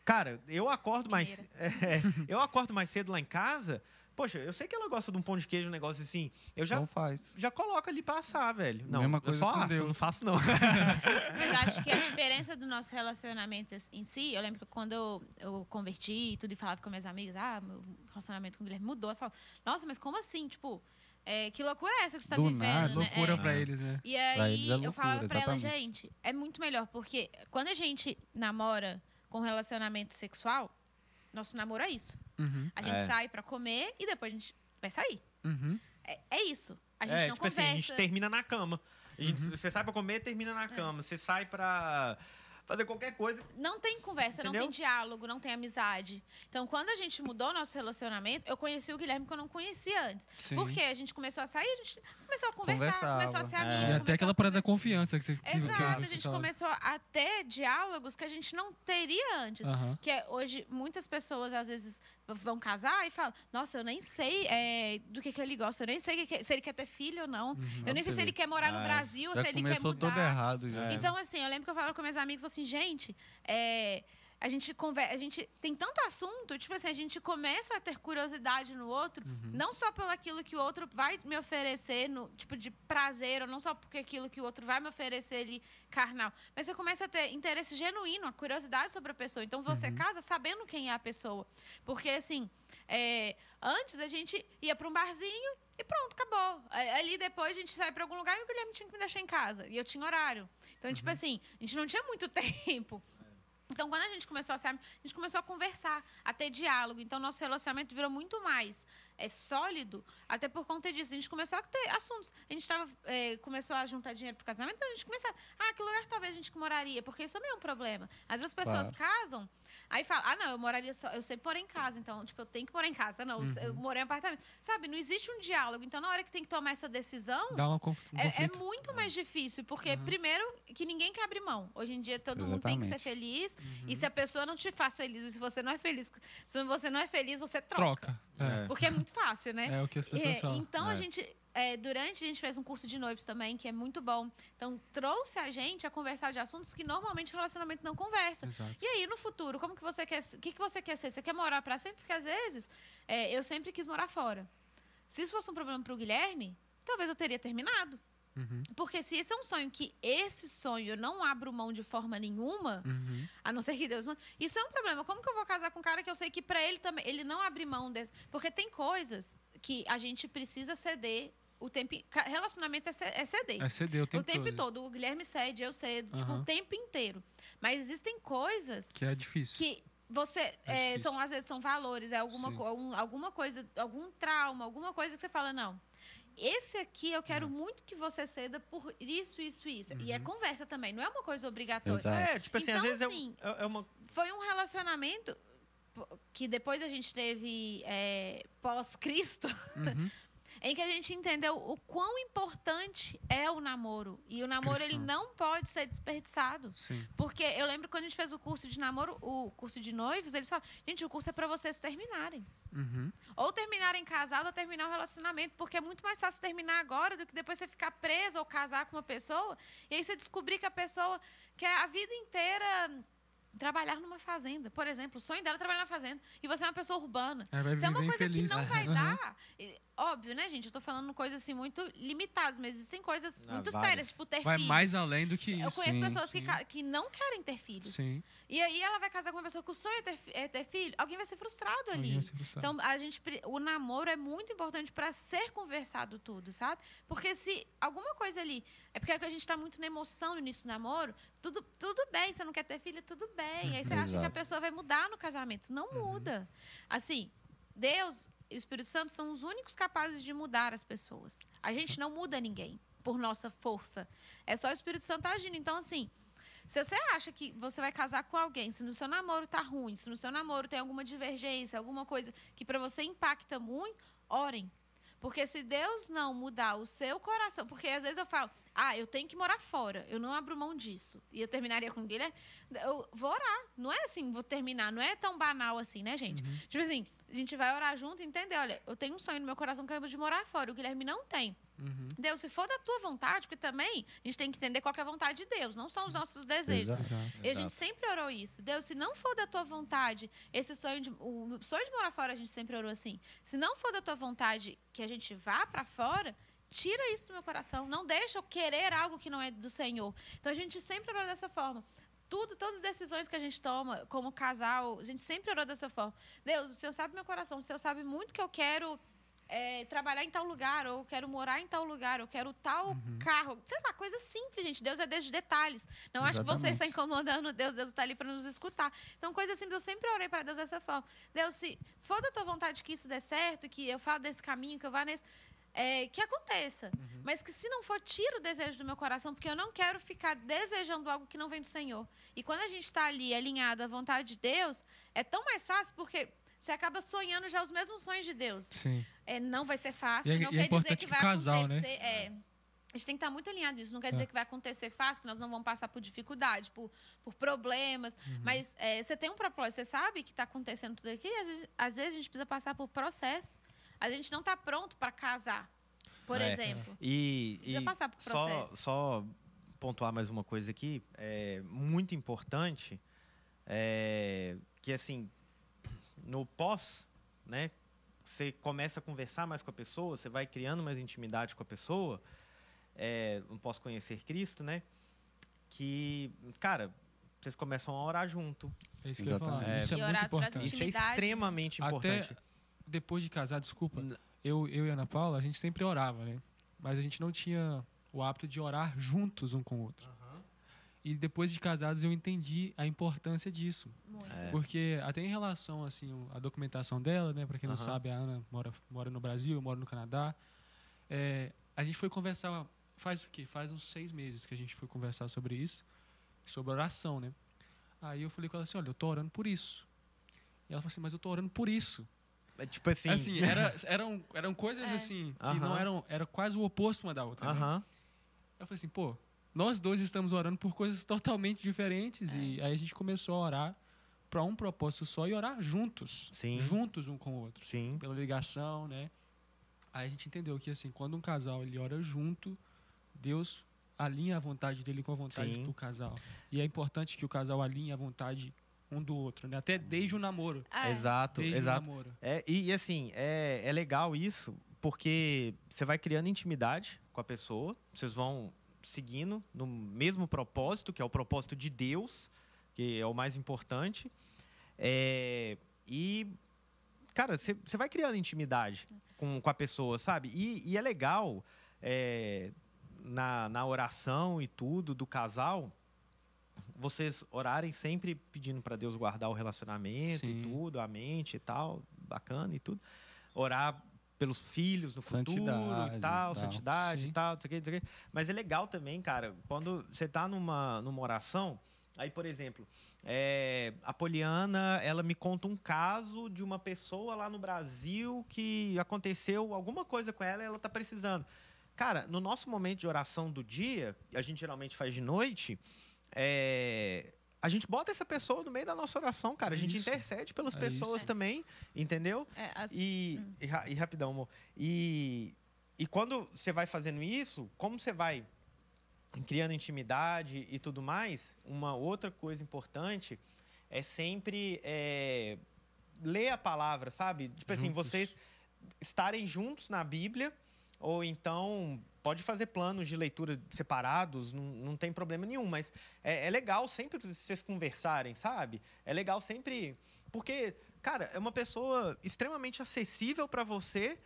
Cara, eu acordo mais. é, eu acordo mais cedo lá em casa. Poxa, eu sei que ela gosta de um pão de queijo, um negócio assim. Eu já Então faz. já coloca ali pra assar, velho. Não, Mesma eu coisa só com asso, Deus. não faço não. Mas acho que a diferença do nosso relacionamento em si, eu lembro que quando eu, eu converti e tudo e falava com minhas amigas, ah, meu relacionamento com o Guilherme mudou. Elas falavam, nossa, mas como assim? Tipo, é, que loucura é essa que você tá Do vivendo, nada. né? Loucura É. pra eles, né? E Pra aí eles é eu loucura, falava pra ela, exatamente. gente, é muito melhor, porque quando a gente namora com relacionamento sexual, nosso namoro é isso. Uhum. A gente É. sai pra comer e depois a gente vai sair. Uhum. É, é isso. A gente é, não tipo assim, conversa. a gente termina na cama. A gente, Você sai pra comer, termina na cama. Você sai pra fazer qualquer coisa. Não tem conversa, não Entendeu? tem diálogo, não tem amizade. Então, quando a gente mudou nosso relacionamento, eu conheci o Guilherme que eu não conhecia antes. Sim. Porque a gente começou a sair, a gente começou a conversar, Conversava. começou a ser É. amigo. E começou até aquela a parada da confiança que você que, que Exato, a você gente começou a ter diálogos que a gente não teria antes. Aham. Que é, hoje, muitas pessoas, às vezes, vão casar e falam: Nossa, eu nem sei é, do que, que ele gosta, eu nem sei que- se ele quer ter filho ou não. eu nem sei você se ele quer morar no Ah, Brasil ou se ele quer mudar. todo errado já. Então, assim, eu lembro que eu falava com meus amigos assim, gente, é, a gente conversa, a gente tem tanto assunto, tipo assim, a gente começa a ter curiosidade no outro, não só pelo aquilo que o outro vai me oferecer, no tipo de prazer, ou não só porque aquilo que o outro vai me oferecer ali carnal, mas você começa a ter interesse genuíno, a curiosidade sobre a pessoa. Então você casa sabendo quem é a pessoa, porque assim, é, antes a gente ia para um barzinho e pronto, acabou. Ali depois a gente sai para algum lugar e o Guilherme tinha que me deixar em casa. E eu tinha horário. Então, tipo assim, a gente não tinha muito tempo. Então, quando a gente começou a sair, a gente começou a conversar, a ter diálogo. Então, nosso relacionamento virou muito mais é, sólido, até por conta disso. A gente começou a ter assuntos. A gente tava, é, começou a juntar dinheiro para o casamento, então a gente começava, ah, que lugar talvez a gente moraria? Porque isso também é um problema. Às vezes as pessoas casam, aí falam, ah, não, eu moraria só, eu sempre morei em casa, então, tipo, eu tenho que morar em casa. Não, eu morei em apartamento. Sabe, não existe um diálogo. Então, na hora que tem que tomar essa decisão, Dá um é, é conflito. muito mais difícil, porque, primeiro, que ninguém quer abrir mão. Hoje em dia, todo mundo tem que ser Exatamente. feliz. E se a pessoa não te faz feliz, se você não é feliz, se você não é feliz, você troca. Troca. É. Porque é muito fácil, né? É o que as pessoas É, falam. Então, a É. gente, é, durante, a gente fez um curso de noivos também, que é muito bom. Então, trouxe a gente a conversar de assuntos que normalmente o relacionamento não conversa. Exato. E aí, no futuro, como que você quer, o que, que você quer ser? Você quer morar para sempre? Porque, às vezes, é, eu sempre quis morar fora. Se isso fosse um problema para o Guilherme, talvez eu teria terminado. Uhum. Porque se esse é um sonho que esse sonho eu não abro mão de forma nenhuma, Uhum. a não ser que Deus manda, isso é um problema. Como que eu vou casar com um cara que eu sei que pra ele também, ele não abre mão desse, porque tem coisas que a gente precisa ceder o tempo, relacionamento é, é ceder. É ceder o tempo, o tempo todo. todo. O Guilherme cede, eu cedo, tipo, Aham. o tempo inteiro. Mas existem coisas Que é difícil. que você é, difícil. são às vezes são valores, é alguma, algum- alguma coisa, algum trauma, alguma coisa que você fala não. Esse aqui eu quero muito que você ceda por isso, isso, isso. E é Uhum. conversa também, não é uma coisa obrigatória. Exato. É, tipo assim, Então, às vezes é assim, é, é uma. Foi um relacionamento que depois a gente teve é, pós-Cristo, Uhum. em que a gente entendeu o quão importante é o namoro. E o namoro ele Cristão. não pode ser desperdiçado. Sim. Porque eu lembro quando a gente fez o curso de namoro, o curso de noivos, eles falaram, gente, o curso é para vocês terminarem. Uhum. Ou terminarem casado ou terminar o relacionamento, porque é muito mais fácil terminar agora do que depois você ficar preso ou casar com uma pessoa e aí você descobrir que a pessoa quer a vida inteira trabalhar numa fazenda. Por exemplo, o sonho dela é trabalhar na fazenda e você é uma pessoa urbana. Vai Isso é uma coisa infeliz. que não vai Aham. dar. E, óbvio, né, gente? Eu tô falando coisas assim muito limitadas, mas existem coisas Ah, muito várias. sérias, tipo ter Vai filho. mais além do que isso. Eu conheço Sim, pessoas que, sim. ca- que não querem ter filhos. Sim. E aí ela vai casar com uma pessoa que o sonho é ter, é ter filho, alguém vai ser frustrado Alguém ali. vai se frustrar. Então, a gente, o namoro é muito importante para ser conversado tudo, sabe? Porque se alguma coisa ali. É porque a gente está muito na emoção no início do namoro. Tudo, tudo bem, você não quer ter filho, tudo bem. Aí você acha que a pessoa vai mudar no casamento. Não muda. Assim, Deus e o Espírito Santo são os únicos capazes de mudar as pessoas. A gente não muda ninguém por nossa força. É só o Espírito Santo agindo. Então, assim. Se você acha que você vai casar com alguém, se no seu namoro tá ruim, se no seu namoro tem alguma divergência, alguma coisa que para você impacta muito, orem. Porque se Deus não mudar o seu coração, porque às vezes eu falo, ah, eu tenho que morar fora, eu não abro mão disso. E eu terminaria com o Guilherme, eu vou orar. Não é assim, vou terminar, não é tão banal assim, né, gente? Tipo assim, a gente vai orar junto e entender, olha, eu tenho um sonho no meu coração que é de morar fora, o Guilherme não tem. Uhum. Deus, se for da tua vontade, porque também a gente tem que entender qual é a vontade de Deus, não são os nossos desejos. Exato. Exato. E a gente sempre orou isso. Deus, se não for da tua vontade, esse sonho de. O sonho de morar fora, a gente sempre orou assim. Se não for da tua vontade que a gente vá para fora, tira isso do meu coração. Não deixa eu querer algo que não é do Senhor. Então a gente sempre orou dessa forma. Tudo, todas as decisões que a gente toma como casal, a gente sempre orou dessa forma. Deus, o Senhor sabe meu coração, o Senhor sabe muito que eu quero é, trabalhar em tal lugar, ou quero morar em tal lugar, ou eu quero tal carro. Sei lá, coisa simples, gente. Deus é Deus de detalhes. Não acho que você Exatamente. está incomodando Deus, Deus está ali para nos escutar. Então, coisa simples, eu sempre orei para Deus dessa forma. Deus, se for da tua vontade que isso dê certo, que eu falo desse caminho, que eu vá nesse. É, que aconteça. Mas que se não for, tira o desejo do meu coração, porque eu não quero ficar desejando algo que não vem do Senhor. E quando a gente está ali alinhado à vontade de Deus, é tão mais fácil, porque você acaba sonhando já os mesmos sonhos de Deus. Sim. É, não vai ser fácil, E é- não é quer dizer que vai casal, né? acontecer. É, a gente tem que estar muito alinhado nisso. Não quer dizer É. que vai acontecer fácil, que nós não vamos passar por dificuldade, por, por problemas. Uhum. Mas é, você tem um propósito, você sabe que está acontecendo tudo aqui. Às vezes, às vezes a gente precisa passar por processo. A gente não está pronto para casar, por É. exemplo. E, Precisa e passar por só, processo. só pontuar mais uma coisa aqui, é muito importante, é, que assim, no pós, né, você começa a conversar mais com a pessoa, você vai criando mais intimidade com a pessoa, é, no pós conhecer Cristo, né, que, cara, vocês começam a orar junto. É isso que eu ia falar. Exatamente. Isso é E muito importante. Isso é né? extremamente importante. Até depois de casar, desculpa, eu, eu e a Ana Paula, a gente sempre orava, né? Mas a gente não tinha o hábito de orar juntos um com o outro. E depois de casados eu entendi a importância disso. Muito. É. Porque até em relação assim a documentação dela, né, para quem não Aham. sabe, a Ana mora mora no Brasil, eu moro no Canadá. É, a gente foi conversar faz o quê? Faz uns seis meses que a gente foi conversar sobre isso, sobre oração, né? Aí eu falei com ela assim, olha, eu tô orando por isso. E ela falou assim, mas eu tô orando por isso. É tipo assim, Assim, era, eram, eram coisas É. assim que Aham. não eram, era quase o oposto uma da outra. né? aham, Eu falei assim, pô, nós dois estamos orando por coisas totalmente diferentes e aí a gente começou a orar para um propósito só e orar juntos, Sim. juntos um com o outro, sim, pela ligação, né? Aí a gente entendeu que assim, quando um casal ele ora junto, Deus alinha a vontade dele com a vontade Sim. do casal. E é importante que o casal alinhe a vontade um do outro, né? Até desde o namoro. É. exato, Desde exato. o namoro. É, e, e, assim, é, é legal isso, porque você vai criando intimidade com a pessoa, vocês vão seguindo no mesmo propósito, que é o propósito de Deus, que é o mais importante. É, e, cara, você você vai criando intimidade com, com a pessoa, sabe? E, e é legal é, na, na oração e tudo do casal vocês orarem sempre pedindo para Deus guardar o relacionamento Sim. e tudo, a mente e tal, bacana e tudo. Orar pelos filhos no futuro Santidade e tal, tal. santidade Sim. e tal, não sei o que, não sei o que. Mas é legal também, cara, quando você tá numa, numa oração, aí, por exemplo, é, a Poliana, ela me conta um caso de uma pessoa lá no Brasil que aconteceu alguma coisa com ela e ela tá precisando. Cara, no nosso momento de oração do dia, a gente geralmente faz de noite, é, a gente bota essa pessoa no meio da nossa oração, cara. A gente Isso. intercede pelas É pessoas isso. também, entendeu? É, as- E, e, ra- e rapidão, amor. E, e quando você vai fazendo isso, como você vai criando intimidade e tudo mais, uma outra coisa importante é sempre é, ler a palavra, sabe? Tipo assim, Juntos. vocês estarem juntos na Bíblia, ou então pode fazer planos de leitura separados, não, não tem problema nenhum, mas é, é legal sempre vocês conversarem, sabe? É legal sempre. Porque, cara, é uma pessoa extremamente acessível para você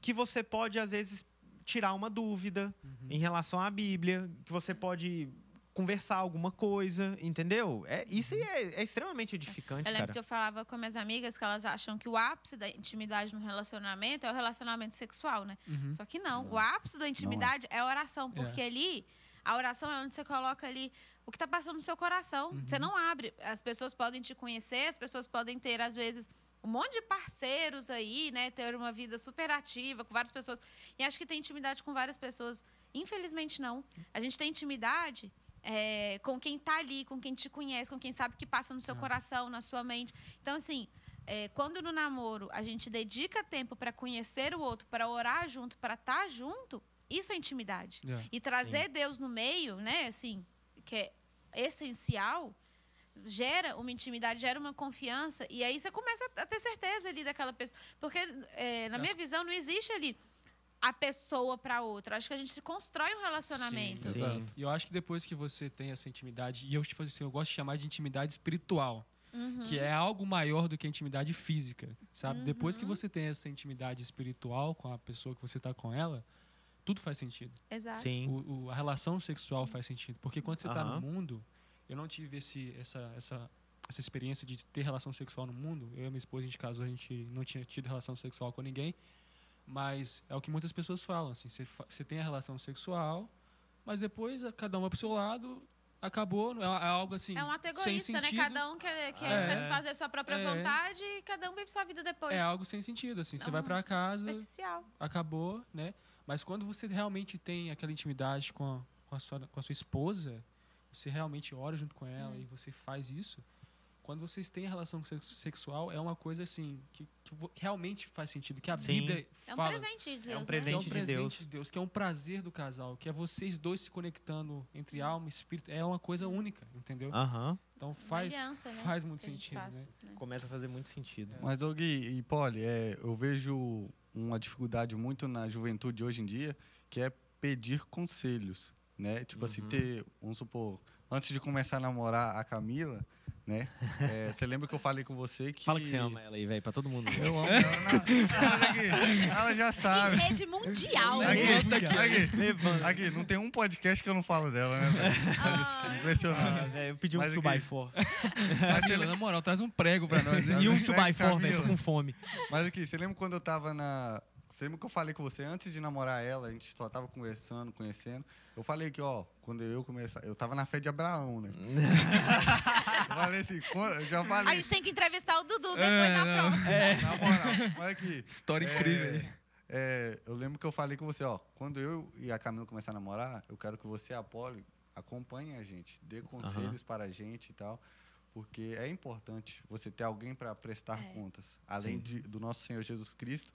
que você pode, às vezes, tirar uma dúvida em relação à Bíblia, que você pode conversar alguma coisa, entendeu? É, isso é, é extremamente edificante, Eu lembro cara. que eu falava com minhas amigas que elas acham que o ápice da intimidade no relacionamento é o relacionamento sexual, né? Uhum. Só que não. O ápice da intimidade é a oração, porque ali, a oração é onde você coloca ali o que está passando no seu coração. Você não abre. As pessoas podem te conhecer, as pessoas podem ter, às vezes, um monte de parceiros aí, né? Ter uma vida super ativa com várias pessoas. E acho que tem intimidade com várias pessoas. Infelizmente, não. A gente tem intimidade é, com quem está ali, com quem te conhece, com quem sabe o que passa no seu coração, na sua mente. Então, assim, é, quando no namoro a gente dedica tempo para conhecer o outro, para orar junto, para estar junto, isso é intimidade. É. E trazer Deus no meio, né, assim, que é essencial, gera uma intimidade, gera uma confiança, e aí você começa a ter certeza ali daquela pessoa. Porque, é, na minha visão, não existe ali a pessoa para outra. Acho que a gente constrói um relacionamento. Sim. Exato. E eu acho que depois que você tem essa intimidade, e eu, tipo assim, eu gosto de chamar de intimidade espiritual, Uhum. que é algo maior do que a intimidade física, sabe? Depois que você tem essa intimidade espiritual com a pessoa que você está com ela, tudo faz sentido. Exato. Sim. O, o- a relação sexual faz sentido. Porque quando você está no mundo, eu não tive esse, essa, essa, essa experiência de ter relação sexual no mundo. Eu e minha esposa, a gente casou, a gente não tinha tido relação sexual com ninguém. Mas é o que muitas pessoas falam, assim, você, tem a relação sexual, mas depois a- cada um vai pro seu lado, acabou, é, é algo assim, É um ato sem egoísta, né? Cada um quer, quer É. satisfazer sua própria É. vontade e cada um vive sua vida depois. É algo sem sentido, assim, você É vai pra casa, Superficial. acabou, né? Mas quando você realmente tem aquela intimidade com a, com a, sua, com a sua esposa, você realmente ora junto com ela e você faz isso, quando vocês têm a relação sex- sexual, é uma coisa assim que, que realmente faz sentido, que a Sim. Bíblia É um fala. presente de Deus, um né? presente que é um de presente Deus. de Deus, que é um prazer do casal, que é vocês dois se conectando entre alma e espírito, é uma coisa única, entendeu? Aham. Então faz, aliança, né, faz muito sentido, faz, né? né? Começa a fazer muito sentido. Mas, ô Gui e Polly, é, eu vejo uma dificuldade muito na juventude hoje em dia, que é pedir conselhos, né? Tipo assim, ter, vamos supor, antes de começar a namorar a Camila, né? é, você lembra que eu falei com você que... Fala que você ama ela aí, velho, pra todo mundo. Eu amo ela. Aqui, ela já Em sabe. rede mundial. Aqui, aqui, Levanta. aqui, não tem um podcast que eu não falo dela, né? velho? Mas, Ah. impressionante. Ah, velho, eu pedi um Mas 2x4. Mas, Camila, na moral, traz um prego pra nós. hein? E um É, 2x4, velho, tô com fome. mas aqui, você lembra quando eu tava na. Você lembra que eu falei com você antes de namorar ela, a gente só tava conversando, conhecendo. Eu falei que, ó, quando eu começar. Eu tava na fé de Abraão, né? falei assim, já A falei. gente tem que entrevistar o Dudu depois É, na não. próxima. Na moral, mas aqui. História é, incrível. é, eu lembro que eu falei com você, ó, quando eu e a Camila começar a namorar, eu quero que você e a Polly acompanhem a gente, dê conselhos para a gente e tal, porque é importante você ter alguém para prestar É. contas, além de, do nosso Senhor Jesus Cristo,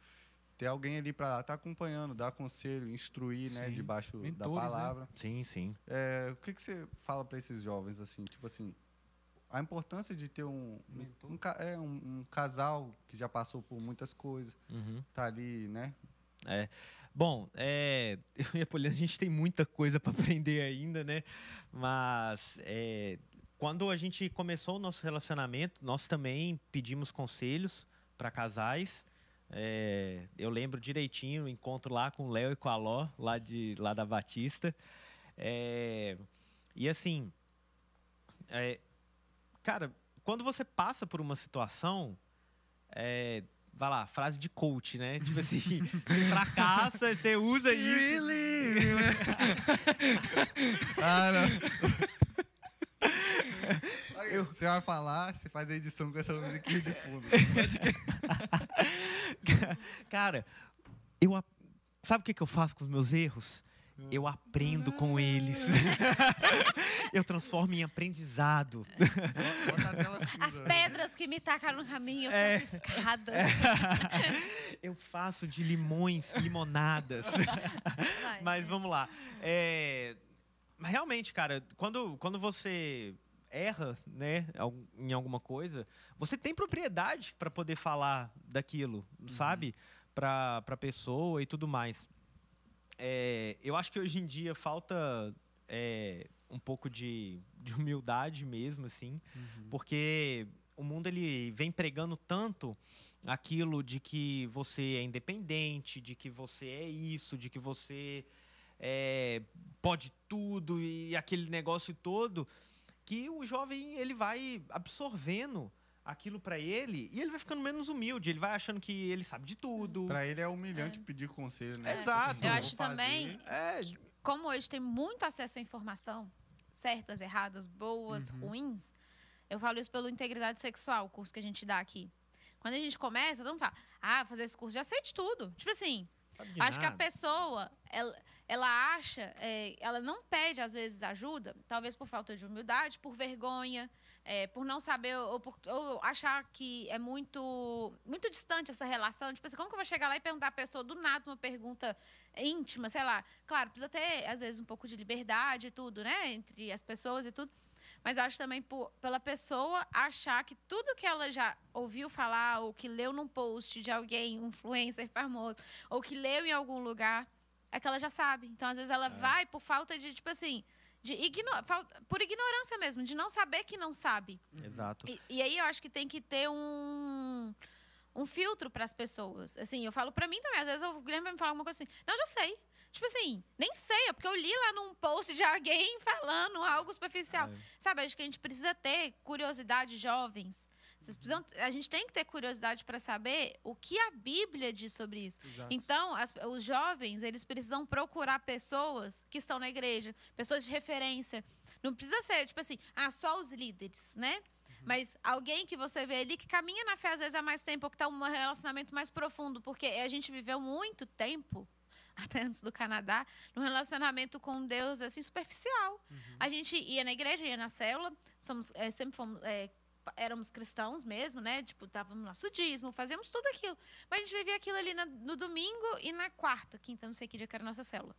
ter alguém ali para estar acompanhando, dar conselho, instruir, né, Sim. debaixo da Mentores, né? palavra. Sim, sim. É, o que, que você fala para esses jovens assim, tipo assim, a importância de ter um, um, um é, um, um casal que já passou por muitas coisas, Uhum. tá ali, né? É. Bom, é, eu e a Poliana, a gente tem muita coisa para aprender ainda, né? Mas é, quando a gente começou o nosso relacionamento, nós também pedimos conselhos para casais. É, eu lembro direitinho o encontro lá com o Léo e com a Ló, lá, de, lá da Batista. É, e assim, é, cara, quando você passa por uma situação, é, vai lá, frase de coach, né? Tipo assim, você fracassa, você usa isso. Ah, não. Você vai falar, você faz a edição com essa musiquinha de fundo. Cara, eu sabe o que, que eu faço com os meus erros? Eu aprendo com eles. eu transformo em aprendizado. Bota a tela surda. As pedras que me tacaram no caminho, eu É. faço escadas. Eu faço de limões limonadas. Vai. Mas vamos lá. É, Mas realmente, cara, quando, quando você erra, né, em alguma coisa, você tem propriedade para poder falar daquilo, sabe? Para para pessoa e tudo mais. É, eu acho que hoje em dia falta é, um pouco de, de humildade mesmo, assim, porque o mundo ele vem pregando tanto aquilo de que você é independente, de que você é isso, de que você é, pode tudo e aquele negócio todo, que o jovem ele vai absorvendo aquilo pra ele e ele vai ficando menos humilde, ele vai achando que ele sabe de tudo. Pra ele é humilhante pedir conselho, né? Exato. Tipo assim, Eu acho também- É, Como hoje tem muito acesso à informação, certas, erradas, boas, Uhum. ruins, eu falo isso pelo Integridade Sexual, o curso que a gente dá aqui. Quando a gente começa, todo mundo fala, ah, fazer esse curso, já sei de tudo. Tipo assim, sabe de Acho que a nada. pessoa, ela, ela acha, é, ela não pede às vezes ajuda, talvez por falta de humildade, por vergonha, é, por não saber ou, por, ou achar que é muito muito distante essa relação. Tipo assim, como que eu vou chegar lá e perguntar a pessoa do nada uma pergunta íntima, sei lá. Claro, precisa ter às vezes um pouco de liberdade e tudo, né, entre as pessoas e tudo. Mas eu acho também por, pela pessoa achar que tudo que ela já ouviu falar, ou que leu num post de alguém, um influencer famoso, ou que leu em algum lugar, é que ela já sabe. Então, às vezes, ela vai por falta de, tipo assim, de igno por ignorância mesmo, de não saber que não sabe. Exato. E, e aí eu acho que tem que ter um, um filtro para as pessoas. Assim, eu falo para mim também. Às vezes o Guilherme vai me falar alguma coisa assim. Não, já sei. Tipo assim, nem sei, é porque eu li lá num post de alguém falando algo superficial. É. Sabe, acho que a gente precisa ter curiosidade jovens. Vocês precisam, a gente tem que ter curiosidade para saber o que a Bíblia diz sobre isso. Exato. Então, as- os jovens, eles precisam procurar pessoas que estão na igreja, pessoas de referência. Não precisa ser, tipo assim, ah, só os líderes, né? Mas alguém que você vê ali que caminha na fé às vezes há mais tempo, ou que está um relacionamento mais profundo, porque a gente viveu muito tempo, até antes do Canadá, num relacionamento com Deus assim superficial. A gente ia na igreja, ia na célula, somos, eh, sempre fomos, eh, éramos cristãos mesmo, né? Tipo, estávamos no nosso dízimo, fazíamos tudo aquilo. Mas a gente vivia aquilo ali no domingo e na quarta, quinta, não sei que dia que era a nossa célula.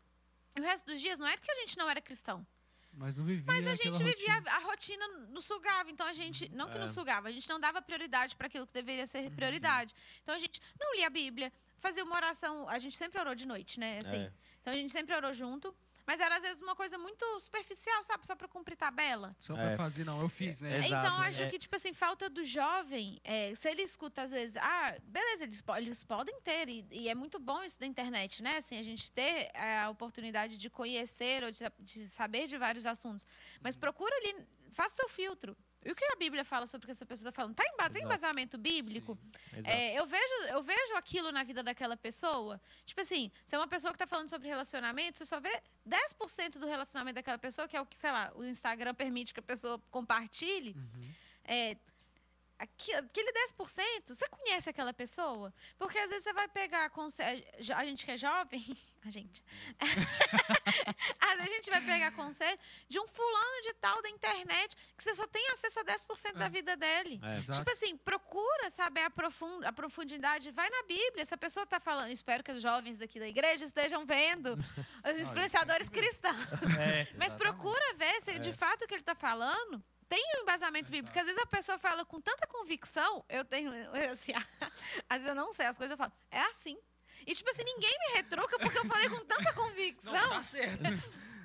E o resto dos dias não é porque a gente não era cristão. Mas não vivia Mas a gente vivia, rotina. a rotina nos sugava. Então a gente, não que É. nos sugava, a gente não dava prioridade para aquilo que deveria ser prioridade. Então a gente não lia a Bíblia, fazia uma oração. A gente sempre orou de noite, né? Assim. É. Então a gente sempre orou junto. Mas era às vezes uma coisa muito superficial, sabe? Só para cumprir tabela. Só pra É. fazer, não, eu fiz, né? Exato. Então, acho É. que, tipo assim, falta do jovem, é, se ele escuta às vezes, ah, beleza, eles, eles podem ter, e, e é muito bom isso da internet, né? Assim, a gente ter é, a oportunidade de conhecer ou de, de saber de vários assuntos. Mas procura ali, faça seu filtro. E o que a Bíblia fala sobre o que essa pessoa está falando? Tá emba tem embasamento bíblico? É, eu, vejo, eu vejo aquilo na vida daquela pessoa. Tipo assim, se é uma pessoa que está falando sobre relacionamento, você só vê 10% do relacionamento daquela pessoa, que é o que, sei lá, o Instagram permite que a pessoa compartilhe. É, aqui- aquele 10%, você conhece aquela pessoa? Porque às vezes você vai pegar conselho. A gente que é jovem, a gente. às vezes a gente vai pegar conselho de um fulano de tal da internet que você só tem acesso a 10% da vida dele. É. Exato. Tipo assim, procura saber a, profund, a profundidade. Vai na Bíblia. Se a pessoa está falando, espero que os jovens daqui da igreja estejam vendo, os influenciadores cristãos. É. Mas procura ver se de fato o que ele está falando tem um embasamento bíblico. Porque às vezes a pessoa fala com tanta convicção, eu tenho, assim, às vezes eu não sei as coisas, eu falo, é assim. E tipo assim, ninguém me retruca porque eu falei com tanta convicção. Não, tá certo.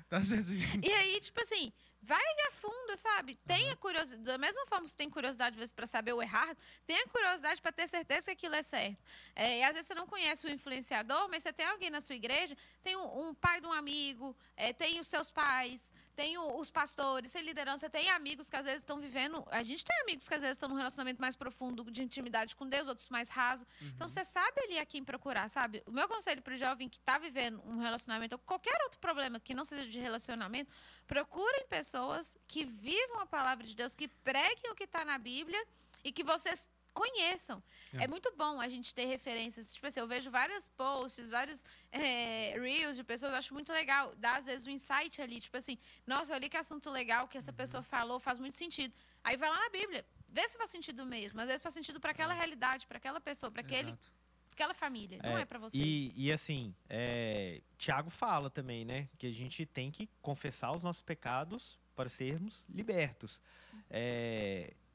tá certo. sim. E aí, tipo assim, vai a fundo, sabe? Tenha curiosidade, da mesma forma que você tem curiosidade às vezes para saber o errado, tenha curiosidade para ter certeza que aquilo é certo. É, e às vezes você não conhece o influenciador, mas você tem alguém na sua igreja, tem um, um pai de um amigo, é, tem os seus pais, tem os pastores, tem liderança, tem amigos que às vezes estão vivendo. A gente tem amigos que às vezes estão num relacionamento mais profundo de intimidade com Deus, outros mais raso. Então você sabe ali a quem procurar, sabe? O meu conselho para o jovem que está vivendo um relacionamento ou qualquer outro problema que não seja de relacionamento, procurem pessoas que vivam a palavra de Deus, que preguem o que está na Bíblia e que vocês conheçam. É. É. muito bom a gente ter referências. Tipo assim, eu vejo vários posts, vários é, reels de pessoas, acho muito legal. Dá, às vezes, um insight ali, tipo assim, nossa, olha que assunto legal que essa pessoa falou, faz muito sentido. Aí vai lá na Bíblia, vê se faz sentido mesmo. Às vezes faz sentido para aquela realidade, para aquela pessoa, para aquele Exato. aquela família. Não é, para você. E, e assim, é, Tiago fala também, né? Que a gente tem que confessar os nossos pecados para sermos libertos. É, con-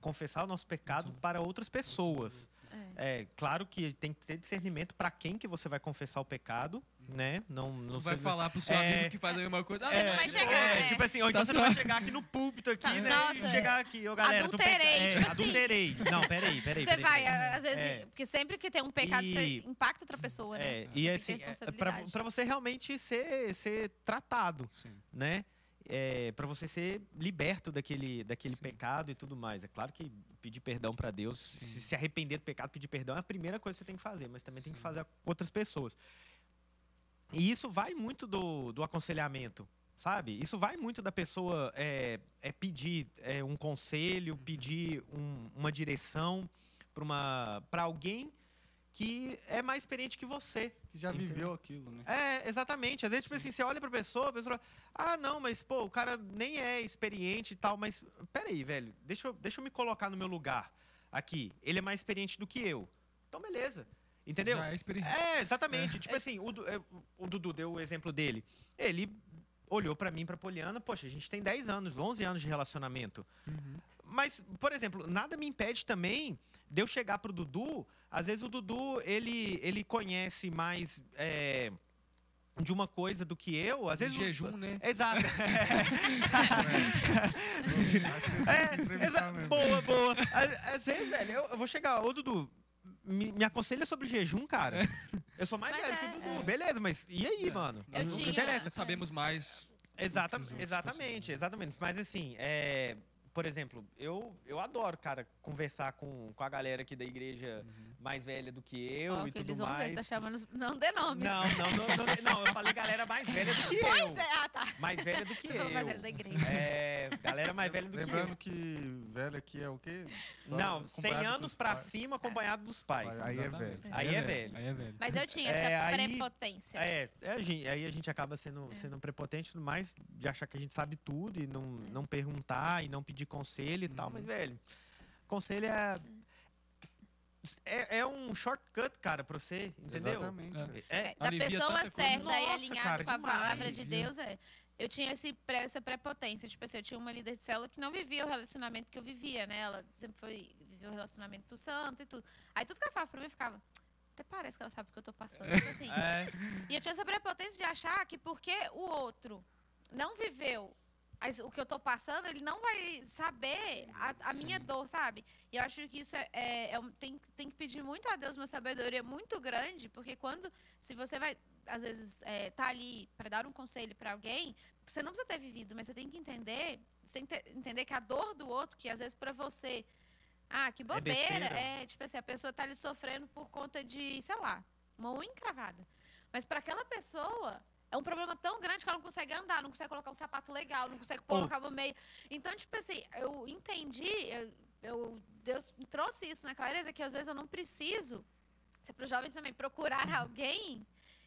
confessar o nosso pecado para outras pessoas. É, claro que tem que ter discernimento para quem que você vai confessar o pecado, né? Não, não, Não vai se- falar pro seu É. amigo que faz a mesma coisa. Você não vai tipo, chegar, é, né? tipo assim, ou então Tá você não vai chegar aqui no púlpito aqui, Tá, né? nossa, e chegar aqui, ô galera, do adulterei, peca- é, tipo assim. adulterei. Não, peraí, peraí. Você peraí, vai, peraí. às vezes, É. porque sempre que tem um pecado, E- você impacta outra pessoa, né? É, Tem e assim, é, responsabilidade. para você realmente ser, ser tratado, Sim. né? É, para você ser liberto daquele, daquele pecado e tudo mais. É claro que pedir perdão para Deus, se, se arrepender do pecado, pedir perdão é a primeira coisa que você tem que fazer, mas também tem que fazer com outras pessoas. E isso vai muito do, do aconselhamento, sabe? Isso vai muito da pessoa é, é pedir é, um conselho, pedir um- uma direção para alguém que é mais experiente que você. Que já Entendeu? viveu aquilo, né? É, exatamente. Às vezes, tipo assim, você olha pra pessoa, a pessoa. Ah, não, mas, pô, o cara nem é experiente e tal, mas. Peraí, velho, deixa eu, deixa eu me colocar no meu lugar aqui. Ele é mais experiente do que eu. Então, beleza. Entendeu? Já é experiente. É, exatamente. Tipo assim, o, é, o Dudu deu o exemplo dele. Ele olhou pra mim, pra Poliana, poxa, a gente tem 10 anos, 11 anos de relacionamento. Mas, por exemplo, nada me impede também de eu chegar pro Dudu. Às vezes o Dudu, ele, ele conhece mais é, de uma coisa do que eu. Às vezes o- jejum, né? Exato. é, entrevistar exa- boa, boa. Às, às vezes, velho, eu, eu vou chegar, ô Dudu, me, me aconselha sobre jejum, cara. Eu sou mais Mas velho é, que o Dudu. é. Beleza, mas e aí, É. mano? Eu não tinha- interessa. Sabemos mais. Exata, outros exatamente, exatamente. Mas assim, é, por exemplo, eu, eu adoro, cara, conversar com, com a galera aqui da igreja mais velha do que eu Ó, e que tudo eles vão ver, mais. você tá chamando. Não dê nomes. Não, não, não, não, não, eu falei galera mais velha do que eu. Pois é, ah, tá. Mais velha do que Você eu. mais velho da igreja. É, galera mais velha do que eu. Lembrando que velho aqui é o quê? Só Não, 100 acompanhado anos pra pais. cima acompanhado dos pais. Aí é Exatamente. velho. Aí é velho. Aí é velho. Mas eu tinha essa É, aí- prepotência. É, é, a gente- aí a gente acaba sendo, sendo prepotente e tudo mais, de achar que a gente sabe tudo e não, não perguntar e não pedir conselho e tal, mas, velho, conselho é, é. É um shortcut, cara, pra você, entendeu? Exatamente. É. É, É, da pessoa coisa. certa e alinhada com a demais. palavra de Deus, é. Eu tinha esse, essa prepotência. Tipo assim, eu tinha uma líder de célula que não vivia o relacionamento que eu vivia, né? Ela sempre foi viveu o relacionamento do santo e tudo. Aí tudo que ela falava pra mim ficava. Até parece que ela sabe o que eu tô passando. Tipo assim. é, E eu tinha essa prepotência de achar que porque o outro não viveu as- o que eu tô passando, ele não vai saber a, a minha dor, sabe? E eu acho que isso é, é- é tem, tem que pedir muito a Deus uma sabedoria muito grande, porque quando, se você vai, às vezes, é, tá ali para dar um conselho para alguém, você não precisa ter vivido, mas você tem que entender, você tem que ter- entender que a dor do outro, que às vezes para você, ah, que bobeira, besteira. é, tipo assim, a pessoa tá ali sofrendo por conta de, sei lá, uma unha encravada. Mas para aquela pessoa é um problema tão grande que ela não consegue andar, não consegue colocar um sapato legal, não consegue colocar uma meia. Então, tipo assim, eu entendi, eu, eu- Deus me trouxe isso na clareza que às vezes eu não preciso, isso é para os jovens também, procurar alguém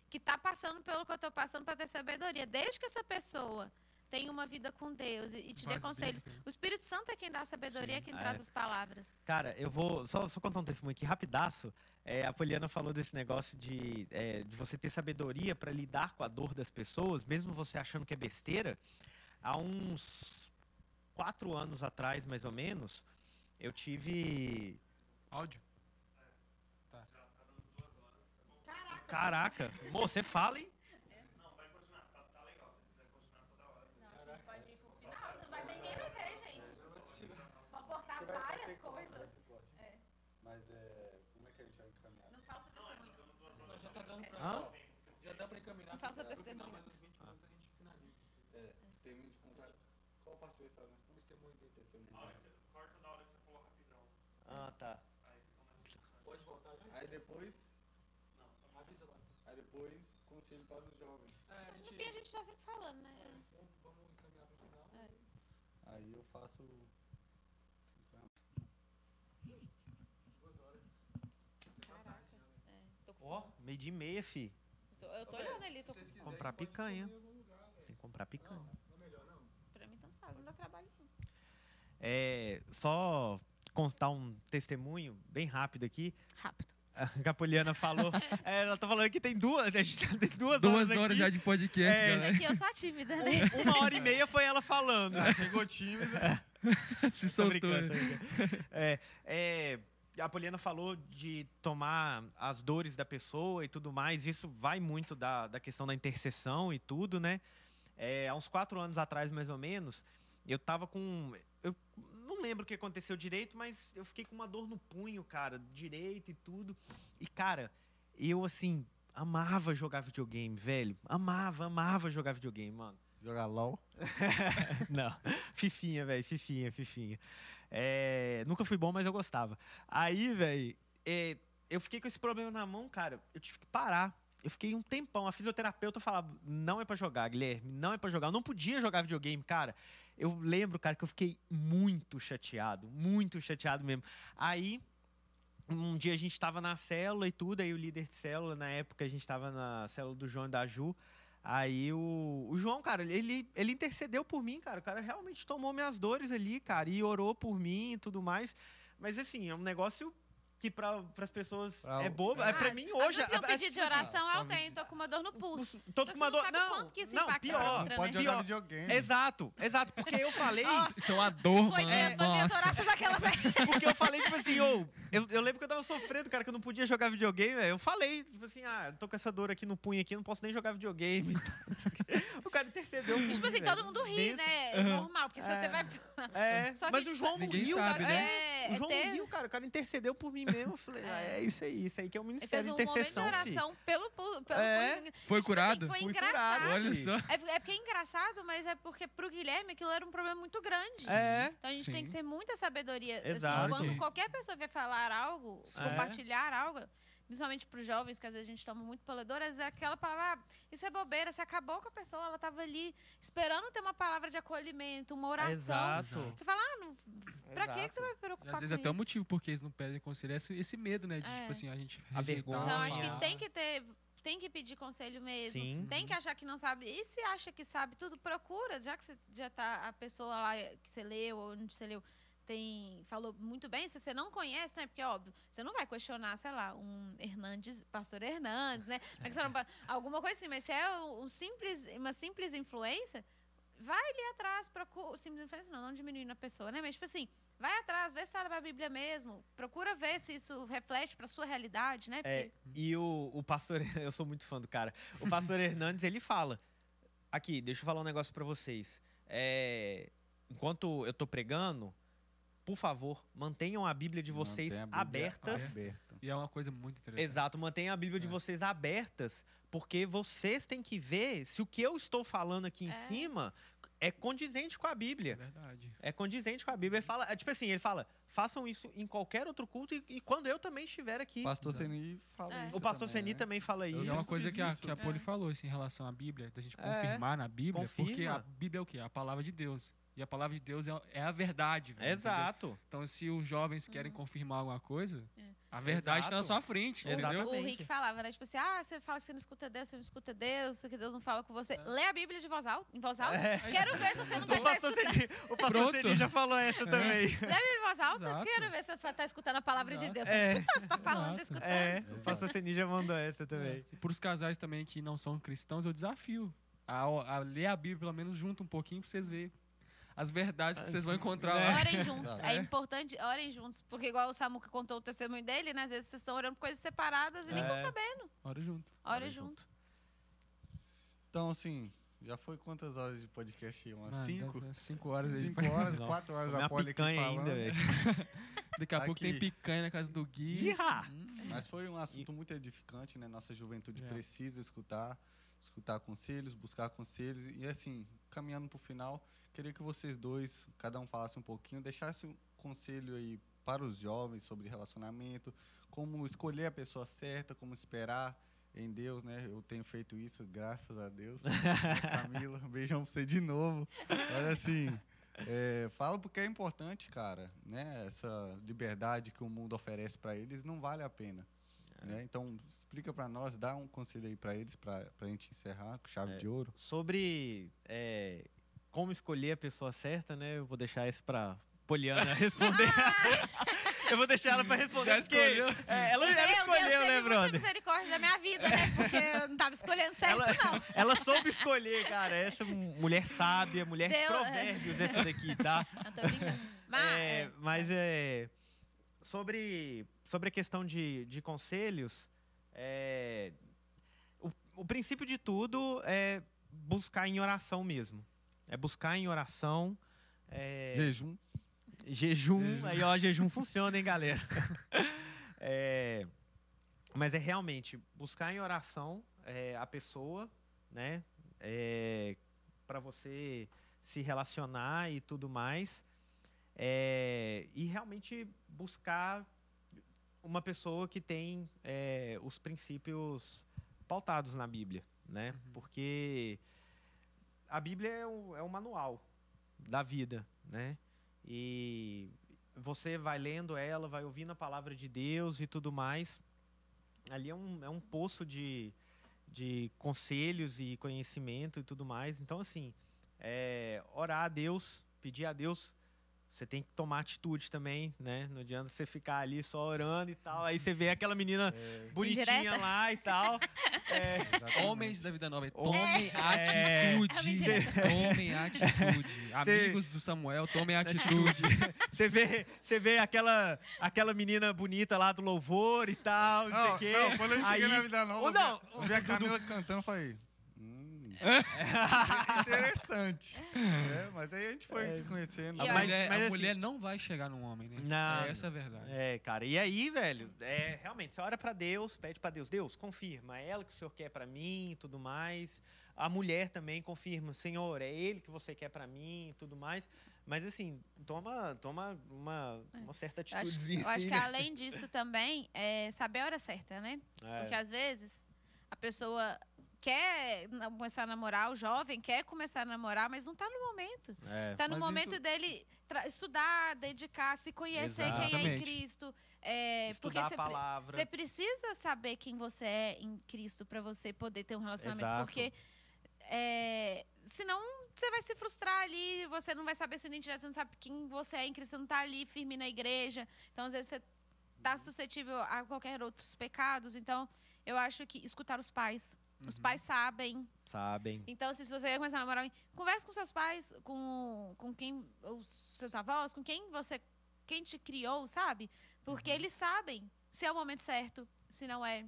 que está passando pelo que eu estou passando para ter sabedoria. Desde que essa pessoa tenha uma vida com Deus e, e te dê conselhos. O Espírito Santo é quem dá a sabedoria, é quem traz É. as palavras. Cara, eu vou só, só contar um testemunho aqui rapidaço. É, a Poliana falou desse negócio de, é, de você ter sabedoria para lidar com a dor das pessoas, mesmo você achando que é besteira. Há uns quatro anos atrás, mais ou menos, eu tive. Áudio. Caraca, Mô, você fala, hein? Hã? já dá pra encaminhar. Faça testemunho. final, mas uns 20 minutos a gente finaliza. É, tem de contar. Qual parte vai estar? Nós estamos testemunho de testemunho. Corta na hora que você falou rapidão. Ah, tá. Aí você começa. Pode voltar já? Aí depois, Avisa lá. aí depois, conselho para os jovens. É, a No gente, fim, a gente tá sempre falando, né? vamos, vamos encaminhar pro final. Aí eu faço. Duas horas. Caraca. É, tô com Ó, fome. Meio de meia, fi. Tô- Eu tô olhando ali, tô com Comprar picanha. Tem que comprar picanha. Não é melhor não. Pra mim, tanto faz, não dá trabalho. não. É, só contar um testemunho bem rápido aqui. Rápido. A Capoliana falou. é, ela tá falando que tem duas. A gente tem duas, Duas horas, horas aqui. já de podcast, É, Mas galera. aqui eu sou tímida, né? Um- Uma hora e meia foi ela falando. Ah, chegou tímida. Se Tô soltou. brincando, tô né? brincando. É, é, a Poliana falou de tomar as dores da pessoa e tudo mais. Isso vai muito da, da questão da intercessão e tudo, né? É, há uns quatro anos atrás, mais ou menos, eu tava com. Eu não lembro o que aconteceu direito, mas eu fiquei com uma dor no punho, cara, direito e tudo. E, cara, eu, assim, amava jogar videogame, velho. Amava, amava jogar videogame, mano. Jogar LOL. Não, fifinha, velho, fifinha, fifinha. É, nunca fui bom, mas eu gostava. Aí, velho, é, eu fiquei com esse problema na mão, cara, eu tive que parar. Eu fiquei um tempão, a fisioterapeuta falava, não é pra jogar, Guilherme, não é pra jogar. Eu não podia jogar videogame, cara. Eu lembro, cara, que eu fiquei muito chateado, muito chateado mesmo. Aí, um dia a gente tava na célula e tudo, aí o líder de célula, na época a gente tava na célula do João e da Ju, Aí o, o João, cara, ele, ele intercedeu por mim, cara. O cara realmente tomou minhas dores ali, cara, e orou por mim e tudo mais. Mas assim, é um negócio que para as pessoas Pra- é bobo. É pra Ah, mim hoje. Aquilo que eu é- é pedi de tipo assim, oração, eu tenho. Tô com uma dor no pulso. Tô com uma você dor. não sabe Não, quanto que isso não, impacta pior. outra, pode né? jogar Pior. videogame. Exato, exato, porque eu falei. Isso é uma dor, Foi mano. minhas, foi minhas orações aquelas. Porque eu falei, tipo assim, ô, eu, eu lembro que eu tava sofrendo, cara, que eu não podia jogar videogame. Eu falei, tipo assim, ah, eu tô com essa dor aqui no punho aqui, não posso nem jogar videogame. e sei o cara intercedeu E, tipo assim, todo mundo ri, né? É normal, porque se você vai. É, Só que, mas o João viu, sabe, né? É, O João viu, cara. O cara intercedeu por mim mesmo. Eu falei, ah, é isso aí, isso aí que é o Ele Ministério fez de um momento de Intercessão, oração pelo, pelo, pelo É. punho. Foi Tipo curado? assim, foi Fui engraçado. curado, Olha só. É, é porque é engraçado, mas é porque pro Guilherme aquilo era um problema muito grande. É. Então a gente Sim. tem que ter muita sabedoria. assim, Exato. quando Que- qualquer pessoa vier falar algo, É. compartilhar algo, principalmente pros jovens, que às vezes a gente toma muito às vezes é aquela palavra, ah, isso é bobeira, você acabou com a pessoa, ela tava ali esperando ter uma palavra de acolhimento, uma oração. Exato. Você fala, ah, não, pra que que você vai E preocupar às vezes até o isso? motivo porque eles não pedem conselho é esse, esse medo, né? De, É. tipo assim, a gente A vergonha. Então, acho que tem que ter. Tem que pedir conselho mesmo. Sim. Tem que achar que não sabe. E se acha que sabe tudo, procura. Já que você já tá a pessoa lá que você leu ou onde você leu tem falou muito bem, se você não conhece, né? Porque óbvio, você não vai questionar, sei lá, um Hernandes, pastor Hernandes, né? Não é não, alguma coisa assim, mas se é um simples, uma simples influência, vai ali atrás, procura, simples influência não, não diminuindo a pessoa, né? Mas tipo assim, vai atrás, vê se tá na Bíblia mesmo, procura ver se isso reflete pra sua realidade, né? É, e o, o pastor, eu sou muito fã do cara. O pastor Hernandes, ele fala. Aqui, deixa eu falar um negócio pra vocês. É, enquanto eu tô pregando, por favor, mantenham a Bíblia de vocês a Bíblia abertas. aberta. E é uma coisa muito interessante. Exato, mantenham a Bíblia de É. vocês abertas, porque vocês têm que ver se o que eu estou falando aqui em É. cima é condizente com a É Bíblia. verdade. É condizente com a Bíblia. Ele fala, é tipo assim, ele fala, façam isso em qualquer outro culto e, e quando eu também estiver aqui. O pastor Seni fala É. isso. O pastor também, Seni né? também fala E isso. é uma coisa que a, que a Poli É. falou assim, em relação à Bíblia, da gente É. confirmar na Bíblia, porque Confirma. a Bíblia é o quê? A palavra de Deus. E a palavra de Deus é, é a verdade. velho, entendeu? Exato. Então, se os jovens querem confirmar alguma coisa, É. a verdade está na Exato. sua frente, Exato. entendeu? O. Rick falava, né? Tipo assim, ah, você fala que você não escuta Deus, você não escuta Deus, que Deus não fala com você. Lê a Bíblia de voz alta, em voz alta. É. Quero ver se você não vai O estar pastor, escutando. O pastor. Seni já falou essa também. Lê a Bíblia de voz alta, Exato. quero ver se você está escutando a palavra de Exato. Deus. É. Tá escutando, você tá falando, tá Exato. escutando. É, o pastor Seni já mandou essa também. E para os casais também que não são cristãos, eu desafio a, a ler a Bíblia pelo menos junto um pouquinho para vocês verem as verdades que vocês vão encontrar É. lá. Orem juntos. É. É. importante, orem juntos. Porque igual o Samuca contou o testemunho dele, né? Às vezes vocês estão orando por coisas separadas e nem É. estão sabendo. Ora junto. Ore junto. Então, assim, já foi quantas horas de podcast aí? Umas Mano, cinco? Cinco horas aí. Cinco horas, Não. quatro horas a Poli aqui picanha falando. ainda. Daqui a pouco Aqui. tem picanha na casa do Gui. Ah, Mas foi um assunto muito edificante, né? Nossa juventude É. precisa escutar, escutar conselhos, buscar conselhos. E assim, caminhando para o final, queria que vocês dois, cada um falasse um pouquinho, deixasse um conselho aí para os jovens sobre relacionamento, como escolher a pessoa certa, como esperar em Deus, né? Eu tenho feito isso, graças a Deus. Camila, beijão pra você de novo. Mas assim, é, fala porque é importante, cara, né? Essa liberdade que o mundo oferece para eles não vale a pena. Né? Então, explica para nós, dá um conselho aí para eles, para a gente encerrar com chave É. de ouro. Sobre é, como escolher a pessoa certa, né? Eu vou deixar isso pra Poliana responder. eu vou deixar ela pra responder. Já porque, escolheu? é, ela, escolheu, Deus, né, brother? misericórdia da minha vida, né? Porque eu não tava escolhendo certo, Ela, não. ela soube escolher, cara. Essa mulher sábia, mulher de Deu- provérbios, essa daqui, tá? Não tô brincando. Mas, É, é, mas é, sobre, sobre a questão de, de conselhos, é, o, o princípio de tudo é buscar em oração mesmo. É buscar em oração. é, Jejum. Jejum, aí ó, jejum funciona, hein, galera? É, mas é realmente buscar em oração é, a pessoa, né? É, para você se relacionar e tudo mais. É, e realmente buscar uma pessoa que tem é, os princípios pautados na Bíblia, né? Porque a Bíblia é um, é um manual da vida, né? E você vai lendo ela, vai ouvindo a palavra de Deus e tudo mais. Ali é um, é um poço de, de conselhos e conhecimento e tudo mais. Então, assim, é, orar a Deus, pedir a Deus. Você tem que tomar atitude também, né? Não adianta você ficar ali só orando e tal. Aí você vê aquela menina bonitinha Indireta. lá e tal. É, Homens da vida nova, É. tomem É atitude. mentira. Tomem atitude. Amigos do Samuel, tomem atitude. Você vê, você vê aquela, aquela menina bonita lá do louvor e tal, não, sei o quê. não, quando eu cheguei Aí- na vida nova, Ou não, eu vi a Camila cantando, eu falei. Hum, interessante. É, mas aí a gente foi se conhecendo. A, Mas- mulher, mas a assim- mulher não vai chegar num homem, né? Não. É essa a verdade. É, cara. E aí, velho, é, realmente, você ora pra Deus, pede pra Deus, Deus, confirma, é ela que o Senhor quer pra mim e tudo mais. A mulher também confirma, Senhor, é ele que você quer pra mim e tudo mais. Mas assim, toma, toma uma, uma certa eu acho, eu acho assim, que né? além disso também é saber a hora certa, né? É. Porque às vezes a pessoa quer começar a namorar, o jovem quer começar a namorar, mas não tá no momento. É. Tá no momento isso- dele estudar, dedicar, se conhecer quem é em Exatamente. Cristo. É, porque você. Você precisa saber quem você é em Cristo para você poder ter um relacionamento. Exato. Porque é, senão você vai se frustrar ali, você não vai saber sua identidade, você não sabe quem você é em Cristo, você não tá ali firme na igreja. Então, às vezes, você tá suscetível a qualquer outros pecados. Então, eu acho que escutar os pais. Os pais sabem. Sabem. Então, se você começar a namorar, alguém, converse com seus pais, com, com quem, os seus avós, com quem você, quem te criou, sabe? Porque eles sabem se é o momento certo, se não é.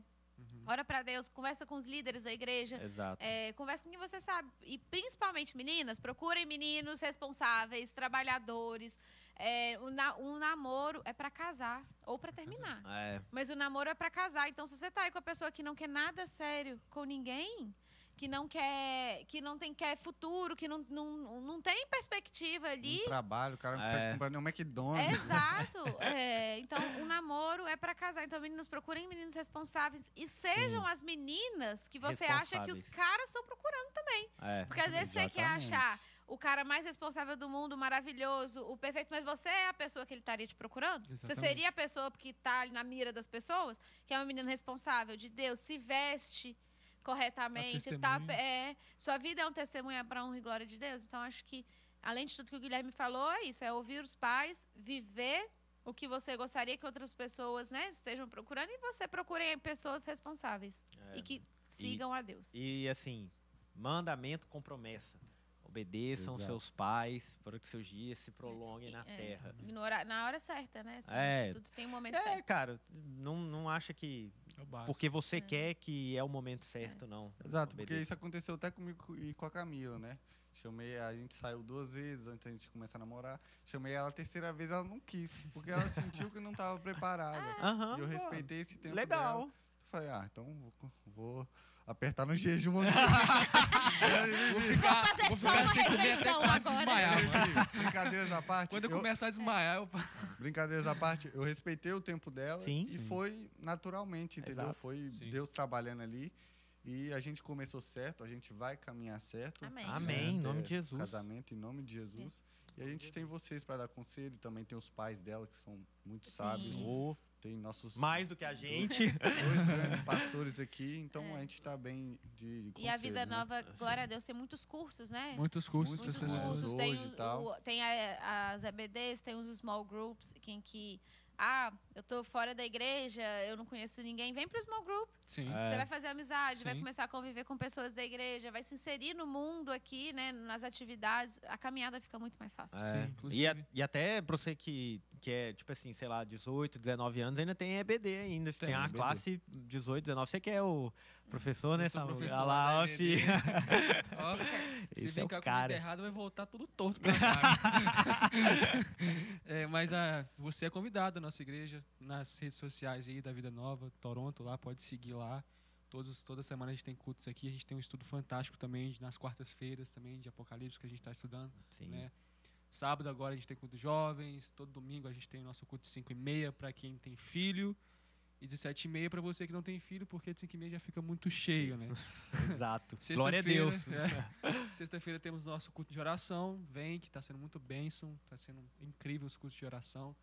Ora pra Deus, conversa com os líderes da igreja. Exato. É, conversa com quem você sabe. E principalmente, meninas, procurem meninos responsáveis, trabalhadores. É, o na- um namoro é pra casar ou pra terminar. É. Mas o namoro é pra casar. Então, se você tá aí com a pessoa que não quer nada sério com ninguém, que não quer, que não tem quer futuro, que não, não, não tem perspectiva ali. Um trabalho, o cara não É. consegue comprar nem um McDonald's. Exato. É, então, o namoro é pra casar. Então, meninos, procurem meninos responsáveis e sejam as meninas que você acha que os caras estão procurando também. É. Porque às vezes você quer Exatamente. achar o cara mais responsável do mundo, maravilhoso, o perfeito, mas você é a pessoa que ele estaria te procurando? Você Exatamente. seria a pessoa que está ali na mira das pessoas, que é uma menina responsável de Deus, se veste corretamente, tá, é, sua vida é um testemunho para honra e glória de Deus. Então acho que além de tudo que o Guilherme falou, é isso, é ouvir os pais, viver o que você gostaria que outras pessoas, né, estejam procurando e você procure pessoas responsáveis e que sigam a Deus. E assim, mandamento com promessa. Obedeçam Exato. seus pais para que seus dias se prolonguem na É, terra. no hora- na hora certa, né? Assim, É. acho que tudo tem um momento É, certo. cara, não, não acha que É porque você quer que é o momento certo, não. Exato, porque Obedeça. isso aconteceu até comigo e com a Camila, né? Chamei, a gente saiu duas vezes antes da gente começar a namorar. Chamei ela a terceira vez, ela não quis, porque ela sentiu que não estava preparada. Aham, e eu pô. respeitei esse tempo Legal. dela. Falei, ah, então vou, vou apertar no jejum. Vou ficar, fazer vou só ficar uma refeição agora. Brincadeiras à parte. Quando eu eu- começar a desmaiar, eu... Brincadeiras à parte, eu respeitei o tempo dela Sim. e Sim. foi naturalmente, entendeu? Exato. Foi Sim. Deus trabalhando ali. E a gente começou certo, a gente vai caminhar certo. Amém. Amém, em nome de Jesus. Casamento em nome de Jesus. E a gente tem vocês para dar conselho, também tem os pais dela que são muito sábios. Ô, Tem nossos mais do que a gente. dois grandes pastores aqui, então a gente está bem de, de E a Vida né? Nova, glória a Deus, tem muitos cursos, né? Muitos cursos. Muitos Muitos cursos cursos. Tem, os- e tal. o- tem a- as EBDs, tem os small groups, que, em que, ah, eu tô fora da igreja, eu não conheço ninguém, vem pro small group. Sim. É. Você vai fazer amizade, vai Sim. começar a conviver com pessoas da igreja, vai se inserir no mundo aqui, né, nas atividades, a caminhada fica muito mais fácil. É. Sim. E, a- e até pra você que, que é, tipo assim, sei lá, 18, 19 anos, ainda tem EBD ainda. Tem, Tem a EBD. classe 18, 19. Você que é o professor, né, Samuel? professor Olha lá, ó, da fi. EBD. Ó, se Esse é vem o cá com cara. errado, vai voltar tudo torto pra cá. É, mas a, você é convidado à nossa igreja, nas redes sociais aí da Vida Nova, Toronto, lá, pode seguir lá. Todos, toda semana a gente tem cultos aqui, a gente tem um estudo fantástico também, nas quartas-feiras também, de Apocalipse, que a gente está estudando. Sim. né? Sábado agora a gente tem culto de jovens, todo domingo a gente tem o nosso culto de 5 e meia para quem tem filho e de 7 e meia para você que não tem filho, porque de 5 e meia já fica muito cheio, né? Exato. Glória a Deus. é. Sexta-feira temos nosso culto de oração. Vem, que está sendo muito bênção. Está sendo incrível os cultos de oração.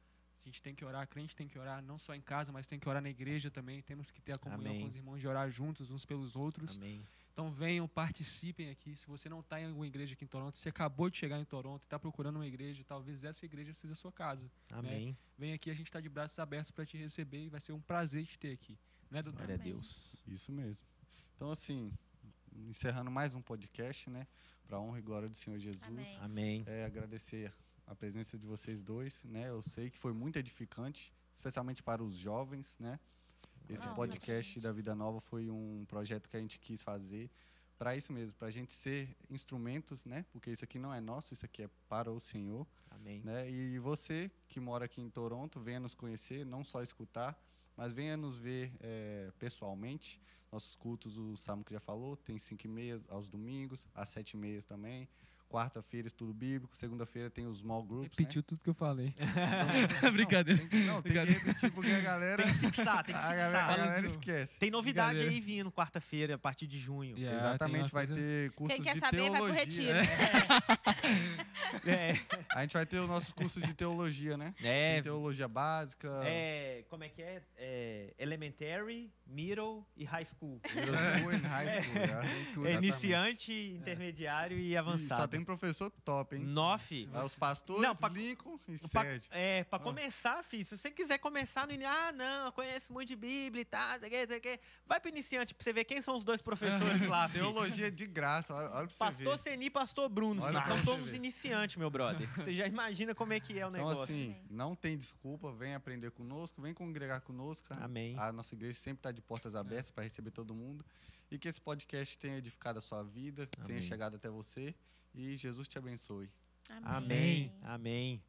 A gente tem que orar, a crente tem que orar, não só em casa, mas tem que orar na igreja também. Temos que ter a comunhão Amém. com os irmãos de orar juntos, uns pelos outros. Amém. Então venham, participem aqui. Se você não está em alguma igreja aqui em Toronto, você acabou de chegar em Toronto e está procurando uma igreja, talvez essa igreja seja a sua casa. Amém. Vem aqui, a gente está de braços abertos para te receber e vai ser um prazer te ter aqui. Né, Dudu? Glória a. Deus. Isso mesmo. Então, assim, encerrando mais um podcast, né? Para honra e glória do Senhor Jesus. Amém. Amém. É, agradecer a presença de vocês dois, né? Eu sei que foi muito edificante, especialmente para os jovens, né? Esse Não, podcast gente. da Vida Nova foi um projeto que a gente quis fazer para isso mesmo, para a gente ser instrumentos, né? Porque isso aqui não é nosso, isso aqui é para o Senhor, Amém. né? E você que mora aqui em Toronto, venha nos conhecer, não só escutar, mas venha nos ver é, pessoalmente. Nossos cultos, o Samu que já falou, tem 5 e meia aos domingos, às 7 e meia também. Quarta-feira, estudo bíblico. Segunda-feira tem os small groups, Repetiu tudo que eu falei. né? Brincadeira. Não, tem, não, tem que repetir porque a galera, Tem que fixar, tem que a galera, a fixar. galera esquece. Tem novidade aí vindo quarta-feira, a partir de junho. Yeah, Exatamente, vai coisa- ter cursos Quem quer de saber, vai pro teologia. retiro. É. A gente vai ter os nossos cursos de teologia, né? É. Tem teologia básica. É, como é que é? É, Elementary, Middle e High School. middle school and high school. né? É Exatamente. iniciante, intermediário e E avançado. só tem professor top, hein? Nofe. Ah, Os pastores, Não, pra- Lincoln e Pra, Sérgio. é, Ah. pra começar, filho, se você quiser começar no ah, não, eu conheço muito de Bíblia e tal, sei o que, sei que. vai pro iniciante pra você ver quem são os dois professores lá, filho. Teologia de graça, olha, olha pra você Pastor ver. Seni e Pastor Bruno, Olha filho, são todos iniciantes, meu brother. Você já imagina como é que é o Então, negócio. assim, Amém. não tem desculpa, vem aprender conosco, vem congregar conosco. Amém. A nossa igreja sempre está de portas abertas para receber todo mundo. E que esse podcast tenha edificado a sua vida, tenha Amém. chegado até você. E Jesus te abençoe. Amém, amém. Amém.